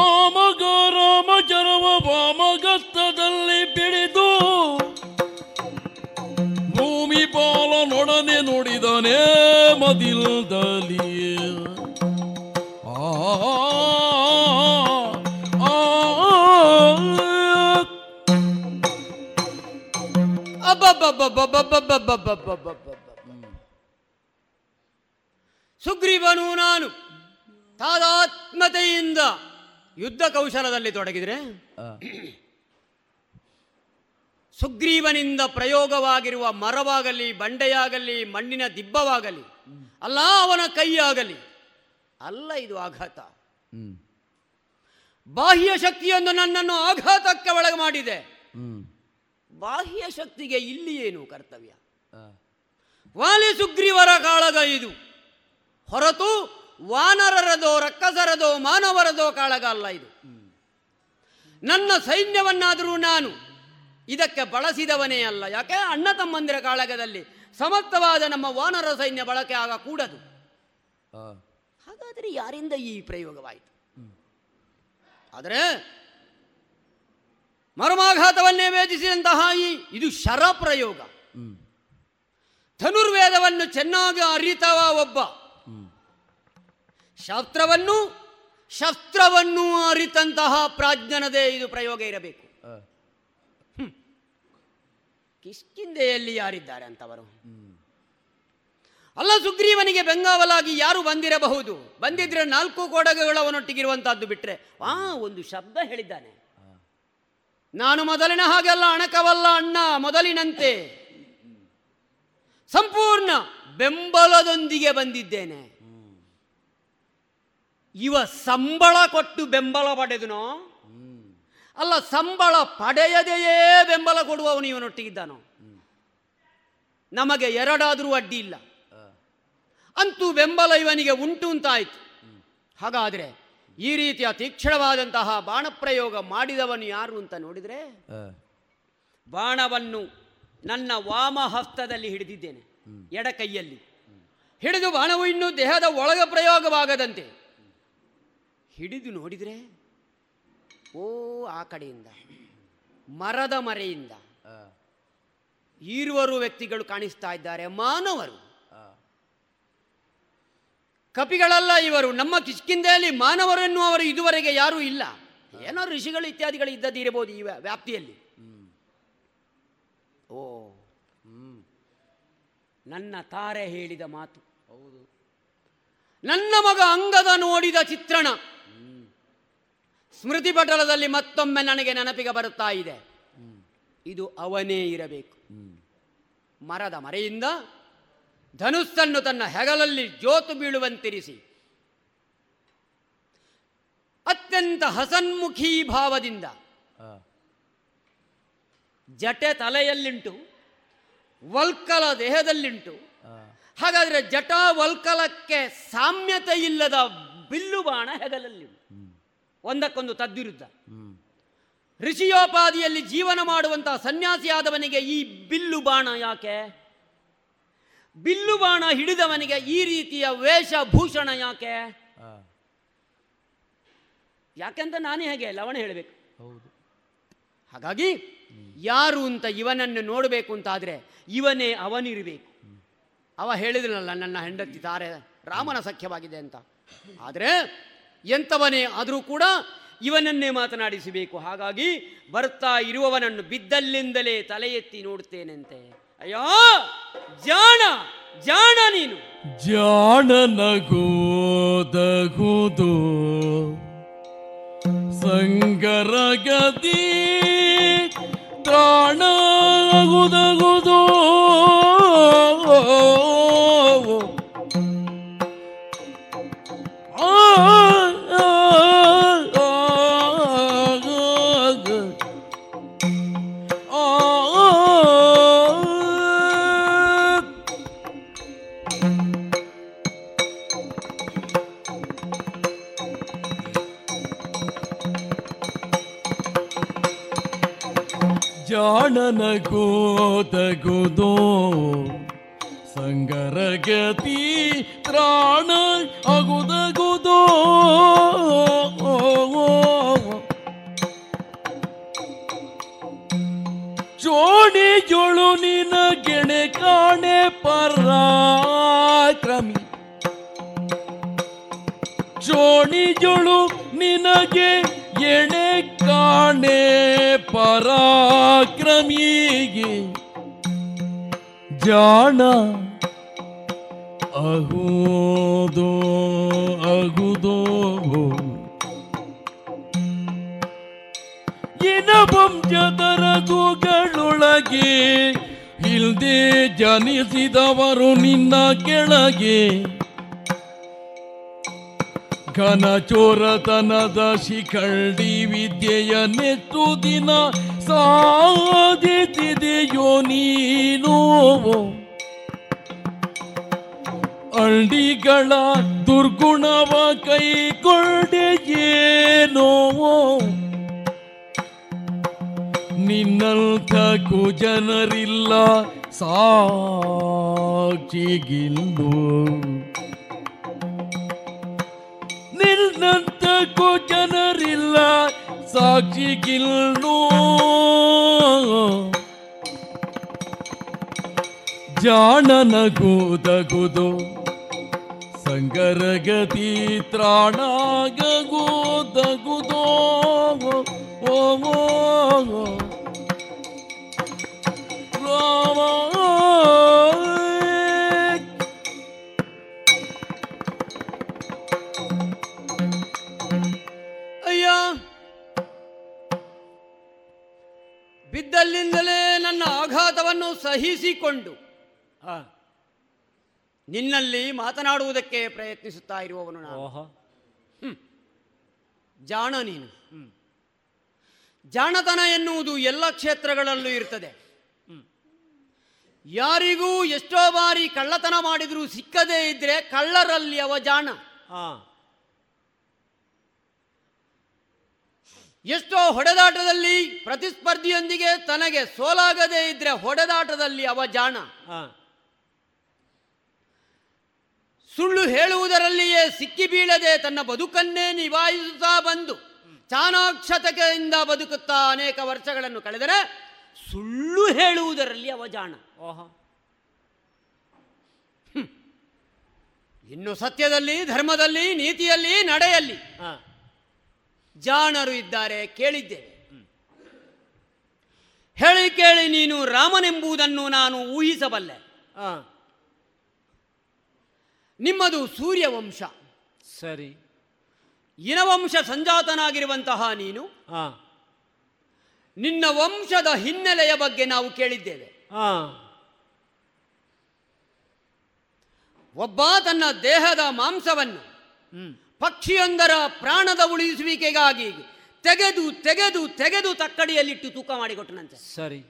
ಓಮಗ ರೋಮ ವಾಮಗತ್ತದಲ್ಲಿ ಬಿಡಿದು ಭೂಮಿ ಪಾಲನೊಡನೆ ನೋಡಿದನೇ ಮದಿಲ್ದಲ್ಲಿ ಸುಗ್ರೀವನು ನಾನು ತಾದಾತ್ಮತೆಯಿಂದ ಯುದ್ಧ ಕೌಶಲದಲ್ಲಿ ತೊಡಗಿದರೆ ಸುಗ್ರೀವನಿಂದ ಪ್ರಯೋಗವಾಗಿರುವ ಮರವಾಗಲಿ ಬಂಡೆಯಾಗಲಿ ಮಣ್ಣಿನ ದಿಬ್ಬವಾಗಲಿ ಅಲ್ಲ ಅವನ ಕೈಯಾಗಲಿ ಅಲ್ಲ ಇದು ಆಘಾತ. ಬಾಹ್ಯ ಶಕ್ತಿಯೊಂದು ನನ್ನನ್ನು ಆಘಾತಕ್ಕೆ ಒಳಗೆ ಮಾಡಿದೆ. ಬಾಹ್ಯ ಶಕ್ತಿಗೆ ಇಲ್ಲಿ ಏನು ಕರ್ತವ್ಯ? ವಾಲಿ ಸುಗ್ರೀವರ ಕಾಳಗ ಇದು. ಹೊರತು ವಾನರರದೋ ರಕ್ಕಸರದೋ ಮಾನವರದೋ ಕಾಳಗ ಅಲ್ಲ ಇದು. ನನ್ನ ಸೈನ್ಯವನ್ನಾದರೂ ನಾನು ಇದಕ್ಕೆ ಬಳಸಿದವನೇ ಅಲ್ಲ. ಯಾಕೆ? ಅಣ್ಣ ತಮ್ಮಂದಿರ ಕಾಳಗದಲ್ಲಿ ಸಮರ್ಥವಾದ ನಮ್ಮ ವಾನರ ಸೈನ್ಯ ಬಳಕೆ ಆಗ ಕೂಡದು. ಹಾಗಾದರೆ ಯಾರಿಂದ ಈ ಪ್ರಯೋಗವಾಯಿತು? ಆದರೆ ಮರ್ಮಾಘಾತವನ್ನೇ ವೇದಿಸಿದಂತಹ ಈ ಇದು ಶರ ಪ್ರಯೋಗ ಧನುರ್ವೇದವನ್ನು ಚೆನ್ನಾಗಿ ಅರಿತವ ಒಬ್ಬ. ಶಾಸ್ತ್ರವನ್ನು ಶಸ್ತ್ರವನ್ನು ಅರಿತಂತಹ ಪ್ರಾಜ್ಞನದೇ ಇದು ಪ್ರಯೋಗ ಇರಬೇಕು. ಹ್ಮ್. ಕಿಷ್ಕಿಂದೆಯಲ್ಲಿ ಯಾರಿದ್ದಾರೆ ಅಂತವರು? ಅಲ್ಲ ಸುಗ್ರೀವನಿಗೆ ಬೆಂಗಾವಲಾಗಿ ಯಾರು ಬಂದಿರಬಹುದು? ಬಂದಿದ್ರೆ ನಾಲ್ಕು ಅವನೊಟ್ಟಿಗಿರುವಂತಹದ್ದು ಬಿಟ್ರೆ ಆ ಒಂದು ಶಬ್ದ ಹೇಳಿದ್ದಾನೆ. ನಾನು ಮೊದಲಿನ ಹಾಗೆಲ್ಲ ಅಣಕವಲ್ಲ ಅಣ್ಣ, ಮೊದಲಿನಂತೆ. ಸಂಪೂರ್ಣ ಬೆಂಬಲದೊಂದಿಗೆ ಬಂದಿದ್ದೇನೆ. ಇವ ಸಂಬಳ ಕೊಟ್ಟು ಬೆಂಬಲ ಪಡೆದನೋ? ಅಲ್ಲ, ಸಂಬಳ ಪಡೆಯದೆಯೇ ಬೆಂಬಲ ಕೊಡುವವನು ಇವನೊಟ್ಟಿಗಿದ್ದಾನೋ? ನಮಗೆ ಎರಡಾದರೂ ಅಡ್ಡಿ ಇಲ್ಲ. ಅಂತೂ ಬೆಂಬಲ ಇವನಿಗೆ ಉಂಟು ಅಂತಾಯಿತು. ಹಾಗಾದ್ರೆ ಈ ರೀತಿಯ ತೀಕ್ಷ್ಣವಾದಂತಹ ಬಾಣಪ್ರಯೋಗ ಮಾಡಿದವನು ಯಾರು ಅಂತ ನೋಡಿದ್ರೆ ಬಾಣವನ್ನು ನನ್ನ ವಾಮ ಹಸ್ತದಲ್ಲಿ ಹಿಡಿದಿದ್ದೇನೆ ಎಡ ಕೈಯಲ್ಲಿ ಹಿಡಿದು ಬಾಣವು ಇನ್ನೂ ದೇಹದ ಒಳಗೆ ಪ್ರಯೋಗವಾಗದಂತೆ. ಹಿಡಿದು ನೋಡಿದರೆ ಓ ಆ ಕಡೆಯಿಂದ ಮರದ ಮರೆಯಿಂದ ಈರುವರು ವ್ಯಕ್ತಿಗಳು ಕಾಣಿಸ್ತಾ ಇದ್ದಾರೆ ಮಾನವರು. ಕಪಿಗಳಲ್ಲ ಇವರು. ನಮ್ಮ ಕಿಷ್ಕಿಂದೆಯಲ್ಲಿ ಮಾನವರೆನ್ನುವರು ಇದುವರೆಗೆ ಯಾರೂ ಇಲ್ಲ. ಏನೋ ಋಷಿಗಳು ಇತ್ಯಾದಿಗಳು ಇದ್ದದಿರಬಹುದು ಈ ವ್ಯಾ- ವ್ಯಾಪ್ತಿಯಲ್ಲಿ. ಓ ನನ್ನ ತಾರೆ ಹೇಳಿದ ಮಾತು. ಹೌದು. ನನ್ನ ಮಗ ಅಂಗದ ನೋಡಿದ ಚಿತ್ರಣ. ಸ್ಮೃತಿ ಪಟಲದಲ್ಲಿ ಮತ್ತೊಮ್ಮೆ ನನಗೆ ನೆನಪಿಗೆ ಬರುತ್ತಾ ಇದೆ. ಇದು ಅವನೇ ಇರಬೇಕು. ಮರದ ಮರೆಯಿಂದ ಧನುಸ್ಸನ್ನು ತನ್ನ ಹೆಗಲಲ್ಲಿ ಜೋತು ಬೀಳುವಂತಿರಿಸಿ. ಅತ್ಯಂತ ಹಸನ್ಮುಖಿ ಭಾವದಿಂದ ಜಟೆ ತಲೆಯಲ್ಲಿಂಟು ವಲ್ಕಲ ದೇಹದಲ್ಲಿಂಟು. ಹಾಗಾದ್ರೆ ಜಟ ವಲ್ಕಲಕ್ಕೆ ಸಾಮ್ಯತೆ ಇಲ್ಲದ ಬಿಲ್ಲು ಬಾಣ ಹೆಗಲಲ್ಲಿ ಒಂದಕ್ಕೊಂದು ತದ್ವಿರುದ್ಧ. ಋಷಿಯೋಪಾದಿಯಲ್ಲಿ ಜೀವನ ಮಾಡುವಂತಹ ಸನ್ಯಾಸಿಯಾದವನಿಗೆ ಈ ಬಿಲ್ಲು ಬಾಣ ಯಾಕೆ? ಬಿಲ್ಲು ಬಾಣ ಹಿಡಿದವನಿಗೆ ಈ ರೀತಿಯ ವೇಷಭೂಷಣ ಯಾಕೆ? ಯಾಕೆಂತ ನಾನೇ ಹೇಗೆ ಲವಣ ಹೇಳಬೇಕು. ಹೌದು. ಹಾಗಾಗಿ ಯಾರು ಅಂತ ಇವನನ್ನು ನೋಡಬೇಕು ಅಂತಾದ್ರೆ ಇವನೇ ಅವನಿರಬೇಕು. ಅವ ಹೇಳಿದ್ರಲ್ಲ ನನ್ನ ಹೆಂಡತಿ ತಾರೆ ರಾಮನ ಸಖ್ಯವಾಗಿದೆ ಅಂತ. ಆದರೆ ಎಂಥವನೇ ಆದರೂ ಕೂಡ ಇವನನ್ನೇ ಮಾತನಾಡಿಸಬೇಕು. ಹಾಗಾಗಿ ಬರ್ತಾ ಇರುವವನನ್ನು ಬಿದ್ದಲ್ಲಿಂದಲೇ ತಲೆ ಎತ್ತಿ ನೋಡುತ್ತೇನೆಂತೆ ಅಯ್ಯೋ ಜಾಣ ಜಾಣ ನೀನು. ಜಾಣನಗೋದಗುದು ಸಂಗರಗದಿ ತ್ರಾಣಗುದಗುದು ಆ, ಜಾಣನ ಗೋದಗುದೋ ಸಂಗರಗತಿ ತ್ರಾಣ ಅಗುದಗುದೋ ಜೋಡಿಯೊಳು ನಿನ ಗೆಣೆ ಕಾಣೆ ಪರಾಕ್ರಮಿ. ಜೋಳು ನಿನಗೆ ಎಣೆ ಕಾಣೆ ಪರಾಕ್ರಮಿಗೆ ಜಾಣ ಅಹೋದು ಅಗುದೋ ಇನ ವಂಶದರ ಗುಗಳೊಳಗೆ ಇಲ್ದೆ ಜನಿಸಿದವರು ನಿನ್ನ ಕೆಳಗೆ. ಘನ ಚೋರತನದ ಶಿಖಂಡಿ ವಿದ್ಯೆಯ ನೆತ್ತು ದಿನ ಸಾಧಿಸಿದೆಯೋ ನೀನು? ಅಳ್ಳಿಗಳ ದುರ್ಗುಣವ ಕೈಗೊಂಡೆಯೇನೋ ನಿನ್ನಂಥ ಕುಜನರಿಲ್ಲ ಸಾಕ್ಷಿಗಿಲ್ಲು. ನಿನ್ನಂತ ಜನರಿಲ್ಲ ಸಾಕ್ಷಿಗಿಲ್ಲು ಜಾಣನಗೂದಗುದು ಸಂಗರಗತಿ ತ್ರಾಣಾಗೂದಗುದೋ ಓ. ರಾಮ. ಬಿದ್ದಲ್ಲಿಂದಲೇ ನನ್ನ ಆಘಾತವನ್ನು ಸಹಿಸಿಕೊಂಡು ನಿನ್ನಲ್ಲಿ ಮಾತನಾಡುವುದಕ್ಕೆ ಪ್ರಯತ್ನಿಸುತ್ತಾ ಇರುವವನು ನಾನು. ಜಾಣ ನೀನು. ಜಾಣತನ ಎನ್ನುವುದು ಎಲ್ಲ ಕ್ಷೇತ್ರಗಳಲ್ಲೂ ಇರ್ತದೆ. ಯಾರಿಗೂ ಎಷ್ಟೋ ಬಾರಿ ಕಳ್ಳತನ ಮಾಡಿದರೂ ಸಿಕ್ಕದೇ ಇದ್ರೆ ಕಳ್ಳರಲ್ಲಿ ಅವ ಜಾಣ. ಎಷ್ಟೋ ಹೊಡೆದಾಟದಲ್ಲಿ ಪ್ರತಿಸ್ಪರ್ಧಿಯೊಂದಿಗೆ ತನಗೆ ಸೋಲಾಗದೇ ಇದ್ರೆ ಹೊಡೆದಾಟದಲ್ಲಿ ಅವ ಜಾಣ. ಸುಳ್ಳು ಹೇಳುವುದರಲ್ಲಿಯೇ ಸಿಕ್ಕಿ ಬೀಳದೆ ತನ್ನ ಬದುಕನ್ನೇ ನಿಭಾಯಿಸುತ್ತಾ ಬಂದು ಚಾಣಾಕ್ಷತೆಯಿಂದ ಬದುಕುತ್ತಾ ಅನೇಕ ವರ್ಷಗಳನ್ನು ಕಳೆದರೆ ಸುಳ್ಳು ಹೇಳುವುದರಲ್ಲಿ ಅವ ಜಾಣ. ಓಹೋ. ಇನ್ನು ಸತ್ಯದಲ್ಲಿ ಧರ್ಮದಲ್ಲಿ ನೀತಿಯಲ್ಲಿ ನಡೆಯಲ್ಲಿ ಜಾಣರು ಇದ್ದಾರೆ ಕೇಳಿದ್ದೇವೆ ಹೇಳಿ ಕೇಳಿ ನೀನು ರಾಮನೆಂಬುದನ್ನು ನಾನು ಊಹಿಸಬಲ್ಲೆ. ಹಾ ನಿಮ್ಮದು ಸೂರ್ಯವಂಶ. ಸರಿ. ಇನವಂಶ ಸಂಜಾತನಾಗಿರುವಂತಹ ನೀನು. ಹಾ ನಿನ್ನ ವಂಶದ ಹಿನ್ನೆಲೆಯ ಬಗ್ಗೆ ನಾವು ಕೇಳಿದ್ದೇವೆ. ಹಾ ಒಬ್ಬ ತನ್ನ ದೇಹದ ಮಾಂಸವನ್ನು ಪಕ್ಷಿಯೊಂದರ ಪ್ರಾಣದ ಉಳಿಸುವಿಕೆಗಾಗಿ ತೆಗೆದು ತೆಗೆದು ತೆಗೆದು ತಕ್ಕಡಿಯಲ್ಲಿಟ್ಟು ತೂಕ ಮಾಡಿಕೊಟ್ಟನಂತೆ. ಸರಿ.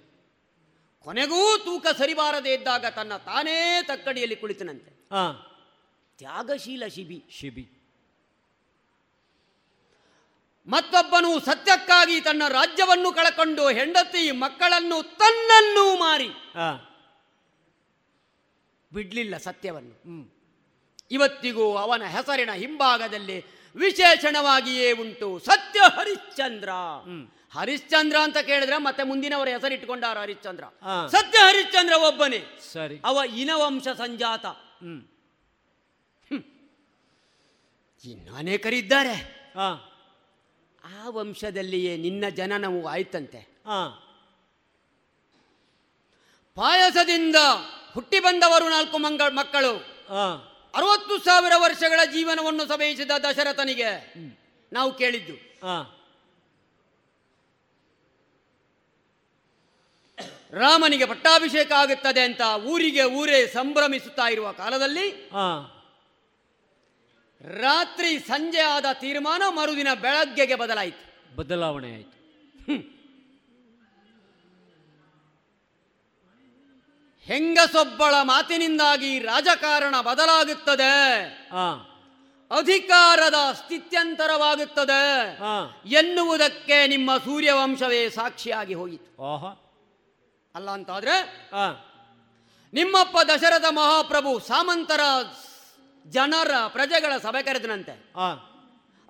ಕೊನೆಗೂ ತೂಕ ಸರಿಬಾರದೇ ಇದ್ದಾಗ ತನ್ನ ತಾನೇ ತಕ್ಕಡಿಯಲ್ಲಿ ಕುಳಿತನಂತೆ. ಹಾ ತ್ಯಾಗಶೀಲ ಶಿಬಿ. ಶಿಬಿ. ಮತ್ತೊಬ್ಬನು ಸತ್ಯಕ್ಕಾಗಿ ತನ್ನ ರಾಜ್ಯವನ್ನು ಕಳಕೊಂಡು ಹೆಂಡತಿ ಮಕ್ಕಳನ್ನು ತನ್ನನ್ನು ಮಾರಿ. ಹಾ ಬಿಡ್ಲಿಲ್ಲ ಸತ್ಯವನ್ನು. ಇವತ್ತಿಗೂ ಅವನ ಹೆಸರಿನ ಹಿಂಭಾಗದಲ್ಲಿ ವಿಶೇಷಣವಾಗಿಯೇ ಉಂಟು ಸತ್ಯ ಹರಿಶ್ಚಂದ್ರ. ಹರಿಶ್ಚಂದ್ರ ಅಂತ ಕೇಳಿದ್ರೆ ಮತ್ತೆ ಮುಂದಿನವರ ಹೆಸರಿಟ್ಟುಕೊಂಡಾರ ಹರಿಶ್ಚಂದ್ರ. ಸತ್ಯ ಹರಿಶ್ಚಂದ್ರ ಒಬ್ಬನೇ. ಸರಿ. ಅವ ಇನವಂಶ ಸಂಜಾತ. ಹ್ಮ್. ಇನ್ನು ಅನೇಕರಿದ್ದಾರೆ. ಹಾ. ಆ ವಂಶದಲ್ಲಿಯೇ ನಿನ್ನ ಜನನವು ಆಯ್ತಂತೆ. ಪಾಯಸದಿಂದ ಹುಟ್ಟಿ ಬಂದವರು ನಾಲ್ಕು ಮಂಗ ಮಕ್ಕಳು. ಹಾ. ಅರವತ್ತು ಸಾವಿರ ವರ್ಷಗಳ ಜೀವನವನ್ನು ಸಮಯಿಸಿದ ದಶರಥನಿಗೆ ನಾವು ಕೇಳಿದ್ದು. ರಾಮನಿಗೆ ಪಟ್ಟಾಭಿಷೇಕ ಆಗುತ್ತದೆ ಅಂತ ಊರಿಗೆ ಊರೇ ಸಂಭ್ರಮಿಸುತ್ತಾ ಇರುವ ಕಾಲದಲ್ಲಿ ರಾತ್ರಿ ಸಂಜೆ ಆದ ತೀರ್ಮಾನ ಮರುದಿನ ಬೆಳಗ್ಗೆಗೆ ಬದಲಾಯಿತು. ಬದಲಾವಣೆ ಆಯ್ತು. ಹೆಂಗಸೊಬ್ಬಳ ಮಾತಿನಿಂದಾಗಿ ರಾಜಕಾರಣ ಬದಲಾಗುತ್ತದೆ? ಹಾ ಅಧಿಕಾರದ ಸ್ಥಿತ್ಯಂತರವಾಗುತ್ತದೆ ಹಾ ಎನ್ನುವುದಕ್ಕೆ ನಿಮ್ಮ ಸೂರ್ಯವಂಶವೇ ಸಾಕ್ಷಿಯಾಗಿ ಹೋಯಿತು. ಅಲ್ಲ ಅಂತಾದ್ರೆ ಹಾ ನಿಮ್ಮಪ್ಪ ದಶರಥ ಮಹಾಪ್ರಭು ಸಾಮಂತರ ಜನರ ಪ್ರಜೆಗಳ ಸಭೆ ಕರೆದನಂತೆ.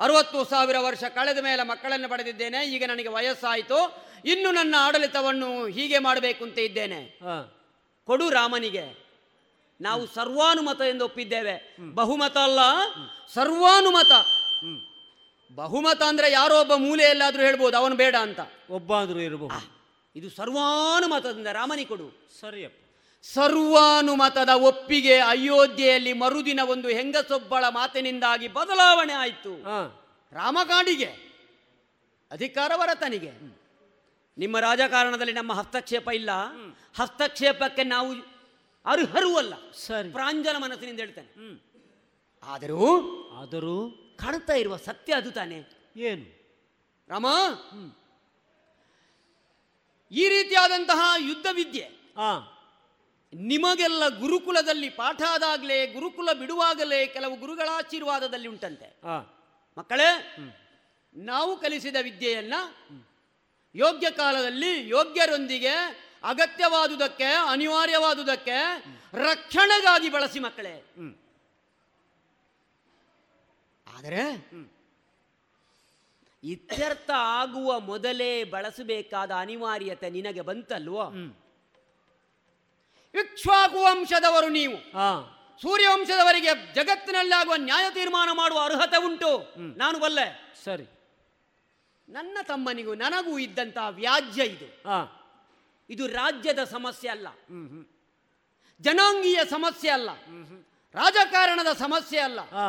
ಅರವತ್ತು ಸಾವಿರ ವರ್ಷ ಕಳೆದ ಮೇಲೆ ಮಕ್ಕಳನ್ನು ಪಡೆದಿದ್ದೇನೆ. ಈಗ ನನಗೆ ವಯಸ್ಸಾಯಿತು. ಇನ್ನು ನನ್ನ ಆಡಳಿತವನ್ನು ಹೀಗೆ ಮಾಡಬೇಕು ಅಂತ ಇದ್ದೇನೆ. ಹಾ ಕೊಡು ರಾಮನಿಗೆ. ನಾವು ಸರ್ವಾನುಮತ ಎಂದು ಒಪ್ಪಿದ್ದೇವೆ. ಬಹುಮತ ಅಲ್ಲ ಸರ್ವಾನುಮತ. ಬಹುಮತ ಅಂದ್ರೆ ಯಾರೋ ಒಬ್ಬ ಮೂಲೆಯಲ್ಲಾದ್ರೂ ಹೇಳ್ಬೋದು ಅವನು ಬೇಡ ಅಂತ. ಒಬ್ಬ ಆದ್ರೂ ಇರಬಹುದು ಇದು ಸರ್ವಾನುಮತದಿಂದ ರಾಮನಿ ಕೊಡು. ಸರಿಯಪ್ಪ. ಸರ್ವಾನುಮತದ ಒಪ್ಪಿಗೆ ಅಯೋಧ್ಯೆಯಲ್ಲಿ ಮರುದಿನ ಒಂದು ಹೆಂಗಸೊಬ್ಬಳ ಮಾತಿನಿಂದಾಗಿ ಬದಲಾವಣೆ ಆಯಿತು. ರಾಮಕಾಡಿಗೆ ಅಧಿಕಾರ ಭರತನಿಗೆ ನಿಮ್ಮ ರಾಜಕಾರಣದಲ್ಲಿ ನಮ್ಮ ಹಸ್ತಕ್ಷೇಪ ಇಲ್ಲ. ಹಸ್ತಕ್ಷೇಪಕ್ಕೆ ನಾವು ಅರ್ಹರೂ ಅಲ್ಲ ಸರಿ. ಪ್ರಾಂಜಲ ಮನಸ್ಸಿನಿಂದ ಹೇಳ್ತೇನೆ. ಆದರೂ ಆದರೂ ಕಾಣ್ತಾ ಇರುವ ಸತ್ಯ ಅದು ತಾನೆ. ಏನು? ರಾಮ ಈ ರೀತಿಯಾದಂತಹ ಯುದ್ಧ ವಿದ್ಯೆ ನಿಮಗೆಲ್ಲ ಗುರುಕುಲದಲ್ಲಿ ಪಾಠ ಆದಾಗಲೇ ಗುರುಕುಲ ಬಿಡುವಾಗಲೇ ಕೆಲವು ಗುರುಗಳ ಆಶೀರ್ವಾದದಲ್ಲಿ ಉಂಟಂತೆ. ಮಕ್ಕಳೇ ನಾವು ಕಲಿಸಿದ ವಿದ್ಯೆಯನ್ನ ಯೋಗ್ಯ ಕಾಲದಲ್ಲಿ ಯೋಗ್ಯರೊಂದಿಗೆ ಅಗತ್ಯವಾದುದಕ್ಕೆ ಅನಿವಾರ್ಯವಾದುದಕ್ಕೆ ರಕ್ಷಣೆಗಾಗಿ ಬಳಸಿ ಮಕ್ಕಳೇ. ಆದರೆ ಇತ್ಯರ್ಥ ಆಗುವ ಮೊದಲೇ ಬಳಸಬೇಕಾದ ಅನಿವಾರ್ಯತೆ ನಿನಗೆ ಬಂತಲ್ವೋ? ಇಕ್ಷ್ವಾಕು ವಂಶದವರು ನೀವು. ಸೂರ್ಯವಂಶದವರಿಗೆ ಜಗತ್ತಿನಲ್ಲಿ ಆಗುವ ನ್ಯಾಯ ತೀರ್ಮಾನ ಮಾಡುವ ಅರ್ಹತೆ ಉಂಟು. ನಾನು ಬಲ್ಲೆ. ಸರಿ. ನನ್ನ ತಮ್ಮನಿಗೂ ನನಗೂ ಇದ್ದಂತಹ ವ್ಯಾಜ್ಯ ಇದು. ಹಾ. ಇದು ರಾಜ್ಯದ ಸಮಸ್ಯೆ ಅಲ್ಲ. ಜನಾಂಗೀಯ ಸಮಸ್ಯೆ ಅಲ್ಲ. ರಾಜಕಾರಣದ ಸಮಸ್ಯೆ ಅಲ್ಲ. ಹಾ.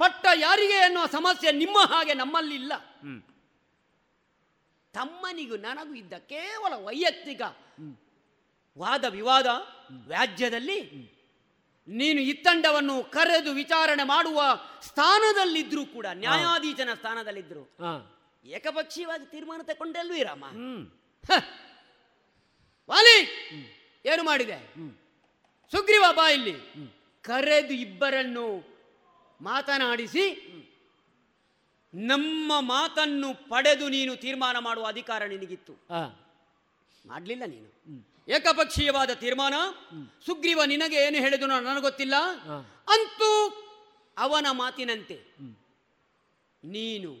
ಪಟ್ಟ ಯಾರಿಗೆ ಎನ್ನುವ ಸಮಸ್ಯೆ ನಿಮ್ಮ ಹಾಗೆ ನಮ್ಮಲ್ಲಿ ಇಲ್ಲ. ತಮ್ಮನಿಗೂ ನನಗೂ ಇದ್ದ ಕೇವಲ ವೈಯಕ್ತಿಕ ವಾದ ವಿವಾದ ವ್ಯಾಜ್ಯದಲ್ಲಿ ನೀನು ಇತ್ತಂಡವನ್ನು ಕರೆದು ವಿಚಾರಣೆ ಮಾಡುವ ಸ್ಥಾನದಲ್ಲಿದ್ದರೂ ಕೂಡ ನ್ಯಾಯಾಧೀಶನ ಸ್ಥಾನದಲ್ಲಿದ್ದರು ಹಾ. ಏಕಪಕ್ಷೀಯವಾಗಿ ತೀರ್ಮಾನ ತಗೊಂಡಲ್ವೇ ರಾಮ. ವಾಲಿ ಏನು ಮಾಡಿದೆ? ಸುಗ್ರೀವ ಬಾ ಇಲ್ಲಿ. ಕರೆದು ಇಬ್ಬರನ್ನು ಮಾತನಾಡಿಸಿ ನಮ್ಮ ಮಾತನ್ನು ಪಡೆದು ನೀನು ತೀರ್ಮಾನ ಮಾಡುವ ಅಧಿಕಾರ ನಿನಗಿತ್ತು. ಮಾಡಲಿಲ್ಲ ನೀನು. ಏಕಪಕ್ಷೀಯವಾದ ತೀರ್ಮಾನ ಸುಗ್ರೀವ ನಿನಗೆ ಏನು ಹೇಳಿದ ನನಗೆ ಗೊತ್ತಿಲ್ಲ. ಅಂತೂ ಅವನ ಮಾತಿನಂತೆ ನೀನು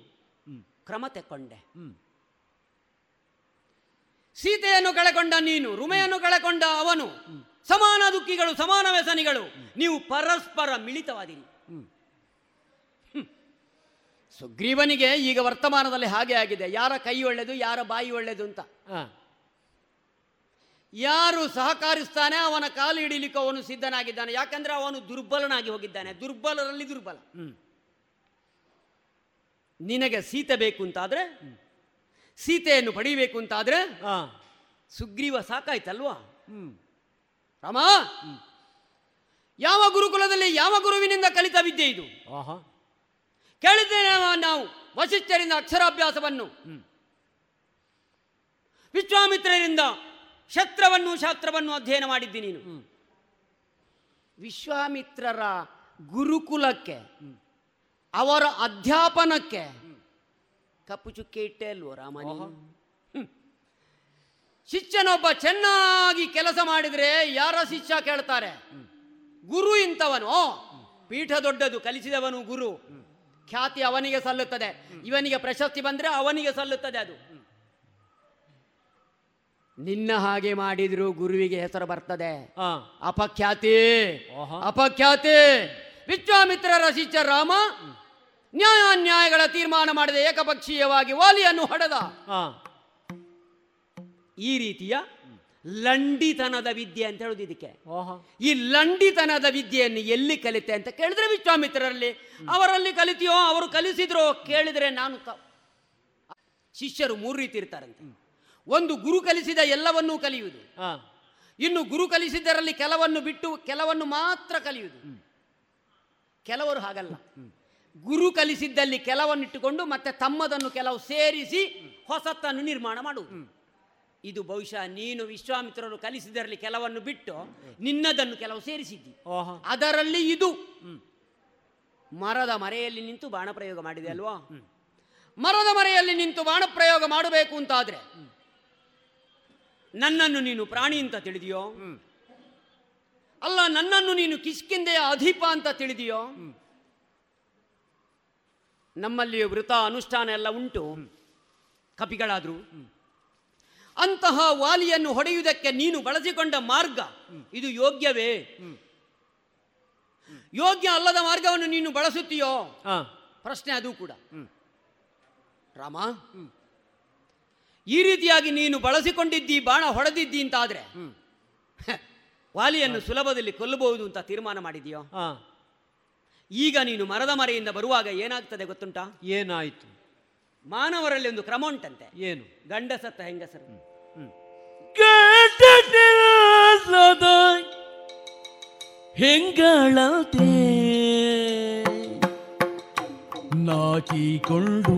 ಕ್ರಮ ತೆಕ್ಕೊಂಡೆ. ಸೀತೆಯನ್ನು ಕಳೆಕೊಂಡ ನೀನು ರುಮೆಯನ್ನು ಕಳೆಕೊಂಡ ಅವನು ಸಮಾನ ದುಃಖಿಗಳು ಸಮಾನ ವ್ಯಸನಿಗಳು ನೀವು ಪರಸ್ಪರ ಮಿಳಿತವಾದಿರಿ. ಸುಗ್ರೀವನಿಗೆ ಈಗ ವರ್ತಮಾನದಲ್ಲಿ ಹಾಗೆ ಆಗಿದೆ. ಯಾರ ಕೈ ಒಳ್ಳೆದು ಯಾರ ಬಾಯಿ ಒಳ್ಳೆದು ಅಂತ. ಯಾರು ಸಹಕರಿಸ್ತಾನೆ ಅವನ ಕಾಲು ಹಿಡಿಲಿಕ್ಕೆ ಅವನು ಸಿದ್ಧನಾಗಿದ್ದಾನೆ. ಯಾಕಂದ್ರೆ ಅವನು ದುರ್ಬಲನಾಗಿ ಹೋಗಿದ್ದಾನೆ. ದುರ್ಬಲರಲ್ಲಿ ದುರ್ಬಲ. ನಿನಗೆ ಸೀತೆ ಬೇಕು ಅಂತಾದ್ರೆ ಸೀತೆಯನ್ನು ಪಡಿಬೇಕು ಅಂತಾದ್ರೆ ಸುಗ್ರೀವ ಸಾಕಾಯ್ತಲ್ವಾ? ರಾಮ ಯಾವ ಗುರುಕುಲದಲ್ಲಿ ಯಾವ ಗುರುವಿನಿಂದ ಕಲಿತ ವಿದ್ಯೆ ಇದು? ಕೇಳಿದ್ದೇನೆ ನಾವು ವಶಿಷ್ಠರಿಂದ ಅಕ್ಷರಾಭ್ಯಾಸವನ್ನು. ವಿಶ್ವಾಮಿತ್ರರಿಂದ ಶಸ್ತ್ರವನ್ನು ಶಾಸ್ತ್ರವನ್ನು ಅಧ್ಯಯನ ಮಾಡಿದ್ದಿ ನೀನು. ವಿಶ್ವಾಮಿತ್ರರ ಗುರುಕುಲಕ್ಕೆ ಅವರ ಅಧ್ಯಾಪನಕ್ಕೆ. ಕಪ್ಪು ಚುಕ್ಕೆ ಇಟ್ಟೆ ಅಲ್ವೋ ರಾಮ? ಶಿಷ್ಯನೊಬ್ಬ ಚೆನ್ನಾಗಿ ಕೆಲಸ ಮಾಡಿದ್ರೆ ಯಾರ ಶಿಷ್ಯ ಕೇಳ್ತಾರೆ? ಗುರು ಇಂಥವನು. ಪೀಠ ದೊಡ್ಡದು ಕಲಿಸಿದವನು ಗುರು. ಖ್ಯಾತಿ ಅವನಿಗೆ ಸಲ್ಲುತ್ತದೆ. ಇವನಿಗೆ ಪ್ರಶಸ್ತಿ ಬಂದ್ರೆ ಅವನಿಗೆ ಸಲ್ಲುತ್ತದೆ ಅದು. ನಿನ್ನ ಹಾಗೆ ಮಾಡಿದ್ರು ಗುರುವಿಗೆ ಹೆಸರು ಬರ್ತದೆ. ಅಪಖ್ಯಾತಿ. ಅಪಖ್ಯಾತಿ. ವಿಶ್ವಾಮಿತ್ರರ ಶಿಷ್ಯ ರಾಮ ನ್ಯಾಯಾನ್ಯಾಯಗಳ ತೀರ್ಮಾನ ಮಾಡದೆ ಏಕಪಕ್ಷೀಯವಾಗಿ ವಾಲಿಯನ್ನು ಹೊಡೆದ. ಈ ರೀತಿಯ ಲಂಡಿತನದ ವಿದ್ಯೆ ಅಂತ ಹೇಳುದು ಇದಕ್ಕೆ. ಈ ಲಂಡಿತನದ ವಿದ್ಯೆಯನ್ನು ಎಲ್ಲಿ ಕಲಿತೆ ಅಂತ ಕೇಳಿದ್ರೆ ವಿಶ್ವಾಮಿತ್ರರಲ್ಲಿ ಅವರಲ್ಲಿ ಕಲಿತೀಯೋ ಅವರು ಕಲಿಸಿದ್ರೋ ಕೇಳಿದ್ರೆ ನಾನು ಶಿಷ್ಯರು ಮೂರು ರೀತಿ ಇರ್ತಾರಂತೆ. ಒಂದು ಗುರು ಕಲಿಸಿದ ಎಲ್ಲವನ್ನೂ ಕಲಿಯುವುದು. ಇನ್ನು ಗುರು ಕಲಿಸಿದ್ದರಲ್ಲಿ ಕೆಲವನ್ನು ಬಿಟ್ಟು ಕೆಲವನ್ನು ಮಾತ್ರ ಕಲಿಯುವುದು. ಕೆಲವರು ಹಾಗಲ್ಲ. ಗುರು ಕಲಿಸಿದ್ದಲ್ಲಿ ಕೆಲವನ್ನಿಟ್ಟುಕೊಂಡು ಮತ್ತೆ ತಮ್ಮದನ್ನು ಕೆಲವು ಸೇರಿಸಿ ಹೊಸತನ್ನು ನಿರ್ಮಾಣ ಮಾಡು ಇದು ಬಹುಶಃ ನೀನು ವಿಶ್ವಾಮಿತ್ರರು ಕಲಿಸಿದರಲ್ಲಿ ಕೆಲವನ್ನು ಬಿಟ್ಟು ನಿನ್ನದನ್ನು ಕೆಲವು ಸೇರಿಸಿದ್ದಿ. ಅದರಲ್ಲಿ ಇದು. ಮರದ ಮರೆಯಲ್ಲಿ ನಿಂತು ಬಾಣ ಪ್ರಯೋಗ ಮಾಡಿದೆ ಅಲ್ವಾ? ಮರದ ಮರೆಯಲ್ಲಿ ನಿಂತು ಬಾಣ ಪ್ರಯೋಗ ಮಾಡಬೇಕು ಅಂತಾದ್ರೆ ನನ್ನನ್ನು ನೀನು ಪ್ರಾಣಿ ಅಂತ ತಿಳಿದಿಯೋ? ಅಲ್ಲ ನನ್ನನ್ನು ನೀನು ಕಿಷ್ಕಿಂದೆಯ ಅಧಿಪ ಅಂತ ತಿಳಿದಿಯೋ? ನಮ್ಮಲ್ಲಿ ವೃತ ಅನುಷ್ಠಾನ ಎಲ್ಲ ಉಂಟು. ಕಪಿಗಳಾದ್ರು. ಅಂತಹ ವಾಲಿಯನ್ನು ಹೊಡೆಯುವುದಕ್ಕೆ ನೀನು ಬಳಸಿಕೊಂಡ ಮಾರ್ಗ ಇದು ಯೋಗ್ಯವೇ? ಯೋಗ್ಯ ಅಲ್ಲದ ಮಾರ್ಗವನ್ನು ನೀನು ಬಳಸುತ್ತೀಯೋ? ಪ್ರಶ್ನೆ ಅದು ಕೂಡ. ರಾಮ ಈ ರೀತಿಯಾಗಿ ನೀನು ಬಳಸಿಕೊಂಡಿದ್ದಿ ಬಾಣ ಹೊಡೆದಿದ್ದಿ ಅಂತಾದ್ರೆ ವಾಲಿಯನ್ನು ಸುಲಭದಲ್ಲಿ ಕೊಲ್ಲಬಹುದು ಅಂತ ತೀರ್ಮಾನ ಮಾಡಿದೆಯೋ? ಈಗ ನೀನು ಮರದ ಮರೆಯಿಂದ ಬರುವಾಗ ಏನಾಗ್ತದೆ ಗೊತ್ತುಂಟ? ಏನಾಯ್ತು? ಮಾನವರಲ್ಲಿ ಒಂದು ಕ್ರಮ ಉಂಟಂತೆ. ಏನು? ಗಂಡ ಸತ್ತ ಹೆಂಗಸರು ಹೆಂಗಳತೆ ನಾಚಿಕೊಂಡು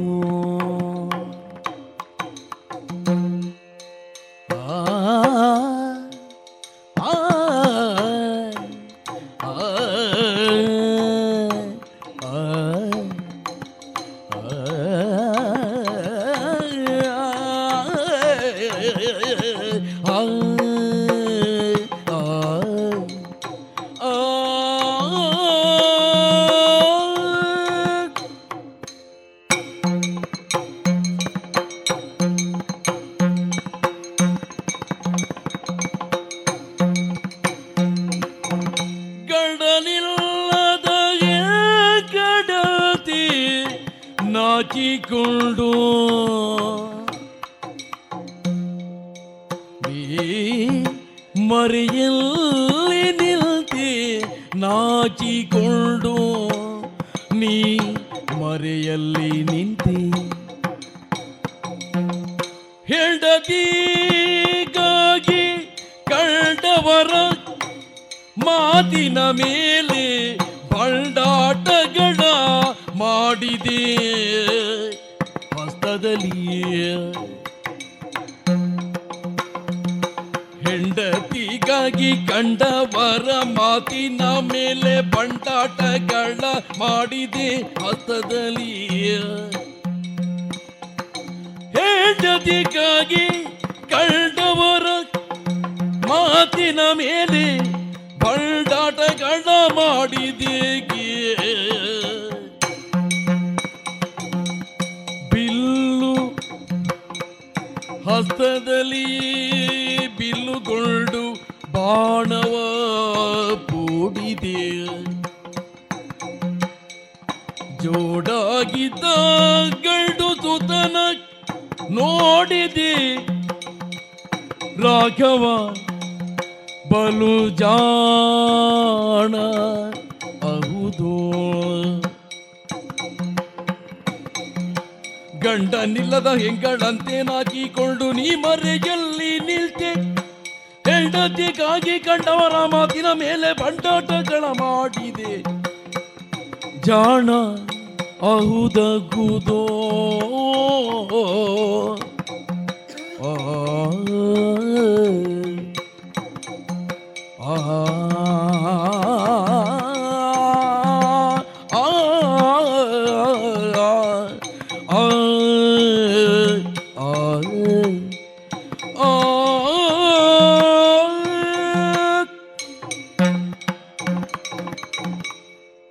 கைகள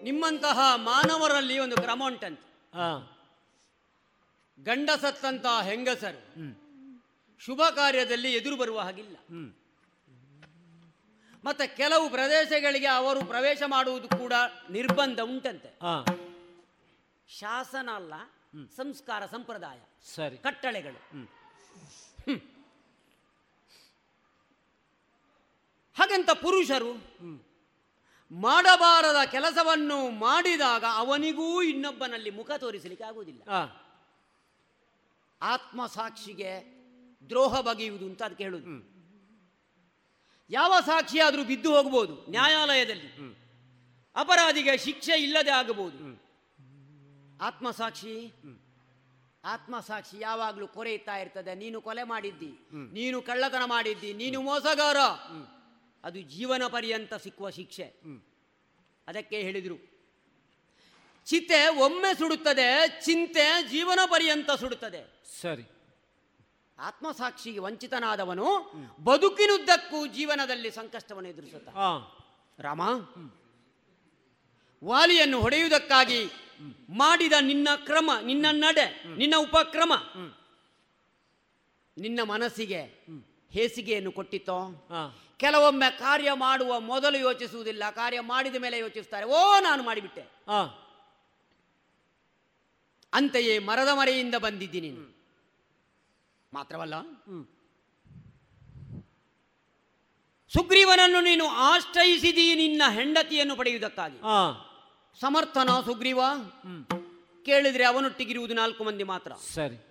ನಿಮ್ಮಂತಹ ಮಾನವರಲ್ಲಿ ಒಂದು ಕ್ರಮ ಉಂಟಂತೆ. ಗಂಡ ಸತ್ತಂತಹ ಹೆಂಗಸರು ಶುಭ ಕಾರ್ಯದಲ್ಲಿ ಎದುರು ಬರುವ ಹಾಗಿಲ್ಲ. ಮತ್ತೆ ಕೆಲವು ಪ್ರದೇಶಗಳಿಗೆ ಅವರು ಪ್ರವೇಶ ಮಾಡುವುದು ಕೂಡ ನಿರ್ಬಂಧ ಉಂಟಂತೆ. ಶಾಸನ ಅಲ್ಲ ಸಂಸ್ಕಾರ ಸಂಪ್ರದಾಯ ಸರಿ. ಕಟ್ಟಳೆಗಳು. ಹಾಗಂತ ಪುರುಷರು ಮಾಡಬಾರದ ಕೆಲಸವನ್ನು ಮಾಡಿದಾಗ ಅವನಿಗೂ ಇನ್ನೊಬ್ಬನಲ್ಲಿ ಮುಖ ತೋರಿಸಲಿಕ್ಕೆ ಆಗುವುದಿಲ್ಲ. ಆತ್ಮಸಾಕ್ಷಿಗೆ ದ್ರೋಹ ಬಗೆಯುವುದು ಅಂತ ಅದಕ್ಕೆ ಹೇಳುದು ಯಾವ ಸಾಕ್ಷಿಯಾದರೂ ಬಿದ್ದು ಹೋಗಬಹುದು ನ್ಯಾಯಾಲಯದಲ್ಲಿ. ಅಪರಾಧಿಗೆ ಶಿಕ್ಷೆ ಇಲ್ಲದೆ ಆಗಬಹುದು. ಆತ್ಮಸಾಕ್ಷಿ ಆತ್ಮಸಾಕ್ಷಿ ಯಾವಾಗಲೂ ಕೊರೆಯುತ್ತಾ ಇರ್ತದೆ. ನೀನು ಕೊಲೆ ಮಾಡಿದ್ದಿ ನೀನು ಕಳ್ಳತನ ಮಾಡಿದ್ದಿ ನೀನು ಮೋಸಗಾರ. ಅದು ಜೀವನ ಪರ್ಯಂತ ಸಿಕ್ಕುವ ಶಿಕ್ಷೆ. ಅದಕ್ಕೆ ಹೇಳಿದರು. ಚಿತೆ ಒಮ್ಮೆ ಸುಡುತ್ತದೆ ಚಿಂತೆ ಜೀವನ ಪರ್ಯಂತ ಸುಡುತ್ತದೆ. ಸರಿ. ಆತ್ಮಸಾಕ್ಷಿಗೆ ವಂಚಿತನಾದವನು ಬದುಕಿನುದ್ದಕ್ಕೂ ಜೀವನದಲ್ಲಿ ಸಂಕಷ್ಟವನ್ನು ಎದುರಿಸುತ್ತ ರಾಮ ವಾಲಿಯನ್ನು ಹೊಡೆಯುವುದಕ್ಕಾಗಿ ಮಾಡಿದ ನಿನ್ನ ಕ್ರಮ ನಿನ್ನ ನಡೆ ನಿನ್ನ ಉಪಕ್ರಮ ನಿನ್ನ ಮನಸ್ಸಿಗೆ ಹೇಸಿಗೆಯನ್ನು ಕೊಟ್ಟಿತೋ ಕೆಲವೊಮ್ಮೆ ಕಾರ್ಯ ಮಾಡುವ ಮೊದಲು ಯೋಚಿಸುವುದಿಲ್ಲ ಕಾರ್ಯ ಮಾಡಿದ ಮೇಲೆ ಯೋಚಿಸ್ತಾರೆ. ಓ ನಾನು ಮಾಡಿಬಿಟ್ಟೆ. ಅಂತೆಯೇ ಮರದ ಮರೆಯಿಂದ ಬಂದಿದ್ದೀನಿ ಮಾತ್ರವಲ್ಲ ಸುಗ್ರೀವನನ್ನು ನೀನು ಆಶ್ರಯಿಸಿದೀ ನಿನ್ನ ಹೆಂಡತಿಯನ್ನು ಪಡೆಯುವುದಕ್ಕಾಗಿ. ಸಮರ್ಥನ ಸುಗ್ರೀವ? ಕೇಳಿದ್ರೆ ಅವನೊಟ್ಟಿಗಿರುವುದು ನಾಲ್ಕು ಮಂದಿ ಮಾತ್ರ. ಸರಿ.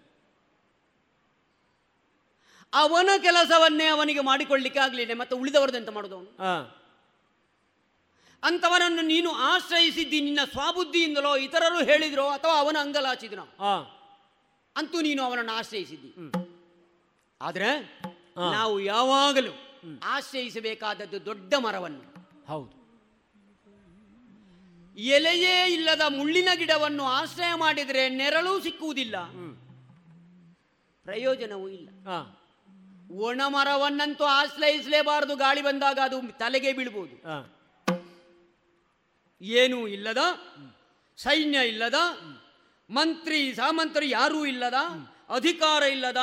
ಅವನ ಕೆಲಸವನ್ನೇ ಅವನಿಗೆ ಮಾಡಿಕೊಳ್ಳಿಕ್ಕೆ ಆಗ್ಲಿಲ್ಲ ಮತ್ತೆ ಉಳಿದವರದೆಂತ ಮಾಡುದು ಅವನು? ಅಂತವನನ್ನು ನೀನು ಆಶ್ರಯಿಸಿದ್ದಿ ನಿನ್ನ ಸ್ವಾಬುದ್ಧಿಯಿಂದಲೋ ಇತರರು ಹೇಳಿದ್ರೋ ಅಥವಾ ಅವನ ಅಂಗಲಾಚಿದನೋ? ಅಂತೂ ನೀನು ಅವನನ್ನು ಆಶ್ರಯಿಸಿದ್ದಿ. ಆದ್ರೆ ನಾವು ಯಾವಾಗಲೂ ಆಶ್ರಯಿಸಬೇಕಾದದ್ದು ದೊಡ್ಡ ಮರವನ್ನು. ಹೌದು. ಎಲೆಯೇ ಇಲ್ಲದ ಮುಳ್ಳಿನ ಗಿಡವನ್ನು ಆಶ್ರಯ ಮಾಡಿದರೆ ನೆರಳು ಸಿಕ್ಕುವುದಿಲ್ಲ. ಪ್ರಯೋಜನವೂ ಇಲ್ಲ. ಒಣ ಮರವನ್ನಂತೂ ಆಶ್ರಯಿಸಲೇಬಾರದು. ಗಾಳಿ ಬಂದಾಗ ಅದು ತಲೆಗೆ ಬೀಳ್ಬೋದು. ಏನೂ ಇಲ್ಲದ ಸೈನ್ಯ ಇಲ್ಲದ ಮಂತ್ರಿ ಸಾಮಂತರು ಯಾರೂ ಇಲ್ಲದ ಅಧಿಕಾರ ಇಲ್ಲದ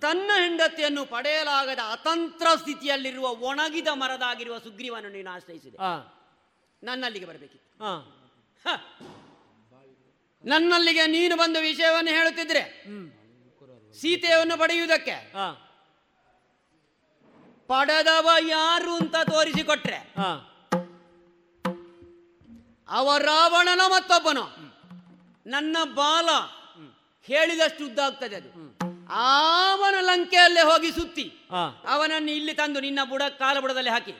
ತನ್ನ ಹೆಂಡತಿಯನ್ನು ಪಡೆಯಲಾಗದ ಅತಂತ್ರ ಸ್ಥಿತಿಯಲ್ಲಿರುವ ಒಣಗಿದ ಮರದಾಗಿರುವ ಸುಗ್ರೀವನ್ನು ನೀನು ಆಶ್ರಯಿಸಿದೆ. ನನ್ನಲ್ಲಿಗೆ ಬರಬೇಕಿತ್ತು. ಹ. ನನ್ನಲ್ಲಿಗೆ ನೀನು ಬಂದು ವಿಷಯವನ್ನು ಹೇಳುತ್ತಿದ್ರೆ ಸೀತೆಯನ್ನು ಪಡೆಯುವುದಕ್ಕೆ ಪಡೆದವ ಯಾರು ಅಂತ ತೋರಿಸಿಕೊಟ್ರೆ ಅವ ರಾವಣನ ಮತ್ತೊಬ್ಬನು. ನನ್ನ ಬಾಲ ಹೇಳಿದಷ್ಟು ಉದ್ದ ಆಗ್ತದೆ ಅದು. ಅವನ ಲಂಕೆಯಲ್ಲೇ ಹೋಗಿ ಸುತ್ತಿ. ಅವನನ್ನು ಇಲ್ಲಿ ತಂದು ನಿನ್ನ ಬುಡ ಕಾಲ ಬುಡದಲ್ಲಿ ಹಾಕಿ.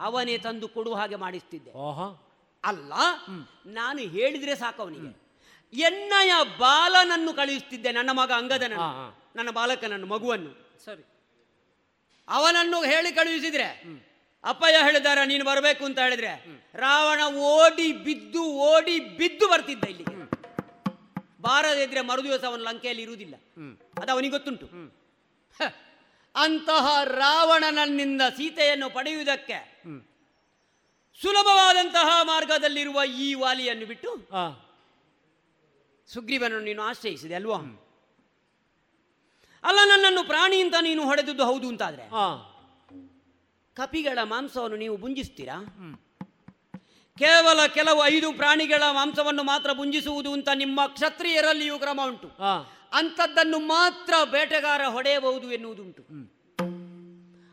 ಅವನೇ ತಂದು ಕೊಡುವ ಹಾಗೆ ಮಾಡಿಸ್ತಿದ್ದೆ. ಅಲ್ಲ ನಾನು ಹೇಳಿದ್ರೆ ಸಾಕು ಅವನಿಗೆ. ಎನ್ನಯ ಬಾಲನನ್ನು ಕಳಿಸ್ತಿದ್ದೆ ನನ್ನ ಮಗ ಅಂಗದನ ನನ್ನ ಬಾಲಕನನ್ನು ಮಗುವನ್ನು. ಸರಿ. ಅವನನ್ನು ಹೇಳಿ ಕಳುಹಿಸಿದ್ರೆ ಅಪ್ಪಯ್ಯ ಹೇಳಿದಾರ ನೀನು ಬರಬೇಕು ಅಂತ ಹೇಳಿದ್ರೆ ರಾವಣ ಓಡಿ ಬಿದ್ದು ಓಡಿ ಬಿದ್ದು ಬರ್ತಿದ್ದ ಇಲ್ಲಿಗೆ. ಬಾರದಿದ್ರೆ ಮರುದಿವಸ ಅವನ ಲಂಕೆಯಲ್ಲಿ ಇರುವುದಿಲ್ಲ. ಅದು ಅವನಿಗೆ ಗೊತ್ತುಂಟು. ಅಂತಹ ರಾವಣನನ್ನಿಂದ ಸೀತೆಯನ್ನು ಪಡೆಯುವುದಕ್ಕೆ ಸುಲಭವಾದಂತಹ ಮಾರ್ಗದಲ್ಲಿರುವ ಈ ವಾಲಿಯನ್ನು ಬಿಟ್ಟು ಸುಗ್ರೀವನನ್ನು ನೀನು ಆಶ್ರಯಿಸಿದೆ ಅಲ್ವಾ? ಅಲ್ಲ ನನ್ನನ್ನು ಪ್ರಾಣಿ ಅಂತ ನೀನು ಹೊಡೆದದ್ದು ಹೌದು ಅಂತಾದ್ರೆ? ಕಪಿಗಳ ಮಾಂಸವನ್ನು ನೀವು ಬುಂಜಿಸ್ತೀರಾ ಕೇವಲ ಕೆಲವು ಐದು ಪ್ರಾಣಿಗಳ ಮಾಂಸವನ್ನು ಮಾತ್ರ ಬುಂಜಿಸುವುದು ಅಂತ ನಿಮ್ಮ ಕ್ಷತ್ರಿಯರಲ್ಲಿಯೂ ಕ್ರಮ ಉಂಟು. ಅಂಥದ್ದನ್ನು ಮಾತ್ರ ಬೇಟೆಗಾರ ಹೊಡೆಯಬಹುದು ಎನ್ನುವುದುಂಟು.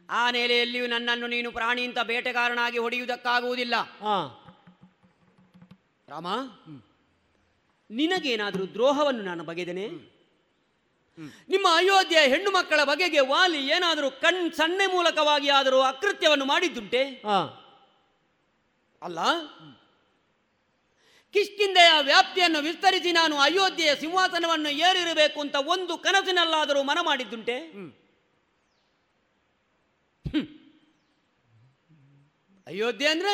ಆ ನೆಲೆಯಲ್ಲಿಯೂ ನನ್ನನ್ನು ನೀನು ಪ್ರಾಣಿ ಅಂತ ಬೇಟೆಗಾರನಾಗಿ ಹೊಡೆಯುವುದಕ್ಕಾಗುವುದಿಲ್ಲ. ರಾಮ ನಿನಗೇನಾದರೂ ದ್ರೋಹವನ್ನು ನಾನು ಬಗೆದೇನೆ? ನಿಮ್ಮ ಅಯೋಧ್ಯೆಯ ಹೆಣ್ಣು ಮಕ್ಕಳ ಬಗೆಗೆ ವಾಲಿ ಏನಾದರೂ ಕಣ್ ಸಣ್ಣೆ ಮೂಲಕವಾಗಿ ಆದರೂ ಅಕೃತ್ಯವನ್ನು ಮಾಡಿದ್ದುಂಟೆ? ಅಲ್ಲ? ಕಿಷ್ಕಿಂದೆಯ ವ್ಯಾಪ್ತಿಯನ್ನು ವಿಸ್ತರಿಸಿ ನಾನು ಅಯೋಧ್ಯೆಯ ಸಿಂಹಾಸನವನ್ನು ಏರಿರಬೇಕು ಅಂತ ಒಂದು ಕನಸಿನಲ್ಲಾದರೂ ಮನ ಮಾಡಿದ್ದುಂಟೆ. ಅಯೋಧ್ಯೆ ಅಂದ್ರೆ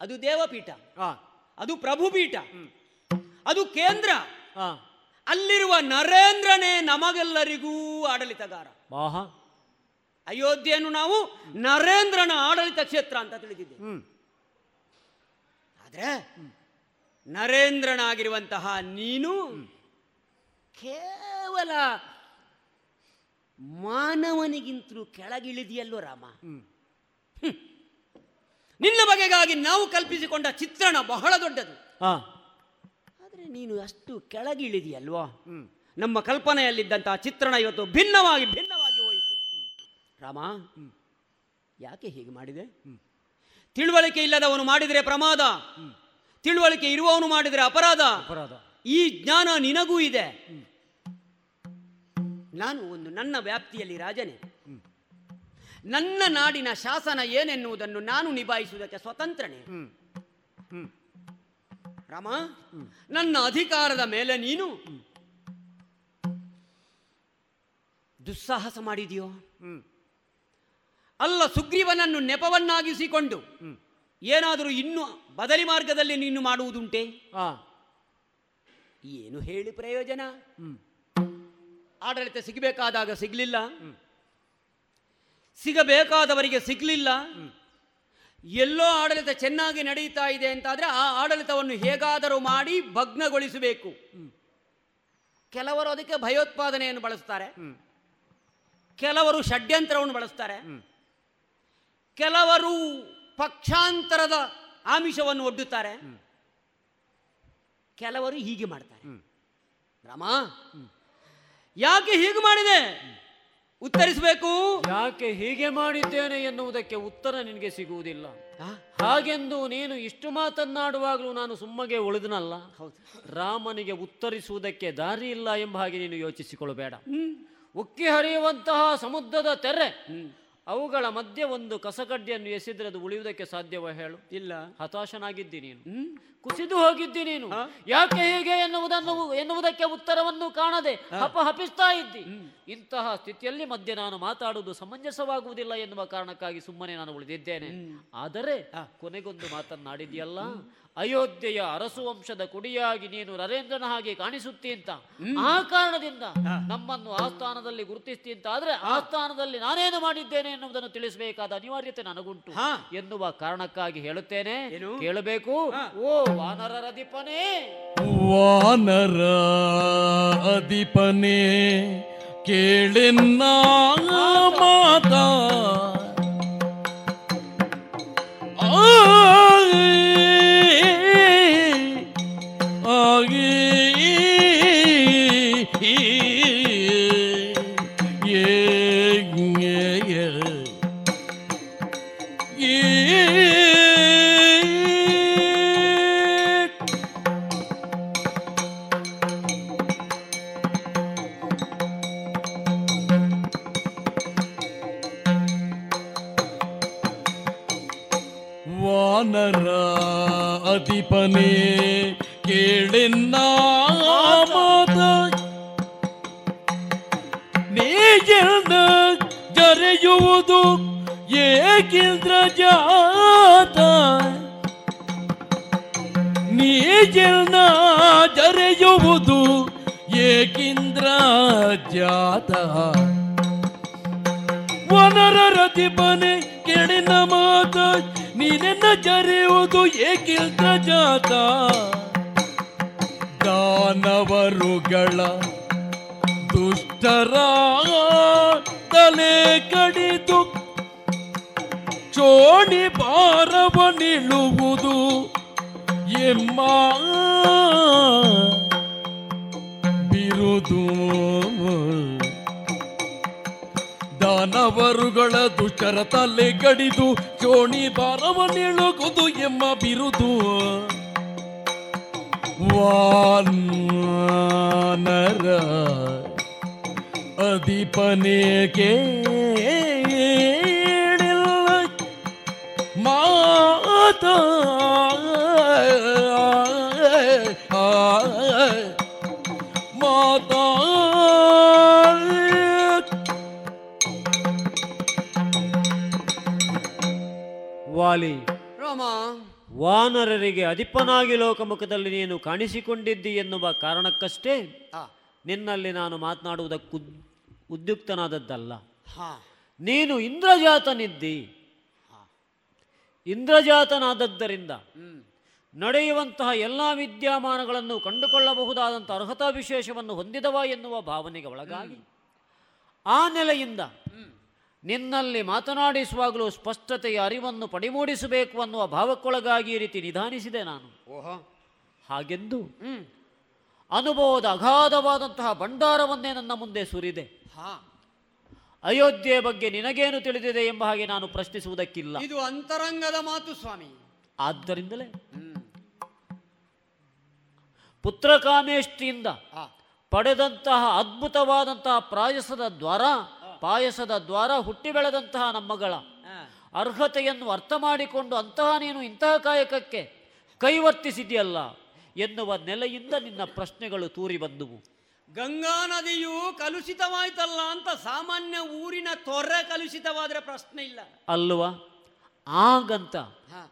ಅದು ದೇವಪೀಠ. ಅದು ಪ್ರಭುಪೀಠ. ಅದು ಕೇಂದ್ರ. ಅಲ್ಲಿರುವ ನರೇಂದ್ರನೇ ನಮಗೆಲ್ಲರಿಗೂ ಆಡಳಿತಗಾರ. ಆಹಾ. ಅಯೋಧ್ಯೆಯನ್ನು ನಾವು ನರೇಂದ್ರನ ಆಡಳಿತ ಕ್ಷೇತ್ರ ಅಂತ ತಿಳಿದಿದ್ದೇವೆ. ಆದ್ರೆ ನರೇಂದ್ರನಾಗಿರುವಂತಹ ನೀನು ಕೇವಲ ಮಾನವನಿಗಿಂತಲೂ ಕೆಳಗಿಳಿದಿಯಲ್ಲೋ ರಾಮ. ನಿನ್ನ ಬಗೆಗಾಗಿ ನಾವು ಕಲ್ಪಿಸಿಕೊಂಡ ಚಿತ್ರಣ ಬಹಳ ದೊಡ್ಡದು. ನೀನು ಅಷ್ಟು ಕೆಳಗಿಳಿದಿಯಲ್ವಾ? ನಮ್ಮ ಕಲ್ಪನೆಯಲ್ಲಿದ್ದಂತಹ ಚಿತ್ರಣ ಇವತ್ತು ಭಿನ್ನವಾಗಿ ಭಿನ್ನವಾಗಿ ಹೋಯಿತು. ರಾಮ ಯಾಕೆ ಹೀಗೆ ಮಾಡಿದೆ? ತಿಳುವಳಿಕೆ ಇಲ್ಲದವನು ಮಾಡಿದರೆ ಪ್ರಮಾದ. ತಿಳುವಳಿಕೆ ಇರುವವನು ಮಾಡಿದರೆ ಅಪರಾಧ. ಅಪರಾಧ. ಈ ಜ್ಞಾನ ನಿನಗೂ ಇದೆ. ನಾನು ಒಂದು ನನ್ನ ವ್ಯಾಪ್ತಿಯಲ್ಲಿ ರಾಜನೇ. ನನ್ನ ನಾಡಿನ ಶಾಸನ ಏನೆನ್ನುವುದನ್ನು ನಾನು ನಿಭಾಯಿಸುವುದಕ್ಕೆ ಸ್ವತಂತ್ರನೇ. ರಾಮ ನನ್ನ ಅಧಿಕಾರದ ಮೇಲೆ ನೀನು ದುಸ್ಸಾಹಸ ಮಾಡಿದೆಯೋ? ಅಲ್ಲ ಸುಗ್ರೀವನನ್ನು ನೆಪವನ್ನಾಗಿಸಿಕೊಂಡು ಏನಾದರೂ ಇನ್ನು ಬದಲಿ ಮಾರ್ಗದಲ್ಲಿ ನೀನು ಮಾಡುವುದುಂಟೆ? ಏನು ಹೇಳಿ ಪ್ರಯೋಜನ? ಆಡಳಿತ ಸಿಗಬೇಕಾದಾಗ ಸಿಗಲಿಲ್ಲ. ಸಿಗಬೇಕಾದವರಿಗೆ ಸಿಗಲಿಲ್ಲ. ಎಲ್ಲೋ ಆಡಳಿತ ಚೆನ್ನಾಗಿ ನಡೀತಾ ಇದೆ ಅಂತಾದರೆ ಆ ಆಡಳಿತವನ್ನು ಹೇಗಾದರೂ ಮಾಡಿ ಭಗ್ನಗೊಳಿಸಬೇಕು. ಕೆಲವರು ಅದಕ್ಕೆ ಭಯೋತ್ಪಾದನೆಯನ್ನು ಬಳಸ್ತಾರೆ. ಕೆಲವರು ಷಡ್ಯಂತ್ರವನ್ನು ಬಳಸ್ತಾರೆ. ಕೆಲವರು ಪಕ್ಷಾಂತರದ ಆಮಿಷವನ್ನು ಒಡ್ಡುತ್ತಾರೆ. ಕೆಲವರು ಹೀಗೆ ಮಾಡ್ತಾರೆ. ರಾಮ ಯಾಕೆ ಹೀಗೆ ಮಾಡಿದೆ? ಉತ್ತರಿಸಬೇಕು? ಯಾಕೆ ಹೀಗೆ ಮಾಡಿದ್ದೇನೆ ಎನ್ನುವುದಕ್ಕೆ ಉತ್ತರ ನಿನಗೆ ಸಿಗುವುದಿಲ್ಲ. ಹಾಗೆಂದು ನೀನು ಇಷ್ಟು ಮಾತನ್ನಾಡುವಾಗಲೂ ನಾನು ಸುಮ್ಮಗೆ ಉಳಿದನಲ್ಲ. ರಾಮನಿಗೆ ಉತ್ತರಿಸುವುದಕ್ಕೆ ದಾರಿ ಇಲ್ಲ ಎಂಬ ಹಾಗೆ ನೀನು ಯೋಚಿಸಿಕೊಳ್ಳಬೇಡ. ಉಕ್ಕಿ ಹರಿಯುವಂತಹ ಸಮುದ್ರದ ತೆರೆ. ಅವುಗಳ ಮಧ್ಯೆ ಒಂದು ಕಸಕಡ್ಡಿಯನ್ನು ಎಸೆದ್ರೆ ಅದು ಉಳಿಯುವುದಕ್ಕೆ ಸಾಧ್ಯವೋ ಹೇಳು? ಇಲ್ಲ. ಹತಾಶನಾಗಿದ್ದಿ ನೀನು. ಕುಸಿದು ಹೋಗಿದ್ದಿ ನೀನು. ಯಾಕೆ ಹೇಗೆ ಎನ್ನುವುದನ್ನು ಎನ್ನುವುದಕ್ಕೆ ಉತ್ತರವನ್ನು ಕಾಣದೆ ಹಪ ಹಪಿಸ್ತಾ ಇದ್ದಿ? ಇಂತಹ ಸ್ಥಿತಿಯಲ್ಲಿ ಮಧ್ಯೆ ನಾನು ಮಾತಾಡುವುದು ಸಮಂಜಸವಾಗುವುದಿಲ್ಲ ಎನ್ನುವ ಕಾರಣಕ್ಕಾಗಿ ಸುಮ್ಮನೆ ನಾನು ಉಳಿದಿದ್ದೇನೆ. ಆದರೆ ಕೊನೆಗೊಂದು ಮಾತನ್ನಾಡಿದ್ಯಲ್ಲ ಅಯೋಧ್ಯೆಯ ಅರಸು ವಂಶದ ಕುಡಿಯಾಗಿ ನೀನು ನರೇಂದ್ರನ ಹಾಗೆ ಕಾಣಿಸುತ್ತಿ ಅಂತ. ಆ ಕಾರಣದಿಂದ ನಮ್ಮನ್ನು ಆ ಸ್ಥಾನದಲ್ಲಿ ಗುರುತಿಸ್ತಿ ಅಂತ ಆದ್ರೆ ಆ ಸ್ಥಾನದಲ್ಲಿ ನಾನೇನು ಮಾಡಿದ್ದೇನೆ ಎನ್ನುವುದನ್ನು ತಿಳಿಸಬೇಕಾದ ಅನಿವಾರ್ಯತೆ ನನಗುಂಟು ಎನ್ನುವ ಕಾರಣಕ್ಕಾಗಿ ಹೇಳುತ್ತೇನೆ. ಕೇಳಬೇಕು. ಓ ವಾನರರ ದೀಪನೇ ವಾನರ ಅಧಿಪನೇ ಕೇಳೆನ್ನ ಮಾತಾ. ವಾನರ ಅಧಿಪನಾಗಿ ಲೋಕಮುಖದಲ್ಲಿ ನೀನು ಕಾಣಿಸಿಕೊಂಡಿದ್ದಿ ಎನ್ನುವ ಕಾರಣಕ್ಕಷ್ಟೇ ನಿನ್ನಲ್ಲಿ ನಾನು ಮಾತನಾಡುವುದಕ್ಕೂ ಉದ್ಯುಕ್ತನಾದದ್ದಲ್ಲ. ನೀನು ಇಂದ್ರಜಾತನಿದ್ದಿ. ಇಂದ್ರಜಾತನಾದದ್ದರಿಂದ ನಡೆಯುವಂತಹ ಎಲ್ಲ ವಿದ್ಯಮಾನಗಳನ್ನು ಕಂಡುಕೊಳ್ಳಬಹುದಾದಂಥ ಅರ್ಹತಾ ವಿಶೇಷವನ್ನು ಹೊಂದಿದವ ಎನ್ನುವ ಭಾವನೆಗೆ ಒಳಗಾಗಿ ಆ ನೆಲೆಯಿಂದ ನಿನ್ನಲ್ಲಿ ಮಾತನಾಡಿಸುವಾಗಲೂ ಸ್ಪಷ್ಟತೆಯ ಅರಿವನ್ನು ಪಡಿಮೂಡಿಸಬೇಕು ಅನ್ನುವ ಭಾವಕ್ಕೊಳಗಾಗಿ ಈ ರೀತಿ ನಿಧಾನಿಸಿದೆ ನಾನು. ಓಹೋ. ಹಾಗೆಂದು ಅನುಭವದ ಅಗಾಧವಾದಂತಹ ಭಂಡಾರವನ್ನೇ ನನ್ನ ಮುಂದೆ ಸುರಿದೆ. ಹಾ. ಅಯೋಧ್ಯೆ ಬಗ್ಗೆ ನಿನಗೇನು ತಿಳಿದಿದೆ ಎಂಬ ಹಾಗೆ ನಾನು ಪ್ರಶ್ನಿಸುವುದಕ್ಕಿಲ್ಲ. ಇದು ಅಂತರಂಗದ ಮಾತು ಸ್ವಾಮಿ. ಆದ್ದರಿಂದಲೇ ಪುತ್ರಕಾಮೇಷ್ಟಿಯಿಂದ ಪಡೆದಂತಹ ಅದ್ಭುತವಾದಂತಹ ಪ್ರಾಯಸದ ದ್ವಾರ ಪಾಯಸದ ದ್ವಾರ ಹುಟ್ಟಿ ಬೆಳೆದಂತಹ ನಮ್ಮಗಳ ಅರ್ಹತೆಯನ್ನು ಅರ್ಥ ಮಾಡಿಕೊಂಡು ಅಂತಹ ನೀನು ಇಂತಹ ಕಾಯಕಕ್ಕೆ ಕೈವರ್ತಿಸಿದೆಯಲ್ಲ ಎನ್ನುವ ನೆಲೆಯಿಂದ ನಿನ್ನ ಪ್ರಶ್ನೆಗಳು ತೂರಿ ಬಂದುವು. ಗಂಗಾ ನದಿಯು ಕಲುಷಿತವಾಯ್ತಲ್ಲ ಅಂತ ಸಾಮಾನ್ಯ ಊರಿನ ತೊರೆ ಕಲುಷಿತವಾದ್ರೆ ಪ್ರಶ್ನೆ ಇಲ್ಲ. ಅಲ್ವಾ? ಆಗಂತ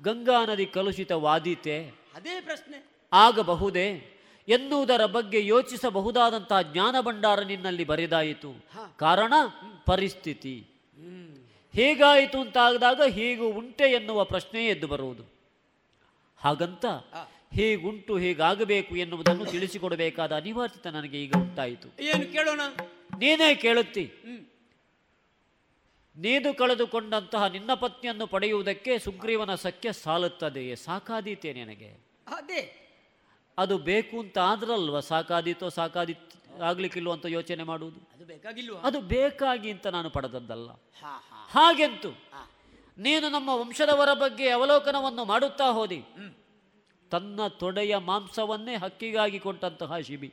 ಗಂಗಾ ನದಿ ಕಲುಷಿತವಾದೀತೆ ಅದೇ ಪ್ರಶ್ನೆ. ಆಗಬಹುದೇ? ಎನ್ನುವುದರ ಬಗ್ಗೆ ಯೋಚಿಸಬಹುದಾದಂತಹ ಜ್ಞಾನ ಭಂಡಾರ ನಿನ್ನಲ್ಲಿ ಬರೆದಾಯಿತು. ಕಾರಣ ಪರಿಸ್ಥಿತಿ. ಹೇಗಾಯಿತು ಅಂತಾಗದಾಗ ಹೀಗೂ ಉಂಟೆ ಎನ್ನುವ ಪ್ರಶ್ನೆ ಎದ್ದು ಬರುವುದು. ಹಾಗಂತ ಹೇಗುಂಟು ಹೇಗಾಗಬೇಕು ಎನ್ನುವುದನ್ನು ತಿಳಿಸಿಕೊಡಬೇಕಾದ ಅನಿವಾರ್ಯತೆ ನನಗೆ ಈಗ ಉಂಟಾಯಿತು. ಏನು ಕೇಳೋಣ? ನೀನೇ ಕೇಳುತ್ತಿ. ನೀದು ಕಳೆದುಕೊಂಡಂತಹ ನಿನ್ನ ಪತ್ನಿಯನ್ನು ಪಡೆಯುವುದಕ್ಕೆ ಸುಗ್ರೀವನ ಸಖ್ಯ ಸಾಲುತ್ತದೆಯೇ? ಸಾಕಾದೀತೆ ನಿನಗೆ. ಅದೇ. ಅದು ಬೇಕು ಅಂತ ಆದ್ರಲ್ವ? ಸಾಕಾದೀತೋ ಸಾಕಾದಿ ಆಗ್ಲಿಕ್ಕಿಲ್ವ ಅಂತ ಯೋಚನೆ ಮಾಡುವುದು? ಅದು ಬೇಕಾಗಿಲ್ವ? ಅದು ಬೇಕಾಗಿ ಅಂತ ನಾನು ಪಡೆದದ್ದಲ್ಲ. ಹಾಗೆಂತು? ನೀನು ನಮ್ಮ ವಂಶದವರ ಬಗ್ಗೆ ಅವಲೋಕನವನ್ನು ಮಾಡುತ್ತಾ ಹೋದಿ. ತನ್ನ ತೊಡೆಯ ಮಾಂಸವನ್ನೇ ಹಕ್ಕಿಗಾಗಿ ಕೊಟ್ಟಂತಹ ಶಿಬಿ.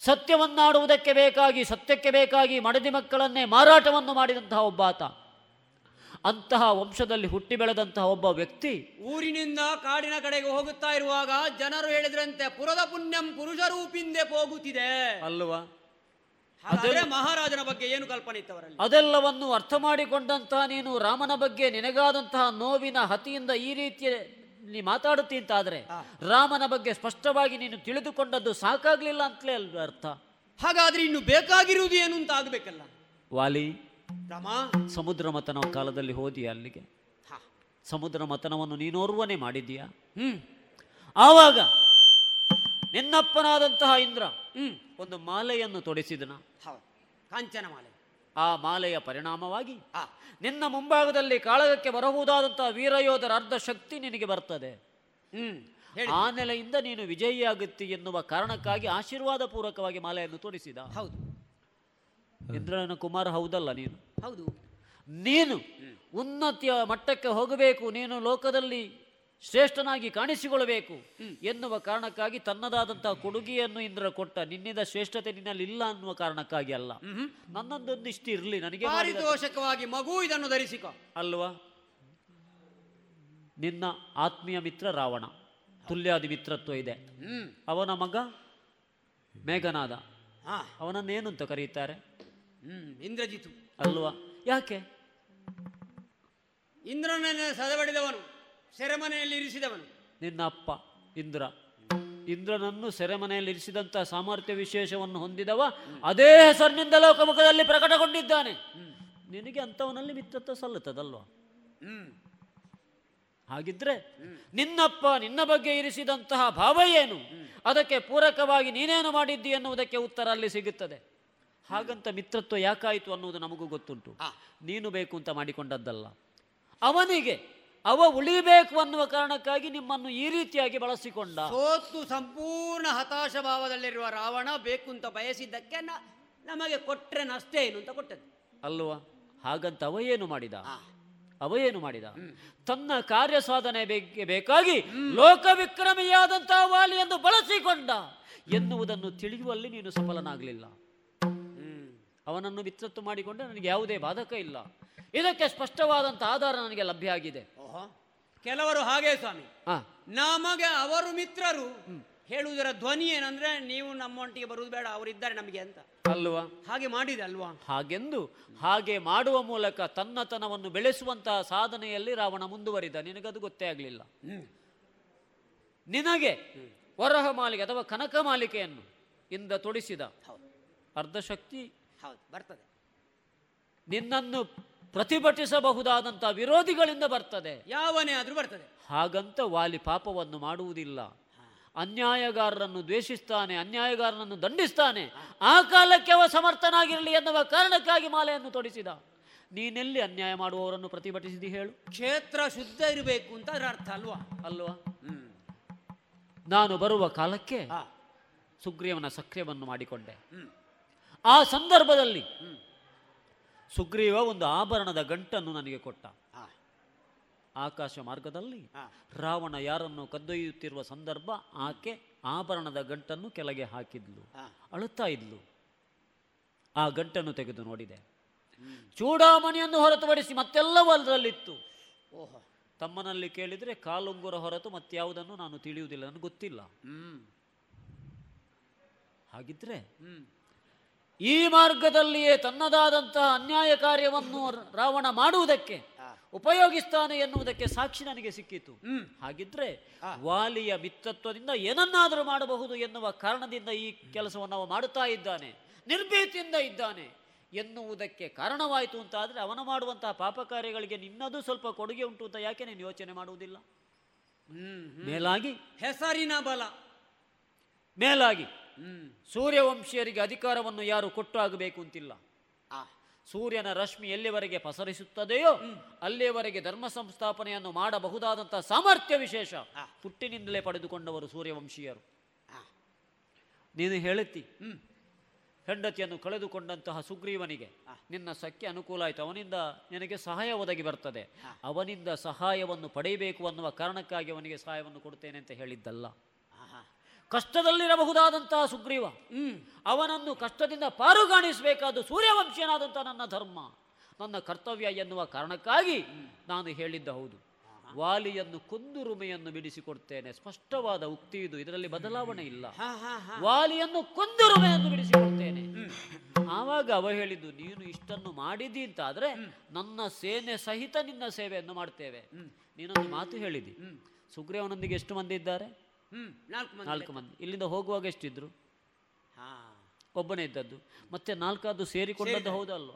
ಸತ್ಯವನ್ನಾಡುವುದಕ್ಕೆ ಬೇಕಾಗಿ ಸತ್ಯಕ್ಕೆ ಬೇಕಾಗಿ ಮಡದಿ ಮಕ್ಕಳನ್ನೇ ಮಾರಾಟವನ್ನು ಮಾಡಿದಂತಹ ಒಬ್ಬಾತ. ಅಂತಹ ವಂಶದಲ್ಲಿ ಹುಟ್ಟಿ ಬೆಳೆದಂತಹ ಒಬ್ಬ ವ್ಯಕ್ತಿ ಊರಿನಿಂದ ಕಾಡಿನ ಕಡೆಗೆ ಹೋಗುತ್ತಾ ಇರುವಾಗ ಜನರು ಹೇಳಿದ್ರಂತೆ ಪುರದ ಪುಣ್ಯಂ ಪುರುಷ ರೂಪಿಂದೆ ಹೋಗುತ್ತಿದೆ ಅಲ್ವಾ? ಆದರೆ ಮಹಾರಾಜನ ಬಗ್ಗೆ ಏನು ಕಲ್ಪನೆ ಇತ್ತು ಅವರಲ್ಲಿ? ಅದೆಲ್ಲವನ್ನು ಅರ್ಥ ಮಾಡಿಕೊಂಡಂತಹ ನೀನು ರಾಮನ ಬಗ್ಗೆ ನಿನಗಾದಂತಹ ನೋವಿನ ಹತಿಯಿಂದ ಈ ರೀತಿಯ ನೀ ಮಾತಾಡುತ್ತಿ ಅಂತಾದ್ರೆ ರಾಮನ ಬಗ್ಗೆ ಸ್ಪಷ್ಟವಾಗಿ ನೀನು ತಿಳಿದುಕೊಂಡದ್ದು ಸಾಕಾಗ್ಲಿಲ್ಲ ಅಂತಲೇ ಅಲ್ವ ಅರ್ಥ ಹಾಗಾದ್ರೆ ಇನ್ನು ಬೇಕಾಗಿರುವುದು ಏನು ಅಂತ ಆಗ್ಬೇಕಲ್ಲ? ವಾಲಿ ರಾಮ. ಸಮುದ್ರ ಮತನ ಕಾಲದಲ್ಲಿ ಹೋದಿಯ ಅಲ್ಲಿಗೆ. ಸಮುದ್ರ ಮತನವನ್ನು ನೀನೋರ್ವನೇ ಮಾಡಿದೀಯ ಹ್ಮ್. ಆವಾಗ ನಿನ್ನಪ್ಪನಾದಂತಹ ಇಂದ್ರ ಹ್ಮ್. ಒಂದು ಮಾಲೆಯನ್ನು ತೊಡಿಸಿದನ. ಕಾಂಚನ ಮಾಲೆ. ಆ ಮಾಲೆಯ ಪರಿಣಾಮವಾಗಿ ನಿನ್ನ ಮುಂಭಾಗದಲ್ಲಿ ಕಾಳಗಕ್ಕೆ ಬರಬಹುದಾದಂತಹ ವೀರಯೋಧರ ಅರ್ಧ ಶಕ್ತಿ ನಿನಗೆ ಬರ್ತದೆ. ಹ್ಮ್. ಆ ನೆಲೆಯಿಂದ ನೀನು ವಿಜಯಿಯಾಗುತ್ತಿ ಎನ್ನುವ ಕಾರಣಕ್ಕಾಗಿ ಆಶೀರ್ವಾದ ಪೂರ್ವಕವಾಗಿ ಮಾಲೆಯನ್ನು ತೋರಿಸಿದ ಹೌದು. ಇಂದ್ರನ ಕುಮಾರ ಹೌದಲ್ಲ ನೀನು? ಹೌದು. ನೀನು ಉನ್ನತಿಯ ಮಟ್ಟಕ್ಕೆ ಹೋಗಬೇಕು ನೀನು ಲೋಕದಲ್ಲಿ ಶ್ರೇಷ್ಠನಾಗಿ ಕಾಣಿಸಿಕೊಳ್ಳಬೇಕು ಎನ್ನುವ ಕಾರಣಕ್ಕಾಗಿ ತನ್ನದಾದಂತಹ ಕೊಡುಗೆಯನ್ನು ಇಂದ್ರ ಕೊಟ್ಟ. ನಿನ್ನಿಂದ ಶ್ರೇಷ್ಠತೆ ನಿನ್ನಲ್ಲಿ ಇಲ್ಲ ಅನ್ನುವ ಕಾರಣಕ್ಕಾಗಿ ಅಲ್ಲ. ನನ್ನದೊಂದಿಷ್ಟು ಇರಲಿ ನನಗೆ ಪಾರಿತೋಷಕವಾಗಿ ಮಗು ಇದನ್ನು ಧರಿಸಿಕೊ. ಅಲ್ವಾ? ನಿನ್ನ ಆತ್ಮೀಯ ಮಿತ್ರ ರಾವಣ. ತುಲ್ಯಾದಿ ಮಿತ್ರತ್ವ ಇದೆ. ಹ್ಮ್. ಅವನ ಮಗ ಮೇಘನಾದ. ಅವನನ್ನೇನು ಅಂತ ಕರೆಯುತ್ತಾರೆ? ಹ್ಮ್ ಇಂದ್ರಜಿತು. ಅಲ್ವಾ? ಯಾಕೆ? ಇಂದ್ರನನ್ನು ಸದಬಡಿದವನು ಸೆರೆಮನೆಯಲ್ಲಿ ಇರಿಸಿದವನು. ನಿನ್ನ ಅಪ್ಪ ಇಂದ್ರ. ಇಂದ್ರನನ್ನು ಸೆರೆಮನೆಯಲ್ಲಿ ಇರಿಸಿದಂತಹ ಸಾಮರ್ಥ್ಯ ವಿಶೇಷವನ್ನು ಹೊಂದಿದವ ಅದೇ ಹೆಸರಿನಿಂದ ಲೋಕಮುಖದಲ್ಲಿ ಪ್ರಕಟಗೊಂಡಿದ್ದಾನೆ. ನಿನಗೆ ಅಂಥವನಲ್ಲಿ ಮಿತ್ರತ್ವ ಸಲ್ಲುತ್ತದಲ್ವಾ? ಹಾಗಿದ್ರೆ ನಿನ್ನಪ್ಪ ನಿನ್ನ ಬಗ್ಗೆ ಇರಿಸಿದಂತಹ ಭಾವ ಏನು? ಅದಕ್ಕೆ ಪೂರಕವಾಗಿ ನೀನೇನು ಮಾಡಿದ್ದಿ ಎನ್ನುವುದಕ್ಕೆ ಉತ್ತರ ಅಲ್ಲಿ ಸಿಗುತ್ತದೆ. ಹಾಗಂತ ಮಿತ್ರತ್ವ ಯಾಕಾಯಿತು ಅನ್ನುವುದು ನಮಗೂ ಗೊತ್ತುಂಟು. ನೀನು ಬೇಕು ಅಂತ ಮಾಡಿಕೊಂಡದ್ದಲ್ಲ. ಅವನಿಗೆ ಅವ ಉಳಿಬೇಕು ಅನ್ನುವ ಕಾರಣಕ್ಕಾಗಿ ನಿಮ್ಮನ್ನು ಈ ರೀತಿಯಾಗಿ ಬಳಸಿಕೊಂಡ. ಸೋತು ಸಂಪೂರ್ಣ ಹತಾಶ ಭಾವದಲ್ಲಿರುವ ರಾವಣ ಬೇಕು ಅಂತ ಬಯಸಿದ್ದಕ್ಕೆ ನಮಗೆ ಕೊಟ್ರೆ ನಷ್ಟ ಏನು ಅಂತ ಕೊಟ್ಟದ್ದು. ಅಲ್ವಾ? ಹಾಗಂತ ಅವ ಏನು ಮಾಡಿದ? ಅವ ಏನು ಮಾಡಿದ? ತನ್ನ ಕಾರ್ಯ ಸಾಧನೆ ಬೇಕೆ ಬೇಕಾಗಿ ಲೋಕವಿಕ್ರಮಿಯಾದಂತಹ ವಾಲಿಯನ್ನು ಬಳಸಿಕೊಂಡ ಎನ್ನುವುದನ್ನು ತಿಳಿಯುವಲ್ಲಿ ನೀನು ಸಫಲನಾಗಲಿಲ್ಲ. ಅವನನ್ನು ಮಿತ್ರತ್ವ ಮಾಡಿಕೊಂಡು ನನಗೆ ಯಾವುದೇ ಬಾಧಕ ಇಲ್ಲ. ಇದಕ್ಕೆ ಸ್ಪಷ್ಟವಾದಂಥ ಆಧಾರ ನನಗೆ ಲಭ್ಯ ಆಗಿದೆ. ಓಹೋ ಕೆಲವರು ಹಾಗೆ ಸ್ವಾಮಿ. ನಮಗೆ ಅವರು ಮಿತ್ರರು. ಹೇಳುವುದರ ಧ್ವನಿ ಏನಂದ್ರೆ ನೀವು ನಮ್ಮೊಂಟಿಗೆ ಬರುವುದು ಬೇಡ ಅವರಿದ್ದಾರೆ ನಮಗೆ ಅಂತ. ಅಲ್ವಾ? ಹಾಗೆ ಮಾಡಿದೆ ಅಲ್ವಾ? ಹಾಗೆಂದು? ಹಾಗೆ ಮಾಡುವ ಮೂಲಕ ತನ್ನತನವನ್ನು ಬೆಳೆಸುವಂತಹ ಸಾಧನೆಯಲ್ಲಿ ರಾವಣ ಮುಂದುವರಿದ. ನಿನಗದು ಗೊತ್ತೇ ಆಗಲಿಲ್ಲ. ನಿನಗೆ ವರಹ ಮಾಲಿಕೆ ಅಥವಾ ಕನಕ ಮಾಲಿಕೆಯನ್ನು ಇಂದ ತೊಡಿಸಿದ. ಅರ್ಧಶಕ್ತಿ ಹೌದು ಬರ್ತದೆ. ನಿನ್ನನ್ನು ಪ್ರತಿಭಟಿಸಬಹುದಾದಂಥ ವಿರೋಧಿಗಳಿಂದ ಬರ್ತದೆ. ಯಾವನೇ ಆದರೂ ಬರ್ತದೆ. ಹಾಗಂತ ವಾಲಿ ಪಾಪವನ್ನು ಮಾಡುವುದಿಲ್ಲ. ಅನ್ಯಾಯಗಾರರನ್ನು ದ್ವೇಷಿಸ್ತಾನೆ ಅನ್ಯಾಯಗಾರರನ್ನು ದಂಡಿಸ್ತಾನೆ ಆ ಕಾಲಕ್ಕೆ ಅವ ಸಮರ್ಥನಾಗಿರಲಿ ಎನ್ನುವ ಕಾರಣಕ್ಕಾಗಿ ಮಾಲೆಯನ್ನು ತೊಡಿಸಿದ. ನೀನೆಲ್ಲಿ ಅನ್ಯಾಯ ಮಾಡುವವರನ್ನು ಪ್ರತಿಭಟಿಸಿದಿ ಹೇಳು. ಕ್ಷೇತ್ರ ಶುದ್ಧ ಇರಬೇಕು ಅಂತ ಅದರ ಅರ್ಥ ಅಲ್ವಾ? ಅಲ್ವಾ? ನಾನು ಬರುವ ಕಾಲಕ್ಕೆ ಸುಗ್ರೀವನ ಸಕ್ರಿಯವನ್ನು ಮಾಡಿಕೊಂಡೆ. ಆ ಸಂದರ್ಭದಲ್ಲಿ ಸುಗ್ರೀವ ಒಂದು ಆಭರಣದ ಗಂಟನ್ನು ನನಗೆ ಕೊಟ್ಟ. ಆಕಾಶ ಮಾರ್ಗದಲ್ಲಿ ರಾವಣ ಯಾರನ್ನು ಕದ್ದೊಯ್ಯುತ್ತಿರುವ ಸಂದರ್ಭ ಆಕೆ ಆಭರಣದ ಗಂಟನ್ನು ಕೆಳಗೆ ಹಾಕಿದ್ಲು ಅಳುತ್ತಾ ಇದ್ಲು. ಆ ಗಂಟನ್ನು ತೆಗೆದು ನೋಡಿದೆ. ಚೂಡಾಮಣಿಯನ್ನು ಹೊರತುಪಡಿಸಿ ಮತ್ತೆಲ್ಲವೂ ಅದರಲ್ಲಿತ್ತು ಓಹೋ. ತಮ್ಮನಲ್ಲಿ ಕೇಳಿದರೆ ಕಾಲುಂಗುರ ಹೊರತು ಮತ್ತಾವುದನ್ನು ನಾನು ತಿಳಿಯುವುದಿಲ್ಲ ನನಗೆ ಗೊತ್ತಿಲ್ಲ. ಹಾಗಿದ್ರೆ ಈ ಮಾರ್ಗದಲ್ಲಿಯೇ ತನ್ನದಾದಂತಹ ಅನ್ಯಾಯ ಕಾರ್ಯವನ್ನು ರಾವಣ ಮಾಡುವುದಕ್ಕೆ ಉಪಯೋಗಿಸ್ತಾನೆ ಎನ್ನುವುದಕ್ಕೆ ಸಾಕ್ಷಿ ನನಗೆ ಸಿಕ್ಕಿತು. ಹಾಗಿದ್ರೆ ವಾಲಿಯ ಮಿತ್ರತ್ವದಿಂದ ಏನನ್ನಾದರೂ ಮಾಡಬಹುದು ಎನ್ನುವ ಕಾರಣದಿಂದ ಈ ಕೆಲಸವನ್ನು ಅವ ಮಾಡುತ್ತಾ ಇದ್ದಾನೆ ನಿರ್ಭೀತಿಯಿಂದ ಇದ್ದಾನೆ ಎನ್ನುವುದಕ್ಕೆ ಕಾರಣವಾಯಿತು ಅಂತ ಆದರೆ ಅವನು ಮಾಡುವಂತಹ ಪಾಪ ಕಾರ್ಯಗಳಿಗೆ ನಿನ್ನದು ಸ್ವಲ್ಪ ಕೊಡುಗೆ ಉಂಟು ಅಂತ ಯಾಕೆ ನೀನು ಯೋಚನೆ ಮಾಡುವುದಿಲ್ಲ? ಮೇಲಾಗಿ ಹೆಸರಿನ ಬಲ. ಮೇಲಾಗಿ ಸೂರ್ಯವಂಶೀಯರಿಗೆ ಅಧಿಕಾರವನ್ನು ಯಾರು ಕೊಟ್ಟು ಆಗಬೇಕು ಅಂತಿಲ್ಲ ಸೂರ್ಯನ ರಶ್ಮಿ ಎಲ್ಲಿವರೆಗೆ ಪಸರಿಸುತ್ತದೆಯೋ ಅಲ್ಲಿಯವರೆಗೆ ಧರ್ಮ ಸಂಸ್ಥಾಪನೆಯನ್ನು ಮಾಡಬಹುದಾದಂತಹ ಸಾಮರ್ಥ್ಯ ವಿಶೇಷ ಹುಟ್ಟಿನಿಂದಲೇ ಪಡೆದುಕೊಂಡವರು ಸೂರ್ಯವಂಶೀಯರು. ನೀನು ಹೇಳುತ್ತಿ ಹೆಂಡತಿಯನ್ನು ಕಳೆದುಕೊಂಡಂತಹ ಸುಗ್ರೀವನಿಗೆ ನಿನ್ನ ಸಖ್ಯ ಅನುಕೂಲ ಆಯಿತು ಅವನಿಂದ ನಿನಗೆ ಸಹಾಯ ಒದಗಿ ಬರ್ತದೆ. ಅವನಿಂದ ಸಹಾಯವನ್ನು ಪಡೆಯಬೇಕು ಅನ್ನುವ ಕಾರಣಕ್ಕಾಗಿ ಅವನಿಗೆ ಸಹಾಯವನ್ನು ಕೊಡುತ್ತೇನೆ ಅಂತ ಹೇಳಿದ್ದಲ್ಲ. ಕಷ್ಟದಲ್ಲಿರಬಹುದಾದಂತಹ ಸುಗ್ರೀವ. ಅವನನ್ನು ಕಷ್ಟದಿಂದ ಪಾರುಗಾಣಿಸಬೇಕಾದ ಸೂರ್ಯವಂಶೀಯನಾದಂತಹ ನನ್ನ ಧರ್ಮ. ನನ್ನ ಕರ್ತವ್ಯ ಎನ್ನುವ ಕಾರಣಕ್ಕಾಗಿ ನಾನು ಹೇಳಿದ್ದ ಹೌದು. ವಾಲಿಯನ್ನು ಕೊಂದುರುಮೆಯನ್ನು ಬಿಡಿಸಿಕೊಡ್ತೇನೆ. ಸ್ಪಷ್ಟವಾದ ಉಕ್ತಿ ಇದು. ಇದರಲ್ಲಿ ಬದಲಾವಣೆ ಇಲ್ಲ. ವಾಲಿಯನ್ನು ಕೊಂದುರುಮೆಯನ್ನು ಬಿಡಿಸಿಕೊಡ್ತೇನೆ. ಆವಾಗ ಅವ ಹೇಳಿದ್ದು ನೀನು ಇಷ್ಟನ್ನು ಮಾಡಿದಿ ಅಂತಾದ್ರೆ ನನ್ನ ಸೇನೆ ಸಹಿತ ನಿನ್ನ ಸೇವೆಯನ್ನು ಮಾಡ್ತೇವೆ. ನೀನೊಂದು ಮಾತು ಹೇಳಿದಿ. ಸುಗ್ರೀವನೊಂದಿಗೆ ಎಷ್ಟು ಮಂದಿ ಇದ್ದಾರೆ? ಹ್ಮ್ ನಾಲ್ಕು ಮಂದಿ ನಾಲ್ಕು ಮಂದಿ. ಇಲ್ಲಿಂದ ಹೋಗುವಾಗ ಎಷ್ಟಿದ್ರು? ಒಬ್ಬನೇ ಇದ್ದದ್ದು. ಮತ್ತೆ ನಾಲ್ಕಾದ್ದು ಸೇರಿಕೊಂಡದ್ದು ಹೌದಲ್ವ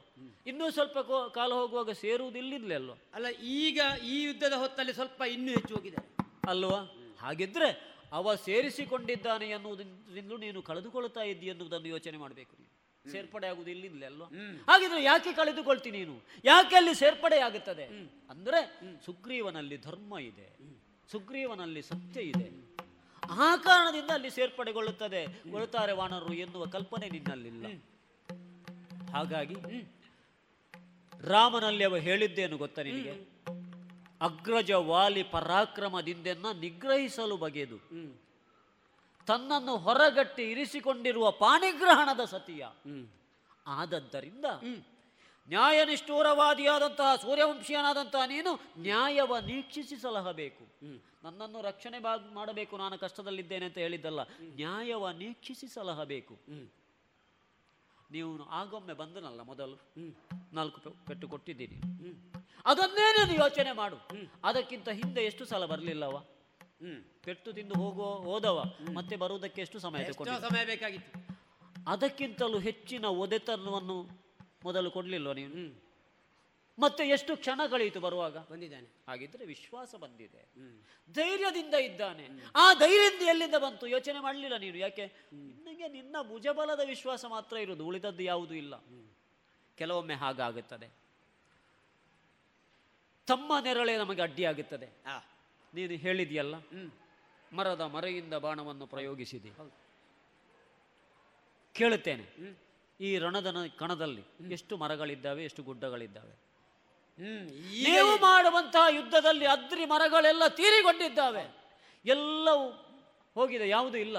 ಇನ್ನೂ ಸ್ವಲ್ಪ ಕಾಲ ಹೋಗುವಾಗ ಸೇರುವುದು ಇಲ್ಲಿದ್ಲೇ ಅಲ್ವಾ? ಅಲ್ಲ ಈಗ ಈ ಯುದ್ಧದ ಹೊತ್ತಲ್ಲಿ ಸ್ವಲ್ಪ ಇನ್ನೂ ಹೆಚ್ಚು ಹೋಗಿದ್ದಾರೆ. ಅಲ್ವಾ? ಹಾಗಿದ್ರೆ ಅವ ಸೇರಿಸಿಕೊಂಡಿದ್ದಾನೆ ಎನ್ನುವುದರಿಂದಲೂ ನೀನು ಕಳೆದುಕೊಳ್ತಾ ಇದ್ದೀಯ ಎನ್ನುವುದನ್ನು ಯೋಚನೆ ಮಾಡಬೇಕು ನೀನು. ಸೇರ್ಪಡೆ ಆಗುವುದು ಇಲ್ಲಿಂದಲೇ ಅಲ್ವಾ? ಹಾಗಿದ್ರೆ ಯಾಕೆ ಕಳೆದುಕೊಳ್ತಿ ನೀನು? ಯಾಕೆ ಅಲ್ಲಿ ಸೇರ್ಪಡೆ ಆಗುತ್ತದೆ? ಅಂದ್ರೆ ಸುಗ್ರೀವನಲ್ಲಿ ಧರ್ಮ ಇದೆ. ಸುಗ್ರೀವನಲ್ಲಿ ಸತ್ಯ ಇದೆ. ಆ ಕಾರಣದಿಂದ ಅಲ್ಲಿ ಸೇರ್ಪಡೆಗೊಳ್ಳುತ್ತದೆ. ಗೊಳ್ಳುತ್ತಾರೆ ವಾನರು ಎನ್ನುವ ಕಲ್ಪನೆ ನಿನ್ನಲ್ಲಿಲ್ಲ. ಹಾಗಾಗಿ ರಾಮನಲ್ಲಿ ಅವ ಹೇಳಿದ್ದೇನು ಗೊತ್ತ ನಿನಗೆ? ಅಗ್ರಜ ವಾಲಿ ಪರಾಕ್ರಮದಿಂದೆನ್ನ ನಿಗ್ರಹಿಸಲು ಬಗೆದು ತನ್ನನ್ನು ಹೊರಗಟ್ಟಿ ಇರಿಸಿಕೊಂಡಿರುವ ಪಾಣಿಗ್ರಹಣದ ಸತಿಯ. ಆದದ್ದರಿಂದ ನ್ಯಾಯನಿಷ್ಠೂರವಾದಿಯಾದಂತಹ ಸೂರ್ಯವಂಶೀಯನಾದಂತಹ ನೀನು ನ್ಯಾಯವ ನೀಕ್ಷಿಸಿ ಸಲಹಬೇಕು ನನ್ನನ್ನು ರಕ್ಷಣೆ ಮಾಡಬೇಕು ನಾನು ಕಷ್ಟದಲ್ಲಿದ್ದೇನೆ ಅಂತ ಹೇಳಿದ್ದಲ್ಲ. ನ್ಯಾಯವ ನೀಕ್ಷಿಸಿ ಸಲಹಬೇಕು ನೀವು ಆಗೊಮ್ಮೆ ಬಂದನಲ್ಲ ಮೊದಲು? ನಾಲ್ಕು ಪೆಟ್ಟು ಕೊಟ್ಟಿದ್ದೀನಿ. ಅದನ್ನೇ ನೀನು ಯೋಚನೆ ಮಾಡು? ಅದಕ್ಕಿಂತ ಹಿಂದೆ ಎಷ್ಟು ಸಲ ಬರಲಿಲ್ಲವ? ಪೆಟ್ಟು ತಿಂದು ಹೋಗೋ ಹೋದವ? ಮತ್ತೆ ಬರುವುದಕ್ಕೆ ಎಷ್ಟು ಸಮಯ ಸಮಯ ಬೇಕಾಗಿತ್ತು. ಅದಕ್ಕಿಂತಲೂ ಹೆಚ್ಚಿನ ಒದೆತನವನ್ನು ಮೊದಲು ಕೊಡಲಿಲ್ವ ನೀವು? ಮತ್ತೆ ಎಷ್ಟು ಕ್ಷಣ ಕಳೆಯಿತು ಬರುವಾಗ? ಬಂದಿದ್ದಾನೆ. ಹಾಗಿದ್ರೆ ವಿಶ್ವಾಸ ಬಂದಿದೆ. ಧೈರ್ಯದಿಂದ ಇದ್ದಾನೆ. ಆ ಧೈರ್ಯದಿಂದ ಎಲ್ಲಿಂದ ಬಂತು? ಯೋಚನೆ ಮಾಡಲಿಲ್ಲ ನೀನು. ಯಾಕೆ? ನಿನಗೆ ನಿನ್ನ ಭುಜಬಲದ ವಿಶ್ವಾಸ ಮಾತ್ರ ಇರುವುದು. ಉಳಿದದ್ದು ಯಾವುದೂ ಇಲ್ಲ. ಕೆಲವೊಮ್ಮೆ ಹಾಗಾಗುತ್ತದೆ. ತಮ್ಮ ನೆರಳೆ ನಮಗೆ ಅಡ್ಡಿಯಾಗುತ್ತದೆ. ನೀನು ಹೇಳಿದೆಯಲ್ಲ? ಮರದ ಮರೆಯಿಂದ ಬಾಣವನ್ನು ಪ್ರಯೋಗಿಸಿದೆ. ಕೇಳುತ್ತೇನೆ. ಈ ರಣದನ ಕಣದಲ್ಲಿ ಎಷ್ಟು ಮರಗಳಿದ್ದಾವೆ ಎಷ್ಟು ಗುಡ್ಡಗಳಿದ್ದಾವೆ? ನೀವು ಮಾಡುವಂತಹ ಯುದ್ಧದಲ್ಲಿ ಅದ್ರಿ ಮರಗಳೆಲ್ಲ ತೀರಿಗೊಂಡಿದ್ದಾವೆ. ಎಲ್ಲವೂ ಹೋಗಿದೆ ಯಾವುದೂ ಇಲ್ಲ.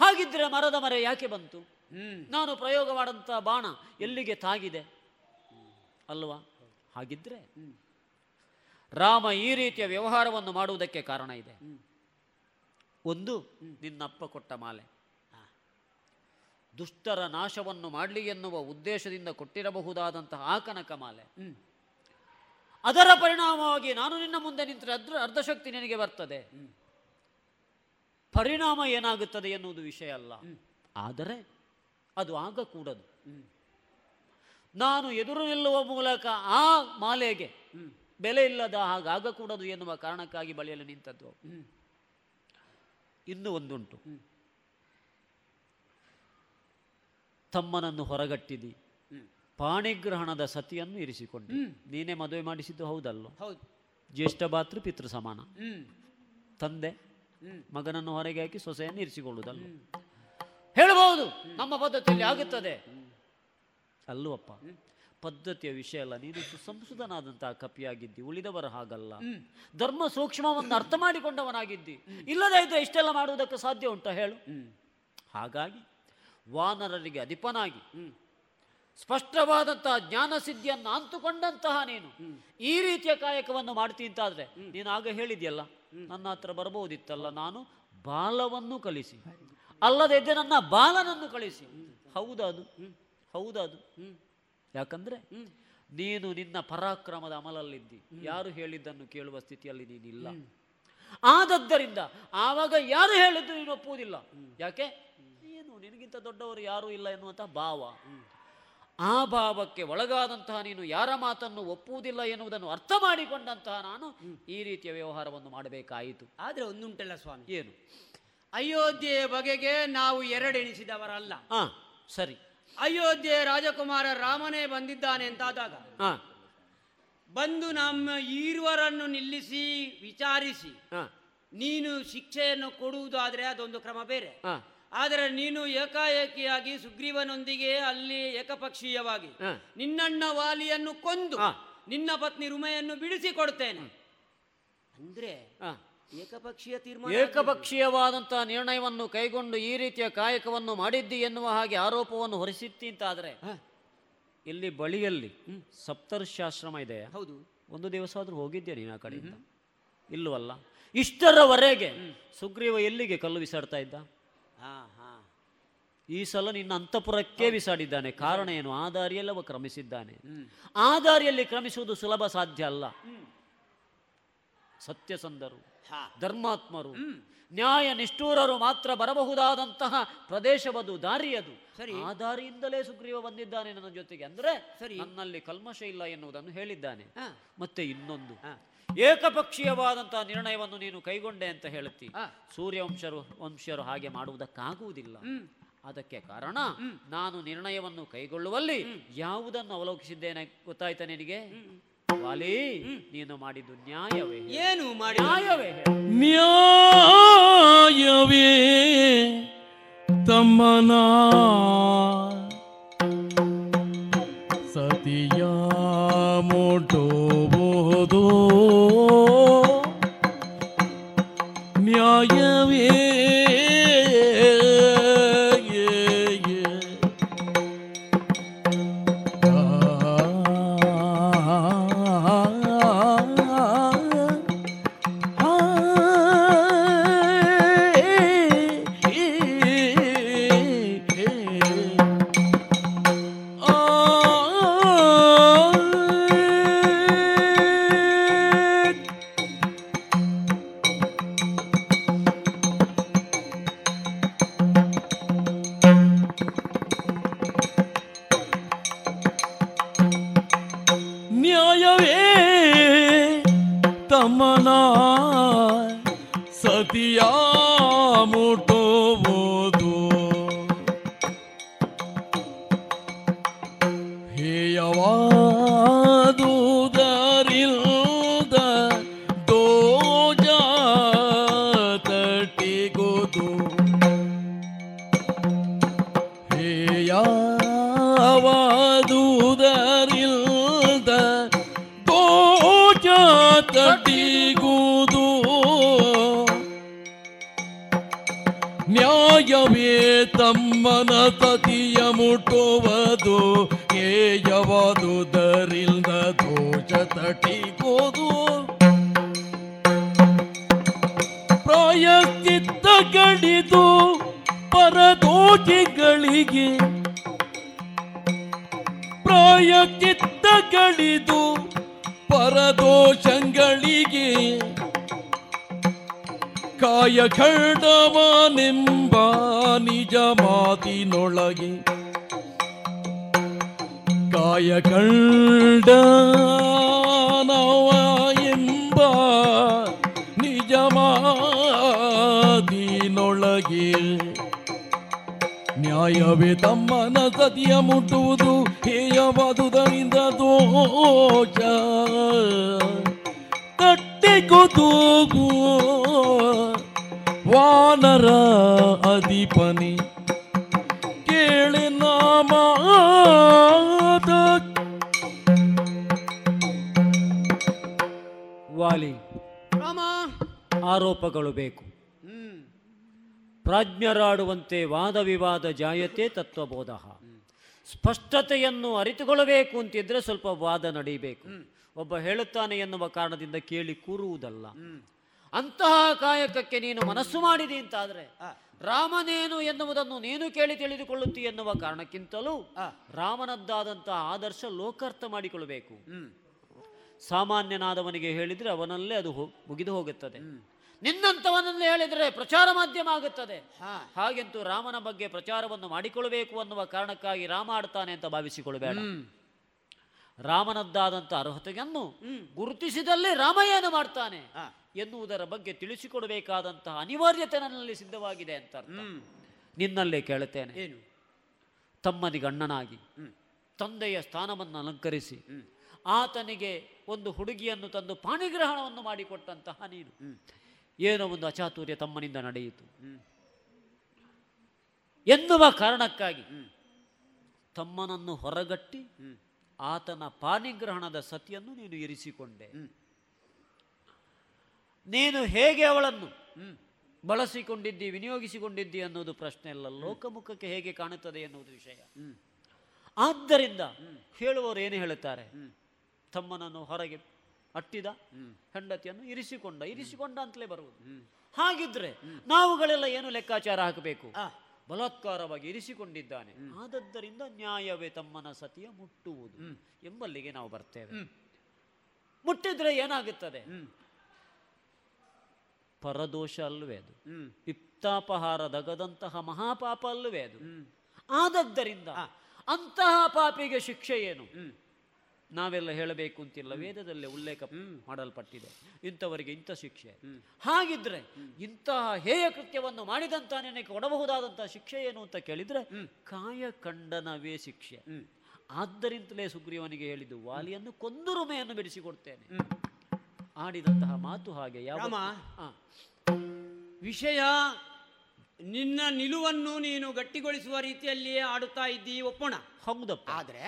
ಹಾಗಿದ್ರೆ ಮರದ ಮರ ಯಾಕೆ ಬಂತು? ನಾನು ಪ್ರಯೋಗ ಮಾಡಂತಹ ಬಾಣ ಎಲ್ಲಿಗೆ ತಾಗಿದೆ? ಅಲ್ವಾ? ಹಾಗಿದ್ರೆ ರಾಮ ಈ ರೀತಿಯ ವ್ಯವಹಾರವನ್ನು ಮಾಡುವುದಕ್ಕೆ ಕಾರಣ ಇದೆ. ಒಂದು ನಿನ್ನಪ್ಪ ಕೊಟ್ಟ ಮಾಲೆ. ದುಷ್ಟರ ನಾಶವನ್ನು ಮಾಡಲಿ ಎನ್ನುವ ಉದ್ದೇಶದಿಂದ ಕೊಟ್ಟಿರಬಹುದಾದಂತಹ ಆ ಕನಕ ಮಾಲೆ. ಅದರ ಪರಿಣಾಮವಾಗಿ ನಾನು ನಿನ್ನ ಮುಂದೆ ನಿಂತರೆ ಅದ್ರ ಅರ್ಧಶಕ್ತಿ ನಿನಗೆ ಬರ್ತದೆ. ಪರಿಣಾಮ ಏನಾಗುತ್ತದೆ ಎನ್ನುವುದು ವಿಷಯ ಅಲ್ಲ. ಆದರೆ ಅದು ಆಗಕೂಡದು ನಾನು ಎದುರು ನಿಲ್ಲುವ ಮೂಲಕ ಆ ಮಾಲೆಗೆ ಬೆಲೆ ಇಲ್ಲದ ಹಾಗಾಗಕೂಡದು ಎನ್ನುವ ಕಾರಣಕ್ಕಾಗಿ ಬಳಿಯಲು ನಿಂತದ್ದು. ಇನ್ನು ಒಂದುಂಟು. ತಮ್ಮನನ್ನು ಹೊರಗಟ್ಟಿದಿ. ಪಾಣಿಗ್ರಹಣದ ಸತಿಯನ್ನು ಇರಿಸಿಕೊಂಡು. ನೀನೇ ಮದುವೆ ಮಾಡಿಸಿದ್ದು ಹೌದಲ್ಲ ಹೌದು. ಜ್ಯೇಷ್ಠ ಭಾತೃ ಪಿತೃ ಸಮಾನ. ತಂದೆ ಮಗನನ್ನು ಹೊರಗೆ ಹಾಕಿ ಸೊಸೆಯನ್ನು ಇರಿಸಿಕೊಳ್ಳುವುದಲ್ಲ ಹೇಳಬಹುದು ನಮ್ಮ ಪದ್ಧತಿಯಲ್ಲಿ ಆಗುತ್ತದೆ. ಅಲ್ಲವಪ್ಪ ಪದ್ಧತಿಯ ವಿಷಯ ಅಲ್ಲ ನೀನು ಸುಸಂಸ್ಕೃತನಾದಂತಹ ಕಪಿಯಾಗಿದ್ದಿ ಉಳಿದವರ ಹಾಗಲ್ಲ. ಧರ್ಮ ಸೂಕ್ಷ್ಮವನ್ನು ಅರ್ಥ ಮಾಡಿಕೊಂಡವನಾಗಿದ್ದಿ. ಇಲ್ಲದೇ ಇದ್ರೆ ಇಷ್ಟೆಲ್ಲ ಮಾಡುವುದಕ್ಕೆ ಸಾಧ್ಯ ಉಂಟಾ ಹೇಳು? ಹಾಗಾಗಿ ವಾನರರಿಗೆ ಅಧಿಪನಾಗಿ. ಸ್ಪಷ್ಟವಾದಂತಹ ಜ್ಞಾನ ಸಿದ್ಧಿಯನ್ನು ಅಂತುಕೊಂಡಂತಹ ನೀನು. ಈ ರೀತಿಯ ಕಾಯಕವನ್ನು ಮಾಡ್ತಿ ಅಂತಾದ್ರೆ ನೀನು ಆಗ ಹೇಳಿದ್ಯಲ್ಲ ನನ್ನ ಹತ್ರ ಬರಬಹುದಿತ್ತಲ್ಲ ನಾನು ಬಾಲವನ್ನು ಕಲಿಸಿ. ಅಲ್ಲದೆ ಇದ್ದರೆ ನನ್ನ ಬಾಲನನ್ನು ಕಳಿಸಿ. ಹೌದದು. ಹೌದದು. ಯಾಕಂದ್ರೆ ನೀನು ನಿನ್ನ ಪರಾಕ್ರಮದ ಅಮಲಲ್ಲಿದ್ದಿ. ಯಾರು ಹೇಳಿದ್ದನ್ನು ಕೇಳುವ ಸ್ಥಿತಿಯಲ್ಲಿ ನೀನಿಲ್ಲ. ಆದದ್ದರಿಂದ ಆವಾಗ ಯಾರು ಹೇಳಿದ್ದು ನೀನು ಒಪ್ಪುವುದಿಲ್ಲ. ಯಾಕೆ? ನಿನಗಿಂತ ದೊಡ್ಡವರು ಯಾರೂ ಇಲ್ಲ ಎನ್ನುವಂಥ ಭಾವ. ಆ ಭಾವಕ್ಕೆ ಒಳಗಾದಂತಹ ನೀನು ಯಾರ ಮಾತನ್ನು ಒಪ್ಪುವುದಿಲ್ಲ ಎನ್ನುವುದನ್ನು ಅರ್ಥ ಮಾಡಿಕೊಂಡಂತಹ ನಾನು ಈ ರೀತಿಯ ವ್ಯವಹಾರವನ್ನು ಮಾಡಬೇಕಾಯಿತು. ಆದರೆ ಒಂದುಂಟಲ್ಲ ಸ್ವಾಮಿ. ಏನು? ಅಯೋಧ್ಯೆಯ ಬಗೆಗೆ ನಾವು ಎರಡೆಣಿಸಿದವರಲ್ಲ. ಹಾ ಸರಿ. ಅಯೋಧ್ಯೆ ರಾಜಕುಮಾರ ರಾಮನೇ ಬಂದಿದ್ದಾನೆ ಅಂತಾದಾಗ ಹಾಂ ಬಂದು ನಮ್ಮ ಈರುವರನ್ನು ನಿಲ್ಲಿಸಿ ವಿಚಾರಿಸಿ. ಹಾ ನೀನು ಶಿಕ್ಷೆಯನ್ನು ಕೊಡುವುದಾದರೆ ಅದೊಂದು ಕ್ರಮ ಬೇರೆ. ಹಾ ಆದರೆ ನೀನು ಏಕಾಏಕಿಯಾಗಿ ಸುಗ್ರೀವನೊಂದಿಗೆ ಅಲ್ಲಿ ಏಕಪಕ್ಷೀಯವಾಗಿ. ನಿನ್ನಣ್ಣ ವಾಲಿಯನ್ನು ಕೊಂದು. ನಿನ್ನ ಪತ್ನಿ ರುಮೆಯನ್ನು ಬಿಡಿಸಿ ಕೊಡ್ತೇನೆ ಅಂದ್ರೆ ಏಕಪಕ್ಷೀಯ ತೀರ್ಮಾನ ಏಕಪಕ್ಷೀಯವಾದಂತಹ ನಿರ್ಣಯವನ್ನು ಕೈಗೊಂಡು ಈ ರೀತಿಯ ಕಾಯಕವನ್ನು ಮಾಡಿದ್ದಿ ಎನ್ನುವ ಹಾಗೆ ಆರೋಪವನ್ನು ಹೊರಿಸಿತ್ತಿ ಅಂತಾದರೆ ಇಲ್ಲಿ ಬಳಿಯಲ್ಲಿ ಸಪ್ತರ್ಷಾಶ್ರಮ ಇದೆ ಹೌದು. ಒಂದು ದಿವಸ ಆದ್ರೂ ಹೋಗಿದ್ದೆ ನೀನು ಆ ಕಡೆಯಿಂದ? ಇಲ್ಲವಲ್ಲ ಇಷ್ಟರವರೆಗೆ ಸುಗ್ರೀವ ಎಲ್ಲಿಗೆ ಕಲ್ಲು ಬಿಸಾಡ್ತಾ ಇದ್ದ? ಹಾ ಹಾ. ಈ ಸಲ ನಿನ್ನ ಅಂತಪುರಕ್ಕೆ ಬಿಸಾಡಿದ್ದಾನೆ. ಕಾರಣ ಏನು? ಆ ದಾರಿಯಲ್ಲಿ ಅವ ಕ್ರಮಿಸಿದ್ದಾನೆ. ಆ ದಾರಿಯಲ್ಲಿ ಕ್ರಮಿಸುವುದು ಸುಲಭ ಸಾಧ್ಯ ಅಲ್ಲ. ಸತ್ಯಸಂಧರು ಧರ್ಮಾತ್ಮರು ನ್ಯಾಯ ನಿಷ್ಠೂರರು ಮಾತ್ರ ಬರಬಹುದಾದಂತಹ ಪ್ರದೇಶವದು ದಾರಿಯದು. ಸರಿ. ಆ ದಾರಿಯಿಂದಲೇ ಸುಗ್ರೀವ ಬಂದಿದ್ದಾನೆ ನನ್ನ ಜೊತೆಗೆ. ಅಂದ್ರೆ ಸರಿ. ನನ್ನಲ್ಲಿ ಕಲ್ಮಶ ಇಲ್ಲ ಎನ್ನುವುದನ್ನು ಹೇಳಿದ್ದಾನೆ. ಮತ್ತೆ ಇನ್ನೊಂದು. ಏಕಪಕ್ಷೀಯವಾದಂತಹ ನಿರ್ಣಯವನ್ನು ನೀನು ಕೈಗೊಂಡೆ ಅಂತ ಹೇಳುತ್ತಿ ಸೂರ್ಯವಂಶರು ವಂಶರು ಹಾಗೆ ಮಾಡುವುದಕ್ಕಾಗುವುದಿಲ್ಲ. ಅದಕ್ಕೆ ಕಾರಣ ನಾನು ನಿರ್ಣಯವನ್ನು ಕೈಗೊಳ್ಳುವಲ್ಲಿ ಯಾವುದನ್ನು ಅವಲೋಕಿಸಿದ್ದೇನೆ ಗೊತ್ತಾಯ್ತಾ ನಿನಗೆ? ವಾಲಿ ನೀನು ಮಾಡಿದ್ದು ನ್ಯಾಯವೇ ಏನು ಮಾಡಿ ನ್ಯಾಯವೇ ನ್ಯಾಯವೇ ತಮ್ಮನ ಸತಿಯ ಮುಟ್ಟುವುದು ಸತಿಯ ವಾದ ವಿವಾದ ಜಾಯತೆ ತತ್ವಬೋಧ. ಸ್ಪಷ್ಟತೆಯನ್ನು ಅರಿತುಕೊಳ್ಳಬೇಕು ಅಂತಿದ್ರೆ ಸ್ವಲ್ಪ ವಾದ ನಡೀಬೇಕು. ಒಬ್ಬ ಹೇಳುತ್ತಾನೆ ಎನ್ನುವ ಕಾರಣದಿಂದ ಕೇಳಿ ಕೂರುವುದಲ್ಲ. ಅಂತಹ ಕಾಯಕಕ್ಕೆ ನೀನು ಮನಸ್ಸು ಮಾಡಿದಿ ಅಂತಾದ್ರೆ ರಾಮನೇನು ಎನ್ನುವುದನ್ನು ನೀನು ಕೇಳಿ ತಿಳಿದುಕೊಳ್ಳುತ್ತಿ ಎನ್ನುವ ಕಾರಣಕ್ಕಿಂತಲೂ ರಾಮನದ್ದಾದಂತಹ ಆದರ್ಶ ಲೋಕಾರ್ಥ ಮಾಡಿಕೊಳ್ಳಬೇಕು. ಸಾಮಾನ್ಯನಾದವನಿಗೆ ಹೇಳಿದ್ರೆ ಅವನಲ್ಲೇ ಅದು ಮುಗಿದು ಹೋಗುತ್ತದೆ. ನಿನ್ನಂತವನಲ್ಲೇ ಹೇಳಿದರೆ ಪ್ರಚಾರ ಮಾಧ್ಯಮ ಆಗುತ್ತದೆ. ಹಾಗೆಂತೂ ರಾಮನ ಬಗ್ಗೆ ಪ್ರಚಾರವನ್ನು ಮಾಡಿಕೊಳ್ಳಬೇಕು ಅನ್ನುವ ಕಾರಣಕ್ಕಾಗಿ ರಾಮ ಆಡ್ತಾನೆ ಅಂತ ಭಾವಿಸಿಕೊಳ್ಳಬೇಡ. ರಾಮನದ್ದಾದಂಥ ಅರ್ಹತೆಯನ್ನು ಗುರುತಿಸಿದಲ್ಲಿ ರಾಮ ಏನು ಮಾಡ್ತಾನೆ ಎನ್ನುವುದರ ಬಗ್ಗೆ ತಿಳಿಸಿಕೊಡಬೇಕಾದಂತಹ ಅನಿವಾರ್ಯತೆ ನನ್ನಲ್ಲಿ ಸಿದ್ಧವಾಗಿದೆ ಅಂತ. ನಿನ್ನಲ್ಲೇ ಕೇಳುತ್ತೇನೆ. ಏನು? ತಮ್ಮನಿಗಣ್ಣನಾಗಿ ತಂದೆಯ ಸ್ಥಾನವನ್ನು ಅಲಂಕರಿಸಿ ಆತನಿಗೆ ಒಂದು ಹುಡುಗಿಯನ್ನು ತಂದು ಪಾಣಿಗ್ರಹಣವನ್ನು ಮಾಡಿಕೊಟ್ಟಂತಹ ನೀನು. ಏನೋ ಒಂದು ಅಚಾತುರ್ಯ ತಮ್ಮನಿಂದ ನಡೆಯಿತು. ಎನ್ನುವ ಕಾರಣಕ್ಕಾಗಿ ತಮ್ಮನನ್ನು ಹೊರಗಟ್ಟಿ ಆತನ ಪಾನಿಗ್ರಹಣದ ಸತಿಯನ್ನು ನೀನು ಇರಿಸಿಕೊಂಡೆ. ನೀನು ಹೇಗೆ ಅವಳನ್ನು ಬಳಸಿಕೊಂಡಿದ್ದಿ ವಿನಿಯೋಗಿಸಿಕೊಂಡಿದ್ದಿ ಅನ್ನೋದು ಪ್ರಶ್ನೆ ಅಲ್ಲ. ಲೋಕಮುಖಕ್ಕೆ ಹೇಗೆ ಕಾಣುತ್ತದೆ ಎನ್ನುವುದು ವಿಷಯ. ಆದ್ದರಿಂದ ಹೇಳುವವರು ಏನು ಹೇಳುತ್ತಾರೆ? ತಮ್ಮನನ್ನು ಹೊರಗೆ ಅಟ್ಟಿದ ಹೆಂಡತಿಯನ್ನು ಇರಿಸಿಕೊಂಡ ಇರಿಸಿಕೊಂಡ ಅಂತಲೇ ಬರುವುದು. ಹಾಗಿದ್ರೆ ನಾವುಗಳೆಲ್ಲ ಏನು ಲೆಕ್ಕಾಚಾರ ಹಾಕಬೇಕು? ಬಲಾತ್ಕಾರವಾಗಿ ಇರಿಸಿಕೊಂಡಿದ್ದಾನೆ. ಆದದ್ದರಿಂದ ನ್ಯಾಯವೇ ತಮ್ಮನ ಸತಿಯ ಮುಟ್ಟುವುದು ಎಂಬಲ್ಲಿಗೆ ನಾವು ಬರ್ತೇವೆ. ಮುಟ್ಟಿದ್ರೆ ಏನಾಗುತ್ತದೆ? ಪರದೋಷ ಅಲ್ಲವೇ ಅದು? ಪಿಪ್ತಾಪಹಾರ ದಗದಂತಹ ಮಹಾಪಾಪ ಅಲ್ಲವೇ ಅದು? ಆದದ್ದರಿಂದ ಅಂತಹ ಪಾಪಿಗೆ ಶಿಕ್ಷೆ ಏನು? ನಾವೆಲ್ಲ ಹೇಳಬೇಕು ಅಂತಿಲ್ಲ. ವೇದದಲ್ಲೇ ಉಲ್ಲೇಖ ಮಾಡಲ್ಪಟ್ಟಿದೆ. ಇಂಥವರಿಗೆ ಇಂಥ ಶಿಕ್ಷೆ. ಹಾಗಿದ್ರೆ ಇಂತಹ ಹೇಯ ಕೃತ್ಯವನ್ನು ಮಾಡಿದಂತ ನಿನಗೆ ಕೊಡಬಹುದಾದಂತಹ ಶಿಕ್ಷೆ ಏನು ಅಂತ ಕೇಳಿದ್ರೆ ಕಾಯ ಖಂಡನವೇ ಶಿಕ್ಷೆ. ಆದ್ದರಿಂದಲೇ ಸುಗ್ರೀವನಿಗೆ ಹೇಳಿದ್ದು ವಾಲಿಯನ್ನು ಕೊಂದುರುಮೆಯನ್ನು ಬಿಡಿಸಿಕೊಡ್ತೇನೆ. ಆಡಿದಂತಹ ಮಾತು ಹಾಗೆ ಯಾವ ವಿಷಯ ನಿನ್ನ ನಿಲುವನ್ನು ನೀನು ಗಟ್ಟಿಗೊಳಿಸುವ ರೀತಿಯಲ್ಲಿಯೇ ಆಡುತ್ತಾ ಇದ್ದೀ ಒಪ್ಪೋಣ? ಹೌದಪ್ಪ. ಆದ್ರೆ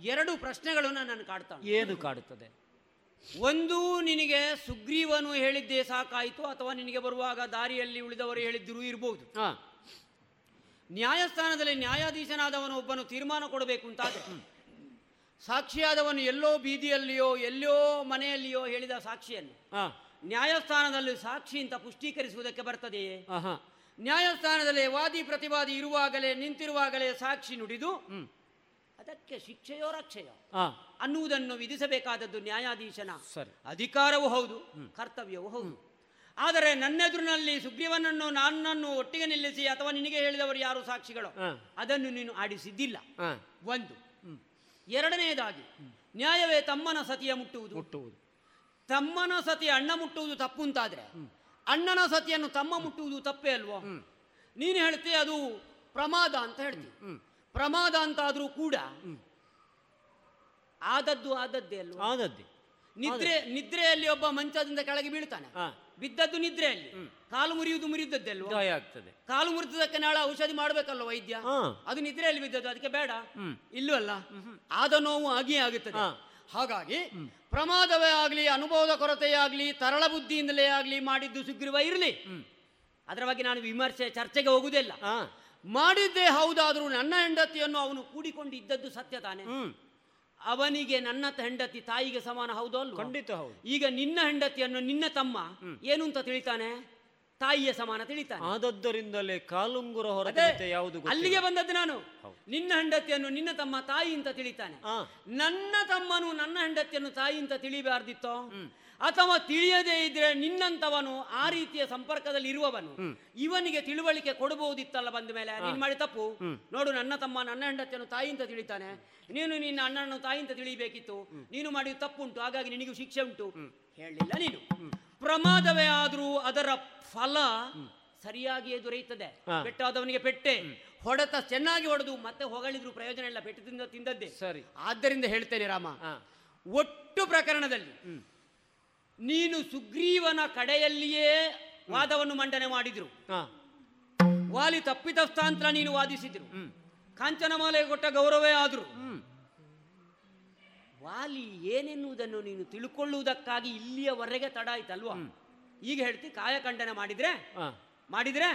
ಎರಡು ಪ್ರಶ್ನೆಗಳನ್ನು ನಾನು ಕಾಡ್ತಾನೆ. ಏನು ಕಾಡುತ್ತದೆ? ಒಂದು ನಿನಗೆ ಸುಗ್ರೀವನು ಹೇಳಿದ್ದೇ ಸಾಕಾಯಿತು ಅಥವಾ ನಿನಗೆ ಬರುವಾಗ ದಾರಿಯಲ್ಲಿ ಉಳಿದವರು ಹೇಳಿದ್ದರೂ ಇರಬಹುದು ನ್ಯಾಯಸ್ಥಾನದಲ್ಲಿ ನ್ಯಾಯಾಧೀಶನಾದವನು ಒಬ್ಬನು ತೀರ್ಮಾನ ಕೊಡಬೇಕು ಅಂತ ಸಾಕ್ಷಿಯಾದವನು ಎಲ್ಲೋ ಬೀದಿಯಲ್ಲಿಯೋ ಎಲ್ಲೋ ಮನೆಯಲ್ಲಿಯೋ ಹೇಳಿದ ಸಾಕ್ಷಿಯನ್ನು ನ್ಯಾಯಸ್ಥಾನದಲ್ಲಿ ಸಾಕ್ಷಿ ಅಂತ ಪುಷ್ಟೀಕರಿಸುವುದಕ್ಕೆ ಬರ್ತದೆಯೇ? ನ್ಯಾಯಸ್ಥಾನದಲ್ಲಿ ವಾದಿ ಪ್ರತಿವಾದಿ ಇರುವಾಗಲೇ ನಿಂತಿರುವಾಗಲೇ ಸಾಕ್ಷಿ ನುಡಿದು ಅದಕ್ಕೆ ಶಿಕ್ಷೆಯೋ ರಕ್ಷೆಯೋ. ಅನ್ನುವುದನ್ನು ವಿಧಿಸಬೇಕಾದದ್ದು ನ್ಯಾಯಾಧೀಶನ ಸರಿ. ಅಧಿಕಾರವೂ ಹೌದು ಕರ್ತವ್ಯವೂ ಹೌದು. ಆದರೆ ನನ್ನೆದುರಿನಲ್ಲಿ ಸುಗ್ರೀವನನ್ನು ನನ್ನನ್ನು ಒಟ್ಟಿಗೆ ನಿಲ್ಲಿಸಿ ಅಥವಾ ನಿನಗೆ ಹೇಳಿದವರು ಯಾರು ಸಾಕ್ಷಿಗಳು? ಅದನ್ನು ನೀನು ಆಡಿಸಿದ್ದಿಲ್ಲ. ಒಂದು. ಎರಡನೆಯದಾಗಿ ನ್ಯಾಯವೇ ತಮ್ಮನ ಸತಿಯ ಮುಟ್ಟುವುದು. ಮುಟ್ಟುವುದು. ತಮ್ಮನ ಸತಿ ಅಣ್ಣ ಮುಟ್ಟುವುದು ತಪ್ಪು ಅಂತಾದ್ರೆ ಅಣ್ಣನ ಸತಿಯನ್ನು ತಮ್ಮ ಮುಟ್ಟುವುದು ತಪ್ಪೇ ಅಲ್ವೋ? ನೀನು ಹೇಳ್ತೀಯ ಅದು ಪ್ರಮಾದ ಅಂತ ಹೇಳ್ತಿ ಪ್ರಮಾದ ಅಂತಾದ್ರೂ ಕೂಡ ಆದದ್ದು ಆದದ್ದೇ ಅಲ್ವಾ? ಆದದ್ದೇ. ನಿದ್ರೆ ನಿದ್ರೆಯಲ್ಲಿ ಒಬ್ಬ ಮಂಚದಿಂದ ಕೆಳಗೆ ಬೀಳ್ತಾನೆ. ಬಿದ್ದದ್ದು ನಿದ್ರೆಯಲ್ಲಿ. ಕಾಲು ಮುರಿಯುವುದು ಮುರಿದದ್ದೆ ಅಲ್ವಾ? ಗಾಯ ಆಗ್ತದೆ. ಕಾಲು ಮುರಿದಕ್ಕೆ ನಾಳೆ ಔಷಧಿ ಮಾಡ್ಬೇಕಲ್ವ ವೈದ್ಯ? ಅದು ನಿದ್ರೆಯಲ್ಲಿ ಬಿದ್ದದ್ದು ಅದಕ್ಕೆ ಬೇಡ. ಇಲ್ಲವಲ್ಲ ಆದ ನೋವು ಆಗಿಯೇ ಆಗುತ್ತದೆ. ಹಾಗಾಗಿ ಪ್ರಮಾದವೇ ಆಗಲಿ ಅನುಭವದ ಕೊರತೆಯೇ ಆಗಲಿ ತರಳ ಬುದ್ಧಿಯಿಂದಲೇ ಆಗಲಿ ಮಾಡಿದ್ದು ಸುಗ್ರೀವ ಇರಲಿ. ಅದರ ಬಗ್ಗೆ ನಾನು ವಿಮರ್ಶೆ ಚರ್ಚೆಗೆ ಹೋಗುವುದಿಲ್ಲ ಮಾಡಿದ್ದೇ ಹೌದಾದರೂ ನನ್ನ ಹೆಂಡತಿಯನ್ನು ಅವನು ಕೂಡಿಕೊಂಡು ಇದ್ದದ್ದು ಸತ್ಯ ತಾನೆ. ಅವನಿಗೆ ನನ್ನ ಹೆಂಡತಿ ತಾಯಿಗೆ ಸಮಾನ ಹೌದು ಅಲ್ವಾ? ಖಂಡಿತ ಹೌದು. ಈಗ ನಿನ್ನ ಹೆಂಡತಿಯನ್ನು ನಿನ್ನ ತಮ್ಮ ಏನು ಅಂತ ತಿಳಿತಾನೆ? ತಾಯಿಯ ಸಮಾನ ತಿಳಿತಾನೆ. ಆದದ್ದರಿಂದಲೇ ಕಾಲುಂಗುರ ಹೊರತೆ ಯಾವುದು. ಅಲ್ಲಿಗೆ ಬಂದದ್ದು ನಾನು. ನಿನ್ನ ಹೆಂಡತಿಯನ್ನು ನಿನ್ನ ತಮ್ಮ ತಾಯಿ ಅಂತ ತಿಳಿತಾನೆ. ನನ್ನ ತಮ್ಮನು ನನ್ನ ಹೆಂಡತಿಯನ್ನು ತಾಯಿ ಅಂತ ತಿಳಿಬಾರ್ದಿತ್ತೋ? ಅಥವಾ ತಿಳಿಯದೇ ಇದ್ರೆ ನಿನ್ನಂತವನು ಆ ರೀತಿಯ ಸಂಪರ್ಕದಲ್ಲಿ ಇರುವವನು. ಇವನಿಗೆ ತಿಳುವಳಿಕೆ ಕೊಡಬಹುದಿತ್ತಲ್ಲ ಬಂದ ಮೇಲೆ. ನೀನ್ ಮಾಡಿ ತಪ್ಪು. ನೋಡು ನನ್ನ ತಮ್ಮ ನನ್ನ ಹೆಂಡತಿಯನ್ನು ತಾಯಿ ಅಂತ ತಿಳಿತಾನೆ. ನೀನು ನಿನ್ನ ಅಣ್ಣನನ್ನು ತಾಯಿ ಅಂತ ತಿಳಿಬೇಕಿತ್ತು ನೀನು ಮಾಡಿದ ತಪ್ಪುಂಟು ಹಾಗಾಗಿ ನಿನಗೂ ಶಿಕ್ಷೆ ಉಂಟು. ಹೇಳಲಿಲ್ಲ ನೀನು. ಪ್ರಮಾದವೇ ಆದ್ರೂ ಅದರ ಫಲ ಸರಿಯಾಗಿಯೇ ದೊರೆಯುತ್ತದೆ. ಬೆಟ್ಟಾದವನಿಗೆ ಪೆಟ್ಟಾದವನಿಗೆ ಪೆಟ್ಟೆ. ಹೊಡೆತ ಚೆನ್ನಾಗಿ ಹೊಡೆದು ಮತ್ತೆ ಹೊಗಳಿದ್ರು ಪ್ರಯೋಜನ ಇಲ್ಲ ಪೆಟ್ಟದಿಂದ ತಿಂದದ್ದೇ. ಸರಿ. ಆದ್ದರಿಂದ ಹೇಳ್ತೇನೆ ರಾಮ. ಒಟ್ಟು ಪ್ರಕರಣದಲ್ಲಿ ನೀನು ಸುಗ್ರೀವನ ಕಡೆಯಲ್ಲಿಯೇ ವಾದವನ್ನು ಮಂಡನೆ ಮಾಡಿದ್ರು. ವಾಲಿ ತಪ್ಪಿತಸ್ಥಾಂತ್ರ ನೀನು ವಾದಿಸಿದ್ರು. ಕಾಂಚನಮಾಲೆ ಕೊಟ್ಟ ಗೌರವೇ ಆದ್ರು. ವಾಲಿ ಏನೆನ್ನುವುದನ್ನು ನೀನು ತಿಳ್ಕೊಳ್ಳುವುದಕ್ಕಾಗಿ ಇಲ್ಲಿಯವರೆಗೆ ತಡ ಆಯ್ತಲ್ವಾ? ಈಗ ಹೇಳ್ತಿ ಕಾಯಖಂಡನೆ ಮಾಡಿದ್ರೆ ಮಾಡಿದ್ರೆ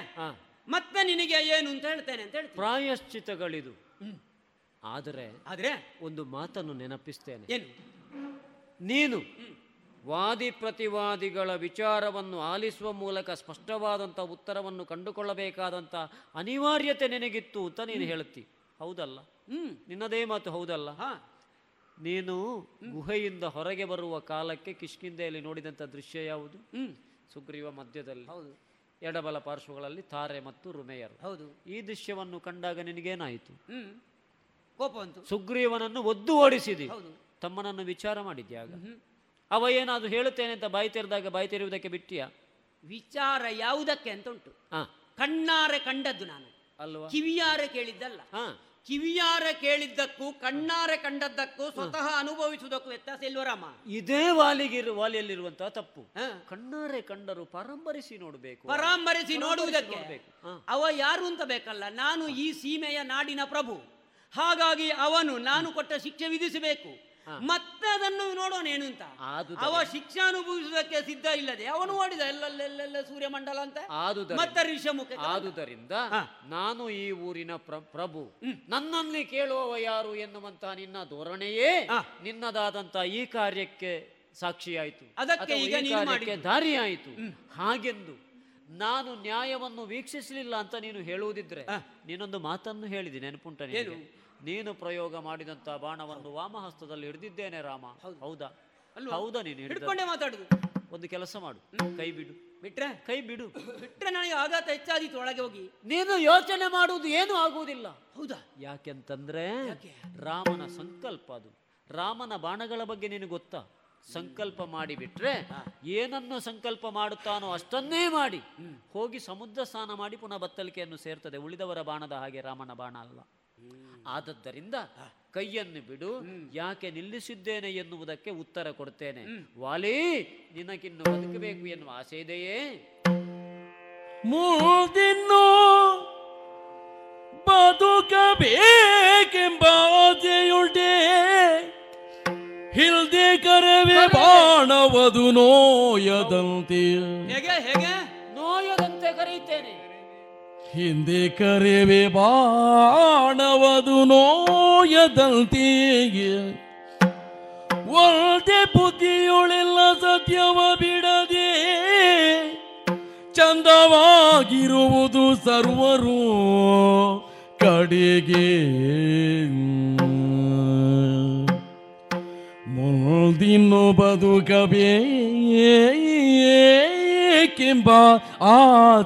ಮತ್ತೆ ನಿನಗೆ ಏನು ಅಂತ ಹೇಳ್ತೇನೆ ಅಂತ ಹೇಳ್ತೀನಿ ಪ್ರಾಯಶ್ಚಿತಗಳಿದು. ಆದರೆ ಆದ್ರೆ ಒಂದು ಮಾತನ್ನು ನೆನಪಿಸ್ತೇನೆ. ಏನು? ನೀನು ವಾದಿ ಪ್ರತಿವಾದಿಗಳ ವಿಚಾರವನ್ನು ಆಲಿಸುವ ಮೂಲಕ ಸ್ಪಷ್ಟವಾದಂಥ ಉತ್ತರವನ್ನು ಕಂಡುಕೊಳ್ಳಬೇಕಾದಂಥ ಅನಿವಾರ್ಯತೆ ನಿನಗಿತ್ತು ಅಂತ ನೀನು ಹೇಳುತ್ತಿ. ಹೌದಲ್ಲ? ನಿನ್ನದೇ ಮಾತು ಹೌದಲ್ಲ? ನೀನು ಗುಹೆಯಿಂದ ಹೊರಗೆ ಬರುವ ಕಾಲಕ್ಕೆ ಕಿಷ್ಕಿಂದೆಯಲ್ಲಿ ನೋಡಿದಂಥ ದೃಶ್ಯ ಯಾವುದು? ಸುಗ್ರೀವ ಮಧ್ಯದಲ್ಲಿ. ಹೌದು. ಎಡಬಲ ಪಾರ್ಶ್ವಗಳಲ್ಲಿ ತಾರೆ ಮತ್ತು ರುಮೆಯರು. ಹೌದು. ಈ ದೃಶ್ಯವನ್ನು ಕಂಡಾಗ ನಿನಗೇನಾಯಿತು? ಹ್ಮ್. ಕೋಪ ಬಂತು. ಸುಗ್ರೀವನನ್ನು ಒದ್ದು ಓಡಿಸಿದಿ. ಹೌದು. ತಮ್ಮನನ್ನು ವಿಚಾರ ಮಾಡಿದ್ಯಾಗ? ಅವ ಏನಾದ್ರು ಹೇಳುತ್ತೇನೆ ಅಂತ ಬಾಯಿ ತೆರೆದಾಗ ಬಾಯಿ ತೆರೆಯುವುದಕ್ಕೆ ಬಿಟ್ಟಿಯಾ? ವಿಚಾರ ಯಾವುದಕ್ಕೆ ಅಂತ ಉಂಟು ಹಾ. ಕಣ್ಣಾರೆ ಕಂಡದ್ದು ನಾನು. ಅಲ್ವಾ? ಕಿವಿಯಾರೆ ಕೇಳಿದ್ದಲ್ಲ. ಕಿವಿಯಾರೆ ಕೇಳಿದ್ದಕ್ಕೂ ಕಣ್ಣಾರೆ ಕಂಡದ್ದಕ್ಕೂ ಸ್ವತಃ ಅನುಭವಿಸುವುದಕ್ಕೂ ವ್ಯತ್ಯಾಸ ಇಲ್ವರಾಮ ಇದೇ ವಾಲಿಗಿರು ವಾಲಿಯಲ್ಲಿರುವಂತಹ ತಪ್ಪು. ಕಣ್ಣಾರೆ ಕಂಡರು ಪರಂಬರಿಸಿ ನೋಡಬೇಕು. ಪರಾಂಬರಿಸಿ ನೋಡುವುದಕ್ಕೆ. ಅವ ಯಾರು ಅಂತ ಬೇಕಲ್ಲ ನಾನು ಈ ಸೀಮೆಯ ನಾಡಿನ ಪ್ರಭು. ಹಾಗಾಗಿ ಅವನು ನಾನು ಕೊಟ್ಟ ಶಿಕ್ಷೆ ವಿಧಿಸಬೇಕು. ಮತ್ತೆ ಅದನ್ನು ನೋಡೋಣ ಏನು ಅಂತ. ಅವ ಶಿಕ್ಷೆ ಅನುಭವಿಸುವುದಕ್ಕೆ ಸಿದ್ಧ ಇಲ್ಲದೆ ಅವನು ಓಡಿದ ಎಲ್ಲೆಲ್ಲೆಲ್ಲ ಸೂರ್ಯಮಂಡಲ ಅಂತ. ಮತ್ತೆ ಋಷಮುಖ ಆದುದರಿಂದ ನಾನು ಈ ಊರಿನ ಪ್ರ- ಪ್ರಭು. ನನ್ನಲ್ಲಿ ಕೇಳುವವ ಯಾರು ಎನ್ನುವಂತಹ ನಿನ್ನ ಧೋರಣೆಯೇ ನಿನ್ನದಾದಂತಹ ಈ ಕಾರ್ಯಕ್ಕೆ ಸಾಕ್ಷಿಯಾಯಿತು. ಅದಕ್ಕೆ ಈಗ. ದಾರಿಯಾಯಿತು. ಹಾಗೆಂದು ನಾನು ನ್ಯಾಯವನ್ನು ವೀಕ್ಷಿಸಲಿಲ್ಲ ಅಂತ ನೀನು ಹೇಳುವುದಿದ್ರೆ ನೀನೊಂದು ಮಾತನ್ನು ಹೇಳಿದೆ ನೆನಪುಂಟ ನಿನಗೆ? ನೀನು ಪ್ರಯೋಗ ಮಾಡಿದಂತ ಬಾಣವನ್ನು ವಾಮಹಸ್ತದಲ್ಲಿ ಹಿಡಿದಿದ್ದೇನೆ ರಾಮ. ಹೌದಾ? ಹೌದಾ? ನೀನು ಹಿಡ್ಕೊಂಡೆ ಹಿಡ್ಕೊಂಡೇ ಮಾತಾಡುದು. ಒಂದು ಕೆಲಸ ಮಾಡು. ಕೈ ಬಿಡು. ಬಿಟ್ರೆ? ಕೈ ಬಿಡು. ಬಿಟ್ರೆ ನನಗೆ ಆಘಾತ ಹೆಚ್ಚಾದೀತು ಒಳಗೆ ಹೋಗಿ. ನೀನು ಯೋಚನೆ ಮಾಡುವುದು ಏನು ಆಗುವುದಿಲ್ಲ. ಹೌದಾ? ಯಾಕೆಂತಂದ್ರೆ ರಾಮನ ಸಂಕಲ್ಪ ಅದು. ರಾಮನ ಬಾಣಗಳ ಬಗ್ಗೆ ನಿನಗೆ ಗೊತ್ತಾ? ಸಂಕಲ್ಪ ಮಾಡಿ ಬಿಟ್ರೆ ಏನನ್ನು ಸಂಕಲ್ಪ ಮಾಡುತ್ತಾನೋ ಅಷ್ಟನ್ನೇ ಮಾಡಿ. ಹೋಗಿ ಸಮುದ್ರ ಸ್ನಾನ ಮಾಡಿ ಪುನಃ ಬತ್ತಲಿಕೆಯನ್ನು ಸೇರ್ತದೆ. ಉಳಿದವರ ಬಾಣದ ಹಾಗೆ ರಾಮನ ಬಾಣ ಅಲ್ಲ. ಆದದ್ದರಿಂದ ಕೈಯನ್ನು ಬಿಡು ಯಾಕೆ ನಿಲ್ಲಿಸಿದ್ದೇನೆ ಎನ್ನುವುದಕ್ಕೆ ಉತ್ತರ ಕೊಡ್ತೇನೆ. ವಾಲಿ ನಿನಗಿನ್ನು ಬದುಕಬೇಕು ಎನ್ನುವ ಆಸೆ ಇದೆಯೇ? ಮೂದಿನ್ನು ಬದುಕಬೇಕೆಂಬ ಆಸೆಯುಂಟೆ. ಹಿಲ್ದೆ ಕರವೆ ಬಾಣವದು ನೋಯದಂತೆ. ಹೇಗೆ ಹೇಗೆ? ನೋಯದಂತೆ ಕರೆಯುತ್ತೇನೆ. ಹಿಂದೆ ಕರೆವೆ ಬಾಣವದು ನೋಯದಂತೆಯೇ ಒಳ್ಳೆ ಬುದ್ಧಿಯುಳಿಲ್ಲ ಸತ್ಯವ ಬಿಡದೆ ಚಂದವಾಗಿರುವುದು ಸರ್ವರು ಕಡೆಗೆ. കിംബ ಆ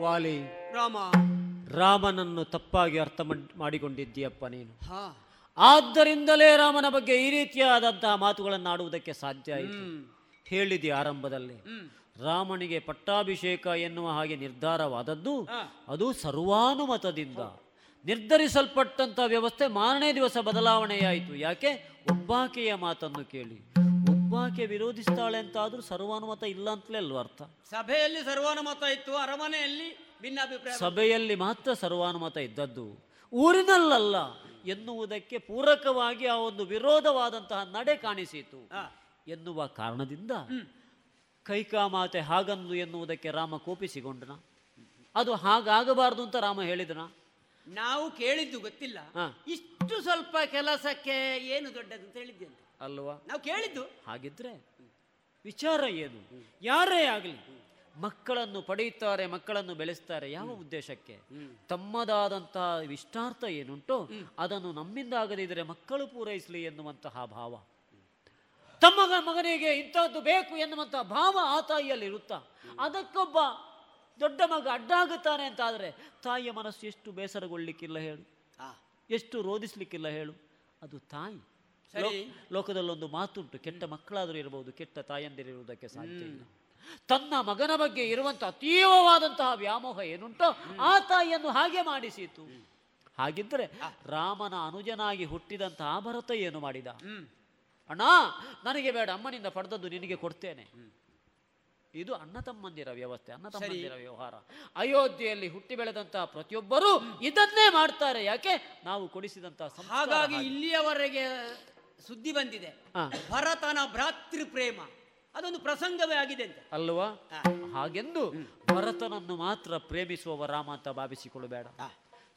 ವಾಲಿ ರಾಮ. ರಾಮನನ್ನು ತಪ್ಪಾಗಿ ಅರ್ಥ ಮಾಡಿಕೊಂಡಿದ್ದೀಯಪ್ಪ ನೀನು. ಹಾ. ಆದ್ದರಿಂದಲೇ ರಾಮನ ಬಗ್ಗೆ ಈ ರೀತಿಯಾದಂತಹ ಮಾತುಗಳನ್ನು ಆಡುವುದಕ್ಕೆ ಸಾಧ್ಯ ಆಯಿತು. ಹೇಳಿದೆ ಆರಂಭದಲ್ಲಿ. ರಾಮನಿಗೆ ಪಟ್ಟಾಭಿಷೇಕ ಎನ್ನುವ ಹಾಗೆ ನಿರ್ಧಾರವಾದದ್ದು ಅದು ಸರ್ವಾನುಮತದಿಂದ. ನಿರ್ಧರಿಸಲ್ಪಟ್ಟಂತ ವ್ಯವಸ್ಥೆ ಮಾರನೇ ದಿವಸ ಬದಲಾವಣೆಯಾಯಿತು. ಯಾಕೆ? ಒಬ್ಬಾಕೆಯ ಮಾತನ್ನು ಕೇಳಿ. ಒಬ್ಬಾಕೆ ವಿರೋಧಿಸ್ತಾಳೆ ಅಂತ ಆದ್ರೂ ಸರ್ವಾನುಮತ ಇಲ್ಲ ಅಂತಲೇ ಅಲ್ವ ಅರ್ಥ? ಸಭೆಯಲ್ಲಿ ಸರ್ವಾನುಮತ ಇತ್ತು ಅರಮನೆಯಲ್ಲಿ ಭಿನ್ನಾಭಿಪ್ರಾಯ ಸಭೆಯಲ್ಲಿ ಮಾತ್ರ ಸರ್ವಾನುಮತ ಇದ್ದದ್ದು. ಊರಿನಲ್ಲಲ್ಲ. ಎನ್ನುವುದಕ್ಕೆ ಪೂರಕವಾಗಿ ಆ ಒಂದು ವಿರೋಧವಾದಂತಹ ನಡೆ ಕಾಣಿಸಿತು. ಎನ್ನುವ ಕಾರಣದಿಂದ ಕೈಕಾಮಾತೆ ಹಾಗನ್ನು ಎನ್ನುವುದಕ್ಕೆ ರಾಮ ಕೋಪಿಸಿಕೊಂಡನ. ಅದು ಹಾಗಾಗಬಾರದು ಅಂತ ರಾಮ ಹೇಳಿದನ. ನಾವು ಕೇಳಿದ್ದು ಗೊತ್ತಿಲ್ಲ. ಇಷ್ಟು ಸ್ವಲ್ಪ ಕೆಲಸಕ್ಕೆ ಏನು ದೊಡ್ಡದು ಅಂತ ಹೇಳಿದ್ದೆ ಅಲ್ವಾ? ನಾವು ಕೇಳಿದ್ದು. ಹಾಗಿದ್ರೆ ವಿಚಾರ ಏನು? ಯಾರೇ ಆಗಲಿ ಮಕ್ಕಳನ್ನು ಪಡೆಯುತ್ತಾರೆ ಮಕ್ಕಳನ್ನು ಬೆಳೆಸ್ತಾರೆ. ಯಾವ ಉದ್ದೇಶಕ್ಕೆ? ತಮ್ಮದಾದಂತಹ ಇಷ್ಟಾರ್ಥ ಏನುಂಟೋ? ಅದನ್ನು ನಮ್ಮಿಂದ ಆಗದಿದ್ದರೆ ಮಕ್ಕಳು ಪೂರೈಸಲಿ ಎನ್ನುವಂತಹ ಭಾವ. ತಮ್ಮ ಮಗನಿಗೆ ಇಂಥದ್ದು ಬೇಕು ಎನ್ನುವಂತಹ ಭಾವ ಆ ತಾಯಿಯಲ್ಲಿ ಇರುತ್ತಾ ಅದಕ್ಕೊಬ್ಬ ದೊಡ್ಡ ಮಗ ಅಡ್ಡಾಗುತ್ತಾನೆ ಅಂತ ಆದರೆ ತಾಯಿಯ ಮನಸ್ಸು ಎಷ್ಟು ಬೇಸರಗೊಳ್ಳಿಕ್ಕಿಲ್ಲ ಹೇಳು. ಎಷ್ಟು ರೋಧಿಸ್ಲಿಕ್ಕಿಲ್ಲ ಹೇಳು. ಅದು ತಾಯಿ. ಲೋಕದಲ್ಲೊಂದು ಮಾತುಂಟು. ಕೆಟ್ಟ ಮಕ್ಕಳಾದರೂ ಇರಬಹುದು ಕೆಟ್ಟ ತಾಯಂದಿರಿರುವುದಕ್ಕೆ ಸಾಧ್ಯ ಇಲ್ಲ. ತನ್ನ ಮಗನ ಬಗ್ಗೆ ಇರುವಂತಹ ಅತೀವವಾದಂತಹ ವ್ಯಾಮೋಹ ಏನುಂಟೋ ಆ ತಾಯಿಯನ್ನು ಹಾಗೆ ಮಾಡಿಸಿತು. ಹಾಗಿದ್ರೆ ರಾಮನ ಅನುಜನಾಗಿ ಹುಟ್ಟಿದಂತಹ ಭರತ ಏನು ಮಾಡಿದ? ಅಣ್ಣ ನನಗೆ ಬೇಡ ಅಮ್ಮನಿಂದ ಪಡೆದದ್ದು ನಿನಗೆ ಕೊಡ್ತೇನೆ. ಇದು ಅಣ್ಣ ತಮ್ಮಂದಿರ ವ್ಯವಸ್ಥೆ ಅಣ್ಣ ತಮ್ಮಂದಿರ ವ್ಯವಹಾರ. ಅಯೋಧ್ಯೆಯಲ್ಲಿ ಹುಟ್ಟಿ ಬೆಳೆದಂತಹ ಪ್ರತಿಯೊಬ್ಬರೂ ಇದನ್ನೇ ಮಾಡ್ತಾರೆ. ಯಾಕೆ? ನಾವು ಕೊಡಿಸಿದಂತಹ ಹಾಗಾಗಿ ಇಲ್ಲಿಯವರೆಗೆ ಸುದ್ದಿ ಬಂದಿದೆ. ಭರತನ ಭ್ರಾತೃ ಪ್ರೇಮ. ಅದೊಂದು ಪ್ರಸಂಗವೇ ಆಗಿದೆ ಅಂತ. ಅಲ್ವಾ? ಹಾಗೆಂದು ಭರತನನ್ನು ಮಾತ್ರ ಪ್ರೇಮಿಸುವವ ರಾಮ ಅಂತ ಭಾವಿಸಿಕೊಳ್ಳಬೇಡ.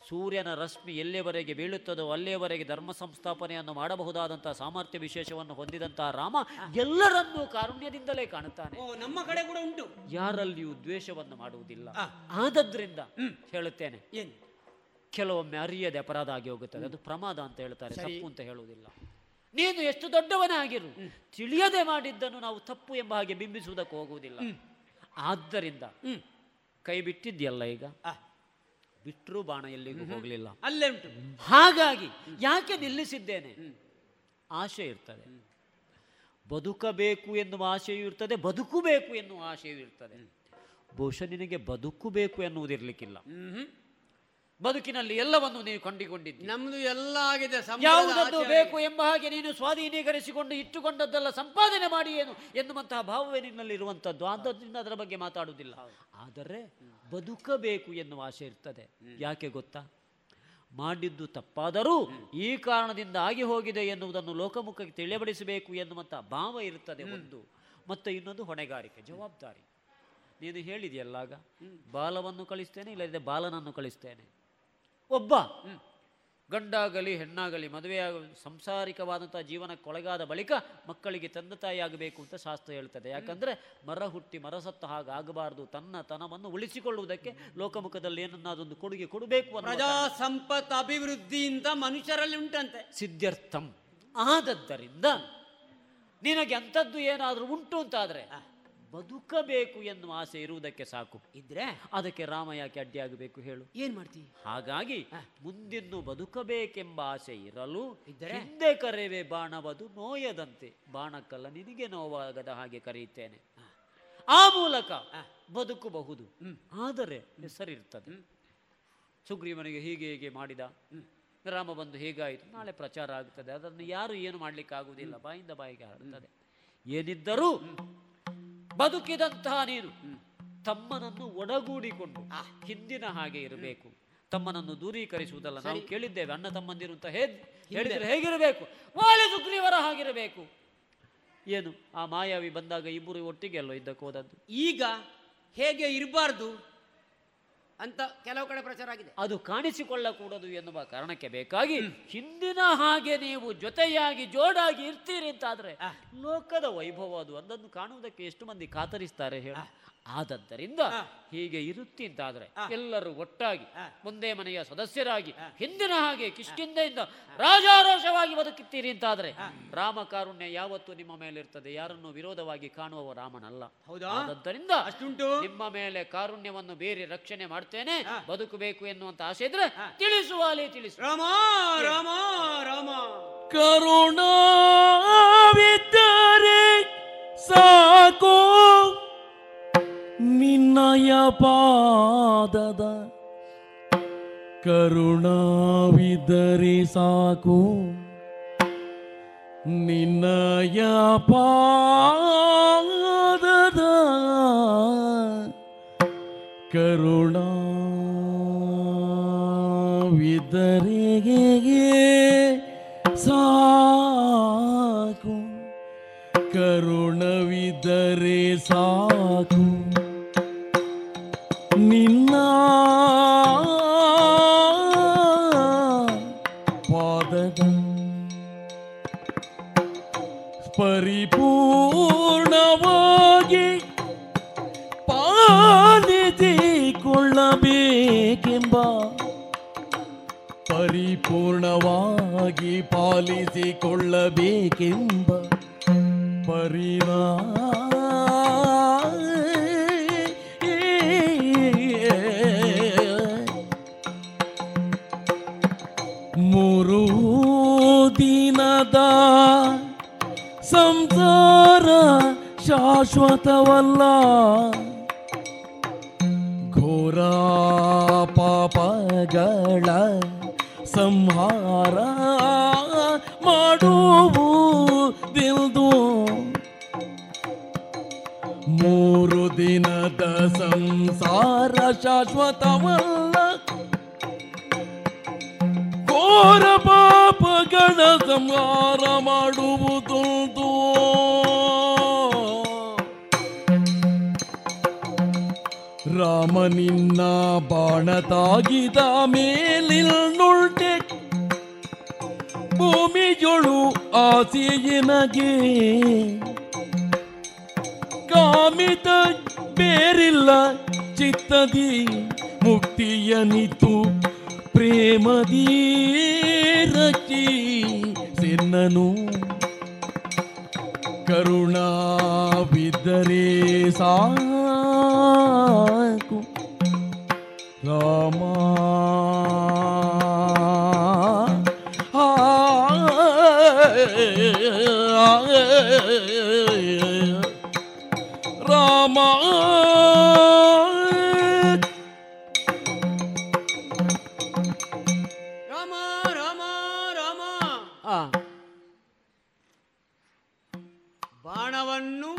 ಸೂರ್ಯನ ರಶ್ಮಿ ಎಲ್ಲಿಯವರೆಗೆ ಬೀಳುತ್ತದೋ ಅಲ್ಲಿಯವರೆಗೆ ಧರ್ಮ ಸಂಸ್ಥಾಪನೆಯನ್ನು ಮಾಡಬಹುದಾದಂತಹ ಸಾಮರ್ಥ್ಯ ವಿಶೇಷವನ್ನು ಹೊಂದಿದಂತಹ ರಾಮ ಎಲ್ಲರನ್ನೂ ಕಾರುಣ್ಯದಿಂದಲೇ ಕಾಣುತ್ತಾನೆ. ನಮ್ಮ ಕಡೆ ಕೂಡ ಉಂಟು. ಯಾರಲ್ಲಿಯೂ ದ್ವೇಷವನ್ನು ಮಾಡುವುದಿಲ್ಲ. ಆದದ್ರಿಂದ ಹೇಳುತ್ತೇನೆ. ಕೆಲವೊಮ್ಮೆ ಅರಿಯದೆ ಅಪರಾಧ ಆಗಿ ಹೋಗುತ್ತದೆ. ಅದು ಪ್ರಮಾದ ಅಂತ ಹೇಳ್ತಾರೆ. ತಪ್ಪು ಅಂತ ಹೇಳುವುದಿಲ್ಲ. ನೀನು ಎಷ್ಟು ದೊಡ್ಡವನಾಗಿರು. ತಿಳಿಯದೆ ಮಾಡಿದ್ದನ್ನು ನಾವು ತಪ್ಪು ಎಂಬ ಹಾಗೆ ಬಿಂಬಿಸುವುದಕ್ಕೆ ಹೋಗುವುದಿಲ್ಲ. ಆದ್ದರಿಂದ ಕೈ ಬಿಟ್ಟಿದ್ಯಲ್ಲ ಈಗ? ಬಿಟ್ಟರೂ ಬಾಣ ಎಲ್ಲಿಗೂ ಹೋಗಲಿಲ್ಲ. ಅಲ್ಲೇ ಉಂಟು. ಹಾಗಾಗಿ ಯಾಕೆ ನಿಲ್ಲಿಸಿದ್ದೇನೆ? ಆಶೆ ಇರ್ತದೆ. ಬದುಕಬೇಕು ಎನ್ನುವ ಆಶೆಯೂ ಇರ್ತದೆ ಬದುಕಬೇಕು ಎನ್ನುವ ಆಶೆಯೂ ಇರ್ತದೆ. ಬಹುಶಃ ನಿನಗೆ ಬದುಕು ಬೇಕು ಎನ್ನುವುದಿರ್ಲಿಕ್ಕಿಲ್ಲ ಬದುಕಿನಲ್ಲಿ ಎಲ್ಲವನ್ನು ನೀವು ಕಂಡುಕೊಂಡಿದ್ದೀರಿ. ನಮ್ದು ಎಲ್ಲ ಆಗಿದೆ ಯಾವುದನ್ನು ಬೇಕು ಎಂಬ ಹಾಗೆ ನೀನು ಸ್ವಾಧೀನೀಕರಿಸಿಕೊಂಡು ಇಟ್ಟುಕೊಂಡದ್ದೆಲ್ಲ ಸಂಪಾದನೆ ಮಾಡಿ ಏನು ಎನ್ನುವಂತಹ ಭಾವವೇ ನಿನ್ನಲ್ಲಿ ಇರುವಂಥದ್ದು. ಆದ್ದರಿಂದ ಅದರ ಬಗ್ಗೆ ಮಾತಾಡುವುದಿಲ್ಲ. ಆದರೆ ಬದುಕಬೇಕು ಎನ್ನುವ ಆಸೆ ಇರ್ತದೆ. ಯಾಕೆ ಗೊತ್ತಾ? ಮಾಡಿದ್ದು ತಪ್ಪಾದರೂ ಈ ಕಾರಣದಿಂದ ಆಗಿ ಹೋಗಿದೆ ಎನ್ನುವುದನ್ನು ಲೋಕಮುಖಕ್ಕೆ ತಿಳಿಯಬಡಿಸಬೇಕು ಎನ್ನುವಂತಹ ಭಾವ ಇರುತ್ತದೆ ಒಂದು. ಮತ್ತು ಇನ್ನೊಂದು ಹೊಣೆಗಾರಿಕೆ ಜವಾಬ್ದಾರಿ. ನೀನು ಹೇಳಿದೆಯಲ್ಲ ಆಗ ಬಾಲವನ್ನು ಕಳಿಸ್ತೇನೆ ಇಲ್ಲದಿದ್ದರೆ ಬಾಲನನ್ನು ಕಳಿಸ್ತೇನೆ. ಒಬ್ಬ. ಗಂಡಾಗಲಿ ಹೆಣ್ಣಾಗಲಿ ಮದುವೆಯಾಗ ಸಂಸಾರಿಕವಾದಂಥ ಜೀವನಕ್ಕೊಳಗಾದ ಬಳಿಕ ಮಕ್ಕಳಿಗೆ ತಂದೆ ತಾಯಿ ಆಗಬೇಕು ಅಂತ ಶಾಸ್ತ್ರ ಹೇಳ್ತದೆ. ಯಾಕಂದರೆ ಮರ ಹುಟ್ಟಿ ಮರ ಸತ್ತ ಹಾಗೆ ಆಗಬಾರದು. ತನ್ನ ತನವನ್ನು ಉಳಿಸಿಕೊಳ್ಳುವುದಕ್ಕೆ ಲೋಕಮುಖದಲ್ಲಿ ಏನನ್ನಾದೊಂದು ಕೊಡುಗೆ ಕೊಡಬೇಕು ಪ್ರಜಾ. ಸಂಪತ್ ಅಭಿವೃದ್ಧಿಯಿಂದ ಮನುಷ್ಯರಲ್ಲಿ ಉಂಟಂತೆ. ಸಿದ್ಧಾರ್ಥಂ ಆದದ್ದರಿಂದ ನಿನಗೆ ಅಂಥದ್ದು ಏನಾದರೂ ಉಂಟು ಅಂತಾದ್ರೆ ಬದುಕಬೇಕು ಎನ್ನುವ ಆಸೆ ಇರುವುದಕ್ಕೆ ಸಾಕು. ಇದ್ರೆ ಅದಕ್ಕೆ ರಾಮ ಯಾಕೆ ಅಡ್ಡಿಯಾಗಬೇಕು ಹೇಳು. ಏನ್ ಮಾಡ್ತಿ? ಹಾಗಾಗಿ ಮುಂದಿನ್ನು ಬದುಕಬೇಕೆಂಬ ಆಸೆ ಇರಲು? ಹಿಂದೆ ಕರೆವೆ ಬಾಣವದು ನೋಯದಂತೆ. ಬಾಣಕ್ಕಲ್ಲ ನಿನಗೆ ನೋವಾಗದ ಹಾಗೆ ಕರೆಯುತ್ತೇನೆ. ಆ ಮೂಲಕ ಬದುಕಬಹುದು. ಆದರೆ ಹೆಸರಿರ್ತದೆ ಸುಗ್ರೀವನಿಗೆ ಹೀಗೆ ಹೀಗೆ ಮಾಡಿದ. ರಾಮ ಬಂದು ಹೇಗಾಯಿತು? ನಾಳೆ ಪ್ರಚಾರ ಆಗುತ್ತದೆ ಅದನ್ನು ಯಾರು ಏನು ಮಾಡಲಿಕ್ಕಾಗುವುದಿಲ್ಲ. ಬಾಯಿಂದ ಬಾಯಿಗೆ ಹರಡ್ತದೆ. ಏನಿದ್ದರೂ ಬದುಕಿದಂತಹ ನೀನು ತಮ್ಮನನ್ನು ಒಡಗೂಡಿಕೊಂಡು ಹಿಂದಿನ ಹಾಗೆ ಇರಬೇಕು. ತಮ್ಮನನ್ನು ದೂರೀಕರಿಸುವುದಲ್ಲ. ನಾವು ಕೇಳಿದ್ದೇವೆ ಅಣ್ಣ ತಮ್ಮಂದಿರು ಅಂತ ಹೇಳಿದ್ರೆ ಹೇಗಿರಬೇಕು? ಮಾಲೆ ಸುಗ್ರೀವರ ಹಾಗಿರಬೇಕು. ಏನು? ಆ ಮಾಯಾವಿ ಬಂದಾಗ ಇಬ್ಬರು ಒಟ್ಟಿಗೆ ಅಲ್ಲೋ ಇದ್ದಕ್ಕೆ ಹೋದದ್ದು. ಈಗ ಹೇಗೆ ಇರಬಾರ್ದು? ಅಂತ ಕೆಲವು ಕಡೆ ಪ್ರಚಾರ ಆಗಿದೆ. ಅದು ಕಾಣಿಸಿಕೊಳ್ಳಕೂಡದು ಎನ್ನುವ ಕಾರಣಕ್ಕೆ ಬೇಕಾಗಿ ಹಿಂದಿನ ಹಾಗೆ ನೀವು ಜೊತೆಯಾಗಿ ಜೋಡಾಗಿ ಇರ್ತೀರಿ ಅಂತಾದ್ರೆ ಲೋಕದ ವೈಭವ ಅದು. ಅದನ್ನು ಕಾಣುವುದಕ್ಕೆ ಎಷ್ಟು ಮಂದಿ ಕಾತರಿಸ್ತಾರೆ ಹೇಳ. ಆದದ್ದರಿಂದ ಹೀಗೆ ಇರುತ್ತಿದ್ದಾದ್ರೆ ಎಲ್ಲರೂ ಒಟ್ಟಾಗಿ ಮುಂದೆ ಮನೆಯ ಸದಸ್ಯರಾಗಿ ಹಿಂದಿನ ಹಾಗೆ ಕಿಷ್ಕಿಂದೆಯಿಂದ ರಾಜಾರೋಷವಾಗಿ ಬದುಕುತ್ತೀರಿ ಅಂತಾದ್ರೆ ರಾಮ ಕಾರುಣ್ಯ ಯಾವತ್ತು ನಿಮ್ಮ ಮೇಲೆ ಇರ್ತದೆ ಯಾರನ್ನು ವಿರೋಧವಾಗಿ ಕಾಣುವವ ರಾಮನಲ್ಲ. ಅಷ್ಟುಂಟು? ನಿಮ್ಮ ಮೇಲೆ ಕಾರುಣ್ಯವನ್ನು ಬೇರೆ ರಕ್ಷಣೆ ಮಾಡ್ತೇನೆ. ಬದುಕಬೇಕು ಎನ್ನುವಂತ ಆಸೆ ಇದ್ರೆ ತಿಳಿಸುವ ಅಲ್ಲಿ ತಿಳಿಸು. ರಾಮ ರಾಮ ರಾಮ. ಕರುಣಾವಿದ್ದರೆ ಸಾಕು. ನಿನ್ನಯ ಪಾದದ ಕರುಣಾವಿದ್ದರೆ ಸಾಕು. ನಿನ್ನಯ ಪಾದದ ಕರುಣಾವಿದ್ದರಿಗೆ ಸಾಕು. ಕರುಣವಿದರೆ ಸಾಕು. ಪರಿಪೂರ್ಣವಾಗಿ ಪಾಲಿಸಿಕೊಳ್ಳಬೇಕೆಂಬ ಪರಿವಾ ಮೂರು ದಿನದ ಸಂಸಾರ ಶಾಶ್ವತವಲ್ಲ. ಘೋರ ಪಾಪಗಳ ಸಂಹಾರ ಮಾಡುವುದಿಲ್ದು ಮೂರು ದಿನದ ಸಂಸಾರ ಶಾಶ್ವತವಲ್ಲ. ಘೋರ ಪಾಪಗಳ ಸಂಹಾರ ಮಾಡುವುದುಂಟು ರಾಮ ನಿನ್ನ ಬಾಣ ತಾಗಿದ ಮೇಲಿಲ್ನುಳ್ಟೆ ಭೂಮಿಯೊಳು ಆಸೆಯಿನಗೆ ಕಾಮಿತ ಬೇರಿಲ್ಲ ಚಿತ್ತದಿ ಮುಕ್ತಿಯನಿತು ಪ್ರೇಮದಿ ರಚಿ ಸಿನ್ನನು. ಕರುಣಾವಿದ್ದರೆ ಸಾಕು ಬಾಣವನ್ನು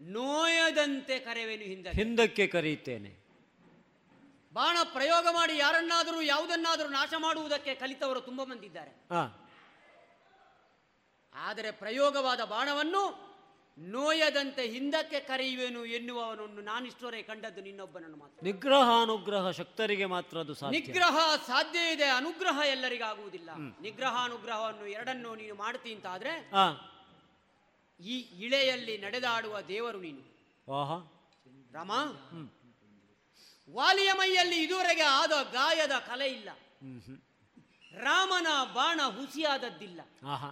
ನೋಯದಂತೆ ಕರೆವೆನು ಹಿಂದೆ ಹಿಂದಕ್ಕೆ ಕರೆಯುತ್ತೇನೆ ಬಾಣ ಪ್ರಯೋಗ ಮಾಡಿ ಯಾರನ್ನಾದರೂ ಯಾವುದನ್ನಾದರೂ ನಾಶ ಮಾಡುವುದಕ್ಕೆ ಕಲಿತವರು ತುಂಬ ಬಂದಿದ್ದಾರೆ ಆದರೆ ಪ್ರಯೋಗವಾದ ಬಾಣವನ್ನು ನೋಯದಂತೆ ಹಿಂದಕ್ಕೆ ಕರೆಯುವೆನು ಎನ್ನುವವನನ್ನು ನಾನಿಷ್ಟವರೇ ಕಂಡದ್ದು ನಿನ್ನೊಬ್ಬನನ್ನು ಮಾತ್ರ. ನಿಗ್ರಹ ಅನುಗ್ರಹ ಶಕ್ತರಿಗೆ ಮಾತ್ರ ಅದು ಸಾಧ್ಯ. ನಿಗ್ರಹ ಸಾಧ್ಯ ಇದೆ ಅನುಗ್ರಹ ಎಲ್ಲರಿಗಾಗುವುದಿಲ್ಲ. ನಿಗ್ರಹ ಅನುಗ್ರಹವನ್ನು ಎರಡನ್ನು ನೀನು ಮಾಡ್ತಿ ಅಂತ ಆದ್ರೆ ಈ ಇಳೆಯಲ್ಲಿ ನಡೆದಾಡುವ ದೇವರು ನೀನು. ರಾಮ ವಾಲಿಯ ಮೈಯಲ್ಲಿ ಇದುವರೆಗೆ ಆದ ಗಾಯದ ಕಲೆ ಇಲ್ಲ. ರಾಮನ ಬಾಣ ಹುಸಿಯಾದದ್ದಿಲ್ಲ. ಆಹಾ.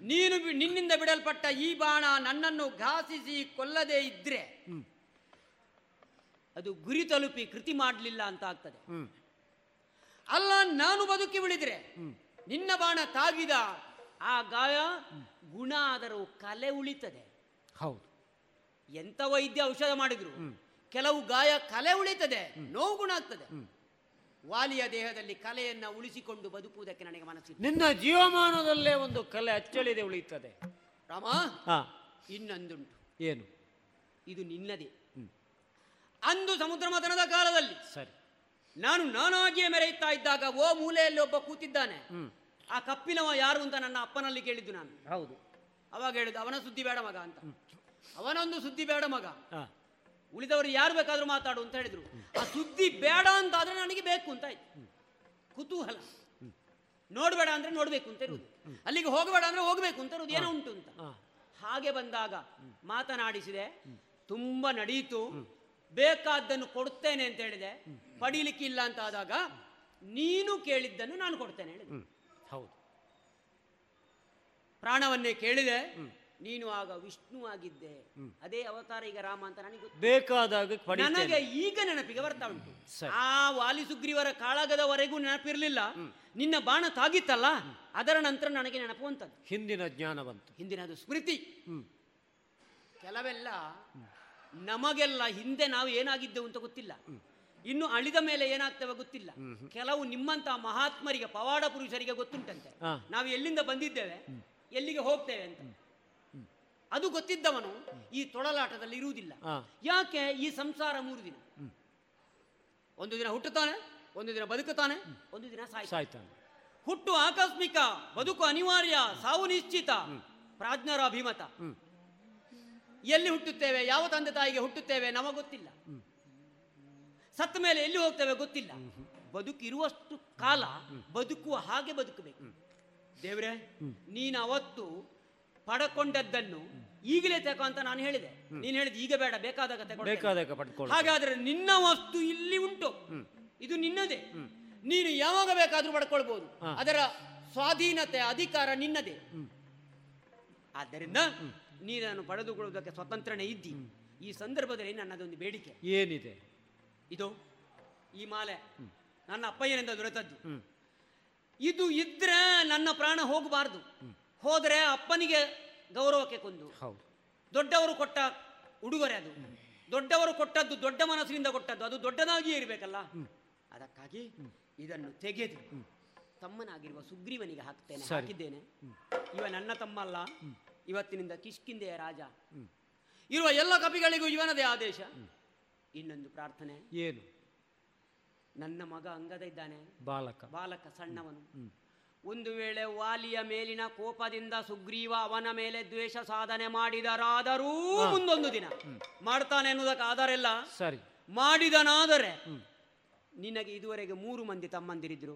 ನೀನು ನಿನ್ನಿಂದ ಬಿಡಲ್ಪಟ್ಟ ಈ ಬಾಣ ನನ್ನನ್ನು ಘಾಸಿಸಿ ಕೊಲ್ಲದೆ ಇದ್ರೆ ಅದು ಗುರಿ ತಲುಪಿ ಕೃತಿ ಮಾಡಲಿಲ್ಲ ಅಂತ ಆಗ್ತದೆ. ಅಲ್ಲ ನಾನು ಬದುಕಿ ಉಳಿದ್ರೆ ನಿನ್ನ ಬಾಣ ತಾಗಿದ ಆ ಗಾಯ ಗುಣ ಆದರೂ ಕಲೆ ಉಳಿತದೆ. ಹೌದು. ಎಂತ ವೈದ್ಯ ಔಷಧ ಮಾಡಿದ್ರು? ಕೆಲವು ಗಾಯ ಕಲೆ ಉಳಿತದೆ ನೋವು ಗುಣ ಆಗ್ತದೆ ವಾಲಿಯ ದೇಹದಲ್ಲಿ ಕಲೆಯನ್ನ ಉಳಿಸಿಕೊಂಡು ಬದುಕುವುದಕ್ಕೆ ನನಗೆ ಮನಸ್ಸಿಲ್ಲ. ನಿನ್ನ ಜೀವಮಾನದಲ್ಲೇ ಒಂದು ಕಲೆ ಅಚ್ಚಳಿದೆ ಉಳಿಯುತ್ತದೆ. ರಾಮ ಇನ್ನೊಂದುಂಟು. ಏನು? ಇದು ನಿನ್ನದೇ. ಅಂದು ಸಮುದ್ರ ಮತನದ ಕಾಲದಲ್ಲಿ ಸರಿ. ನಾನು ನಾನಾಗಿಯೇ ಮೆರೆಯುತ್ತಾ ಇದ್ದಾಗ ಓ ಮೂಲೆಯಲ್ಲಿ ಒಬ್ಬ ಕೂತಿದ್ದಾನೆ. ಆ ಕಪ್ಪಿನವ ಯಾರು ಅಂತ ನನ್ನ ಅಪ್ಪನಲ್ಲಿ ಕೇಳಿದ್ದು ನಾನು. ಹೌದು. ಅವಾಗ ಹೇಳಿದ್ದು ಅವನ ಸುದ್ದಿ ಬೇಡ ಮಗ ಅಂತ. ಅವನೊಂದು ಸುದ್ದಿ ಬೇಡ ಮಗ. ಹಾ. ಉಳಿದವರು ಯಾರು ಬೇಕಾದರೂ ಮಾತಾಡು ಅಂತ ಹೇಳಿದ್ರು. ಆ ಸುದ್ದಿ ಬೇಡ ಅಂತ ಆದ್ರೆ ನನಗೆ ಬೇಕು ಅಂತ ಆಯ್ತು. ಕುತೂಹಲ. ನೋಡಬೇಡ ಅಂದ್ರೆ ನೋಡಬೇಕು ಅಂತ ಇರುವುದು. ಅಲ್ಲಿಗೆ ಹೋಗಬೇಡ ಅಂದ್ರೆ ಹೋಗ್ಬೇಕು ಅಂತ ಇರುವುದು. ಏನೋ ಉಂಟು ಅಂತ. ಹಾಗೆ ಬಂದಾಗ ಮಾತನಾಡಿಸಿದೆ ತುಂಬ ನಡೀತು. ಬೇಕಾದ್ದನ್ನು ಕೊಡ್ತೇನೆ ಅಂತ ಹೇಳಿದೆ. ಪಡೀಲಿಕ್ಕಿಲ್ಲ ಅಂತ ಆದಾಗ ನೀನು ಕೇಳಿದ್ದನ್ನು ನಾನು ಕೊಡ್ತೇನೆ ಹೇಳಿದೆ. ಹೌದು. ಪ್ರಾಣವನ್ನೇ ಕೇಳಿದೆ. ನೀನು ಆಗ ವಿಷ್ಣು ಆಗಿದ್ದೆ. ಅದೇ ಅವತಾರ ಈಗ ರಾಮ ಅಂತ ನನಗೆ. ಬೇಕಾದಾಗ ನನಗೆ ಈಗ ನೆನಪಿಗೆ ಬರ್ತಾ ಉಂಟು. ಆ ವಾಲಿ ಸುಗ್ರೀವರ ಕಾಳಗದವರೆಗೂ ನೆನಪಿರ್ಲಿಲ್ಲ. ನಿನ್ನ ಬಾಣ ತಾಗಿತ್ತಲ್ಲ? ಅದರ ನಂತರ ನನಗೆ ನೆನಪು ಅಂತದ್ದು ಹಿಂದಿನ ಜ್ಞಾನ ಬಂತು. ಹಿಂದಿನದು ಸ್ಮೃತಿ. ಕೆಲವೆಲ್ಲ ನಮಗೆಲ್ಲ ಹಿಂದೆ ನಾವು ಏನಾಗಿದ್ದೆವು ಅಂತ ಗೊತ್ತಿಲ್ಲ. ಇನ್ನು ಅಳಿದ ಮೇಲೆ ಏನಾಗ್ತವೆ ಗೊತ್ತಿಲ್ಲ. ಕೆಲವು ನಿಮ್ಮಂತ ಮಹಾತ್ಮರಿಗೆ ಪವಾಡ ಪುರುಷರಿಗೆ ಗೊತ್ತುಂಟಂತೆ. ನಾವು ಎಲ್ಲಿಂದ ಬಂದಿದ್ದೇವೆ? ಎಲ್ಲಿಗೆ ಹೋಗ್ತೇವೆ ಅಂತ. ಅದು ಗೊತ್ತಿದ್ದವನು ಈ ತೊಳಲಾಟದಲ್ಲಿ ಇರುವುದಿಲ್ಲ. ಯಾಕೆ ಈ ಸಂಸಾರ ಮೂರು ದಿನ? ಒಂದು ದಿನ ಹುಟ್ಟುತ್ತಾನೆ ಒಂದು ದಿನ ಬದುಕುತ್ತಾನೆ ಒಂದು ದಿನ ಸಾಯ್ತಾನೆ. ಸಾಯ್ತಾನೆ. ಹುಟ್ಟು ಆಕಸ್ಮಿಕ ಬದುಕು ಅನಿವಾರ್ಯ ಸಾವು ನಿಶ್ಚಿತ ಪ್ರಾಜ್ಞರ ಅಭಿಮತ. ಎಲ್ಲಿ ಹುಟ್ಟುತ್ತೇವೆ ಯಾವ ತಂದೆ ತಾಯಿಗೆ ಹುಟ್ಟುತ್ತೇವೆ ನಮಗೆ ಗೊತ್ತಿಲ್ಲ. ಸತ್ತ ಮೇಲೆ ಎಲ್ಲಿ ಹೋಗ್ತೇವೆ ಗೊತ್ತಿಲ್ಲ. ಬದುಕಿರುವಷ್ಟು ಕಾಲ ಬದುಕುವ ಹಾಗೆ ಬದುಕಬೇಕು. ದೇವ್ರೆ ನೀನು ಅವತ್ತು ಪಡಕೊಂಡದ್ದನ್ನು ಈಗಲೇ ತೆಕೋ ಅಂತ ನಾನು ಹೇಳಿದೆ. ನೀನು ಹೇಳಿದ ಈಗ ಬೇಡ ಬೇಕಾದಾಗ ತಗೊಂಡು ಬೇಕಾದಾಗ ಪಡ್ಕೊಳ್ಳಿ ಹಾಗಾದ್ರೆ ನಿನ್ನ ವಸ್ತು ಇಲ್ಲಿ ಉಂಟು. ಇದು ನಿನ್ನದೇ. ನೀನು ಯಾವಾಗ ಬೇಕಾದ್ರೂ ಪಡ್ಕೊಳ್ಬಹುದು ಅದರ ಸ್ವಾಧೀನತೆ ಅಧಿಕಾರ ನಿನ್ನದೇ. ಆದ್ದರಿಂದ ನೀನನ್ನು ಪಡೆದುಕೊಳ್ಳುವುದಕ್ಕೆ ಸ್ವತಂತ್ರನೇ ಇದ್ದಿ. ಈ ಸಂದರ್ಭದಲ್ಲಿ ನನ್ನದೊಂದು ಬೇಡಿಕೆ. ಏನಿದೆ? ಇದು ಈ ಮಾಲೆ. ನನ್ನ ಅಪ್ಪಯ್ಯನಿಂದ ದೊರೆತದ್ದು. ಇದು ಇದ್ರೆ ನನ್ನ ಪ್ರಾಣ ಹೋಗಬಾರ್ದು. ಹೋದರೆ ಅಪ್ಪನಿಗೆ ಗೌರವಕ್ಕೆ ಕೊಂದು. ಹೌದು. ದೊಡ್ಡವರು ಕೊಟ್ಟ ಉಡುಗೊರೆ ಅದು. ದೊಡ್ಡವರು ಕೊಟ್ಟದ್ದು ದೊಡ್ಡ ಮನಸ್ಸಿನಿಂದ ಕೊಟ್ಟದ್ದು. ಅದು ದೊಡ್ಡದಾಗಿಯೇ ಇರಬೇಕಲ್ಲ. ಅದಕ್ಕಾಗಿ ಇದನ್ನು ತೆಗೆದು ತಮ್ಮನಾಗಿರುವ ಸುಗ್ರೀವನಿಗೆ ಹಾಕ್ತೇನೆ ಹಾಕಿದ್ದೇನೆ. ಇವ ನನ್ನ ತಮ್ಮ ಅಲ್ಲ ಇವತ್ತಿನಿಂದ ಕಿಷ್ಕಿಂದೆಯ ರಾಜ. ಇರುವ ಎಲ್ಲ ಕಪಿಗಳಿಗೂ ಇವನದೇ ಆದೇಶ. ಇನ್ನೊಂದು ಪ್ರಾರ್ಥನೆ. ಏನು? ನನ್ನ ಮಗ ಅಂಗದ ಇದ್ದಾನೆ. ಬಾಲಕ. ಬಾಲಕ ಸಣ್ಣವನು. ಒಂದು ವೇಳೆ ವಾಲಿಯ ಮೇಲಿನ ಕೋಪದಿಂದ ಸುಗ್ರೀವ ಅವನ ಮೇಲೆ ದ್ವೇಷ ಸಾಧನೆ ಮಾಡಿದರಾದರೂ ಮುಂದೊಂದು ದಿನ. ಮಾಡ್ತಾನೆ ಎನ್ನುವುದಕ್ಕೆ ಆಧಾರ ಇಲ್ಲ. ಸರಿ. ಮಾಡಿದನಾದರೆ ನಿನಗೆ ಇದುವರೆಗೆ ಮೂರು ಮಂದಿ ತಮ್ಮಂದಿರಿದ್ರು.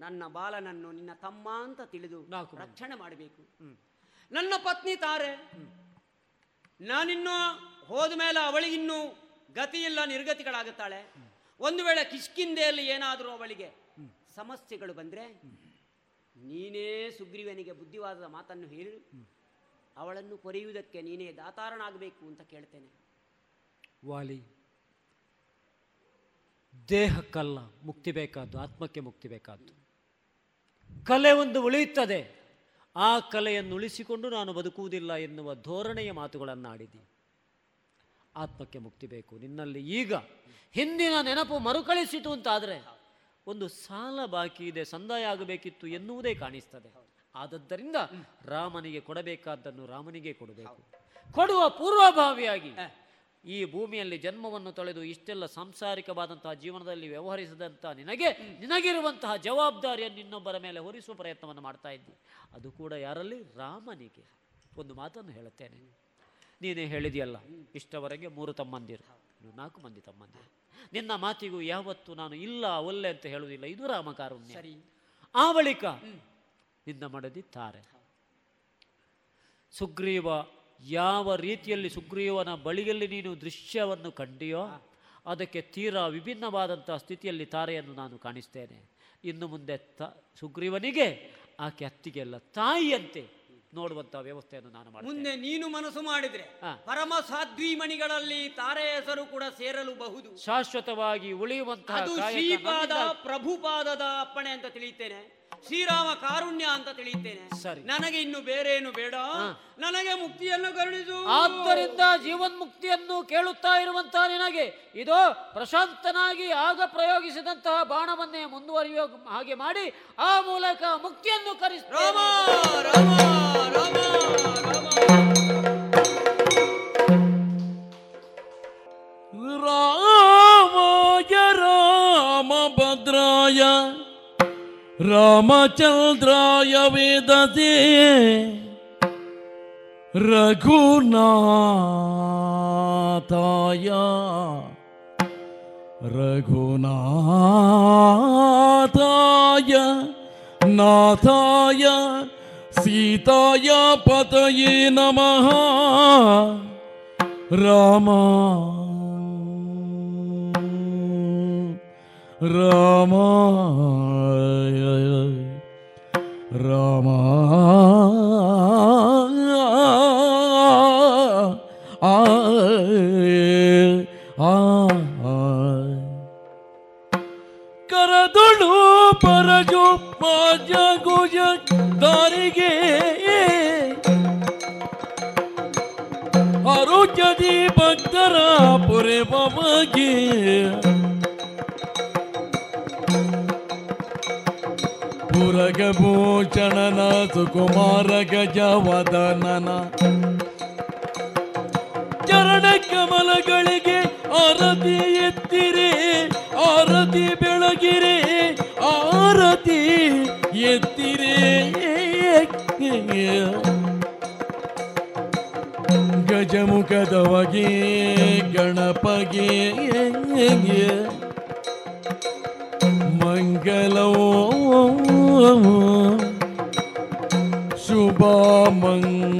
ನನ್ನ ಬಾಲನನ್ನು ನಿನ್ನ ತಮ್ಮ ಅಂತ ತಿಳಿದು ರಕ್ಷಣೆ ಮಾಡಬೇಕು. ನನ್ನ ಪತ್ನಿ ತಾರೆ. ನಾನಿನ್ನು ಹೋದ ಮೇಲೆ ಅವಳಿಗಿನ್ನೂ ಗತಿಯಿಲ್ಲ ನಿರ್ಗತಿಗಳಾಗುತ್ತಾಳೆ. ಒಂದು ವೇಳೆ ಕಿಷ್ಕಿಂದೆಯಲ್ಲಿ ಏನಾದರೂ ಅವಳಿಗೆ ಸಮಸ್ಯೆಗಳು ಬಂದರೆ ನೀನೇ ಸುಗ್ರೀವನಿಗೆ ಬುದ್ಧಿವಾದದ ಮಾತನ್ನು ಹೇಳಿ. ಅವಳನ್ನು ಕೊರೆಯುವುದಕ್ಕೆ ನೀನೇ ದಾತಾರನಾಗಬೇಕು ಅಂತ ಕೇಳ್ತೇನೆ. ವಾಲಿ, ದೇಹಕ್ಕಲ್ಲ ಮುಕ್ತಿ ಬೇಕಾದ್ದು, ಆತ್ಮಕ್ಕೆ ಮುಕ್ತಿ ಬೇಕಾದ್ದು. ಕಲೆ ಒಂದು ಉಳಿಯುತ್ತದೆ. ಆ ಕಲೆಯನ್ನು ಉಳಿಸಿಕೊಂಡು ನಾನು ಬದುಕುವುದಿಲ್ಲ ಎನ್ನುವ ಧೋರಣೆಯ ಮಾತುಗಳನ್ನು ಆಡಿದಿ ಆತ್ಮಕ್ಕೆ ಮುಕ್ತಿ ಬೇಕು. ನಿನ್ನಲ್ಲಿ ಈಗ ಹಿಂದಿನ ನೆನಪು ಮರುಕಳಿಸಿತು ಅಂತಾದರೆ ಒಂದು ಸಾಲ ಬಾಕಿ ಇದೆ ಸಂದಾಯ ಆಗಬೇಕಿತ್ತು ಎನ್ನುವುದೇ ಕಾಣಿಸ್ತದೆ. ಆದದ್ದರಿಂದ ರಾಮನಿಗೆ ಕೊಡಬೇಕಾದ್ದನ್ನು ರಾಮನಿಗೆ ಕೊಡಬೇಕು. ಕೊಡುವ ಪೂರ್ವಭಾವಿಯಾಗಿ ಈ ಭೂಮಿಯಲ್ಲಿ ಜನ್ಮವನ್ನು ತೊಳೆದು ಇಷ್ಟೆಲ್ಲ ಸಾಂಸಾರಿಕವಾದಂತಹ ಜೀವನದಲ್ಲಿ ವ್ಯವಹರಿಸಿದಂತಹ ನಿನಗೆ ನಿನಗಿರುವಂತಹ ಜವಾಬ್ದಾರಿಯನ್ನು ಇನ್ನೊಬ್ಬರ ಮೇಲೆ ಹೊರಿಸುವ ಪ್ರಯತ್ನವನ್ನು ಮಾಡ್ತಾ ಇದ್ದಿ. ಅದು ಕೂಡ ಯಾರಲ್ಲಿ? ರಾಮನಿಗೆ. ಒಂದು ಮಾತನ್ನು ಹೇಳುತ್ತೇನೆ. ನೀನೇ ಹೇಳಿದೆಯಲ್ಲ ಇಷ್ಟವರೆಗೆ ಮೂರು ತಮ್ಮಂದಿರು ನಾಲ್ಕು ಮಂದಿ ತಮ್ಮಂದಿರು. ನಿನ್ನ ಮಾತಿಗೂ ಯಾವತ್ತು ನಾನು ಇಲ್ಲ ಒಲ್ಲೆ ಅಂತ ಹೇಳುವುದಿಲ್ಲ. ಇದು ರಾಮಕಾರುಣ್ಯ ಸರಿ. ಆ ಬಳಿಕ ನಿನ್ನ ಮಡದಿ ತಾರೆ ಸುಗ್ರೀವ ಯಾವ ರೀತಿಯಲ್ಲಿ ಸುಗ್ರೀವನ ಬಳಿಯಲ್ಲಿ ನೀನು ದೃಶ್ಯವನ್ನು ಕಂಡಿಯೋ ಅದಕ್ಕೆ ತೀರಾ ವಿಭಿನ್ನವಾದಂತಹ ಸ್ಥಿತಿಯಲ್ಲಿ ತಾರೆಯನ್ನು ನಾನು ಕಾಣಿಸ್ತೇನೆ. ಇನ್ನು ಮುಂದೆ ತ ಸುಗ್ರೀವನಿಗೆ ಆಕೆ ಅತ್ತಿಗೆಲ್ಲ ತಾಯಿಯಂತೆ. ನೋಡುವಂತಹ ವ್ಯವಸ್ಥೆಯನ್ನು ನಾನು ಮಾಡಿ ಮುಂದೆ ನೀನು ಮನಸ್ಸು ಮಾಡಿದ್ರೆ ಪರಮ ಸಾಧ್ವೀಮಣಿಗಳಲ್ಲಿ ತಾರೆ ಹೆಸರು ಕೂಡ ಸೇರಲು ಬಹುದು. ಶಾಶ್ವತವಾಗಿ ಉಳಿಯುವಂತಹ ಅದು ಶ್ರೀಪಾದ ಪ್ರಭುಪಾದದ ಅಪ್ಪಣೆ ಅಂತ ತಿಳಿಯುತ್ತೇನೆ. ಶ್ರೀರಾಮ ಕಾರುಣ್ಯ ಅಂತ ತಿಳಿಯುತ್ತೇನೆ. ಸರಿ. ನನಗೆ ಇನ್ನು ಬೇರೆ ಏನು ಬೇಡ ನನಗೆ ಮುಕ್ತಿಯನ್ನು ಕರುಣಿಸು. ಆದ್ದರಿಂದ ಜೀವನ್ಮುಕ್ತಿಯನ್ನು ಕೇಳುತ್ತಾ ಇರುವಂತಹ ನಿನಗೆ ಇದು ಪ್ರಶಾಂತನಾಗಿ ಆಗ ಪ್ರಯೋಗಿಸಿದಂತಹ ಬಾಣವನ್ನೇ ಮುಂದುವರಿಯೋ ಹಾಗೆ ಮಾಡಿ ಆ ಮೂಲಕ ಮುಕ್ತಿಯನ್ನು ಕರೆಸ್ತೇನೆ. ರಾಮ ರಾಮಭದ್ರಾಯ ರಾಮಚಂದ್ರಾಯ ವೇದತೆ ರಘುನಾಥಾಯ ರಘುನಾಥಾಯ ನಾಥಾಯ ಸೀತಾಯ ಪತಯೇ ನಮಃ ರಾಮ ರಾಮ ರಾಮ ಆ ಕರದೊಳು ಪರಜು ಪಾಜ ಗುಜ ದಾರಿಗೆ ಆರೋಗ್ಯದಿ ಭಕ್ತರ ಪುರೆ ಬಮಗೆ ಪುರಗಭೂಷಣನ ಸುಕುಮಾರ ಗಜವದನನ. ಚರಣ ಕಮಲಗಳಿಗೆ ಆರತಿ ಎತ್ತಿರೆ ಆರತಿ ಬೆಳಗಿರೆ. ಆರತಿ ಎತ್ತಿರೆ. ಗಜಮುಖದವಗೆ ಗಣಪಗೆ. ಮಂಗಲವೋ ಶುಭ ಮಂಗಲವೋ.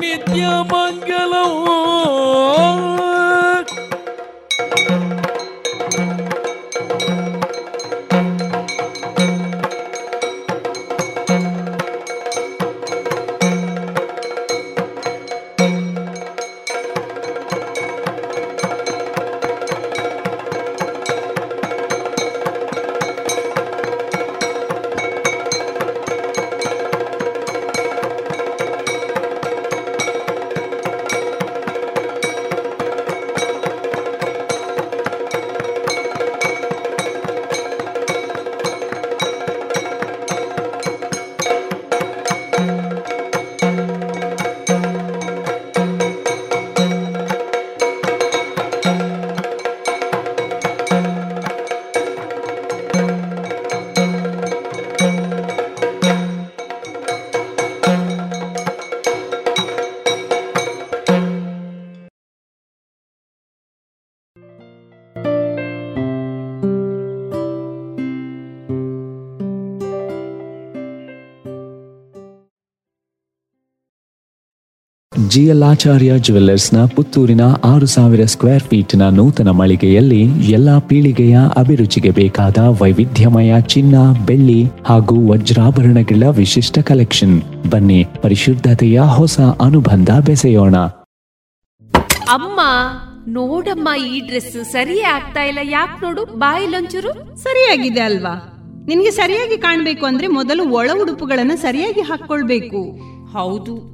ನಿತ್ಯ ಮಂಗಲವೋ ಜಿಎಲ್ ಆಚಾರ್ಯ ಜುವೆಲ್ಲರ್ಸ್ನ ಪುತ್ತೂರಿನ ಆರು ಸಾವಿರ ಸ್ಕ್ವೇರ್ ಫೀಟ್ನ ನೂತನ ಮಳಿಗೆಯಲ್ಲಿ ಎಲ್ಲಾ ಪೀಳಿಗೆಯ ಅಭಿರುಚಿಗೆ ಬೇಕಾದ ವೈವಿಧ್ಯಮಯ ಚಿನ್ನ ಬೆಳ್ಳಿ ಹಾಗೂ ವಜ್ರಾಭರಣಗಳ ವಿಶಿಷ್ಟ ಕಲೆಕ್ಷನ್ ಬನ್ನಿ ಪರಿಶುದ್ಧತೆಯ ಹೊಸ ಅನುಬಂಧ ಬೆಸೆಯೋಣ. ಅಮ್ಮ ನೋಡಮ್ಮ ಈ ಡ್ರೆಸ್ ಸರಿಯೇ ಆಗ್ತಾ ಇಲ್ಲ. ಯಾಕೆ ನೋಡು ಬಾಯಿಲೊಂಚೂರು ಸರಿಯಾಗಿದೆ ಅಲ್ವಾ? ನಿನ್ಗೆ ಸರಿಯಾಗಿ ಕಾಣ್ಬೇಕು ಅಂದ್ರೆ ಮೊದಲು ಒಳ ಉಡುಪುಗಳನ್ನ ಸರಿಯಾಗಿ ಹಾಕೊಳ್ಬೇಕು ಹೌದು.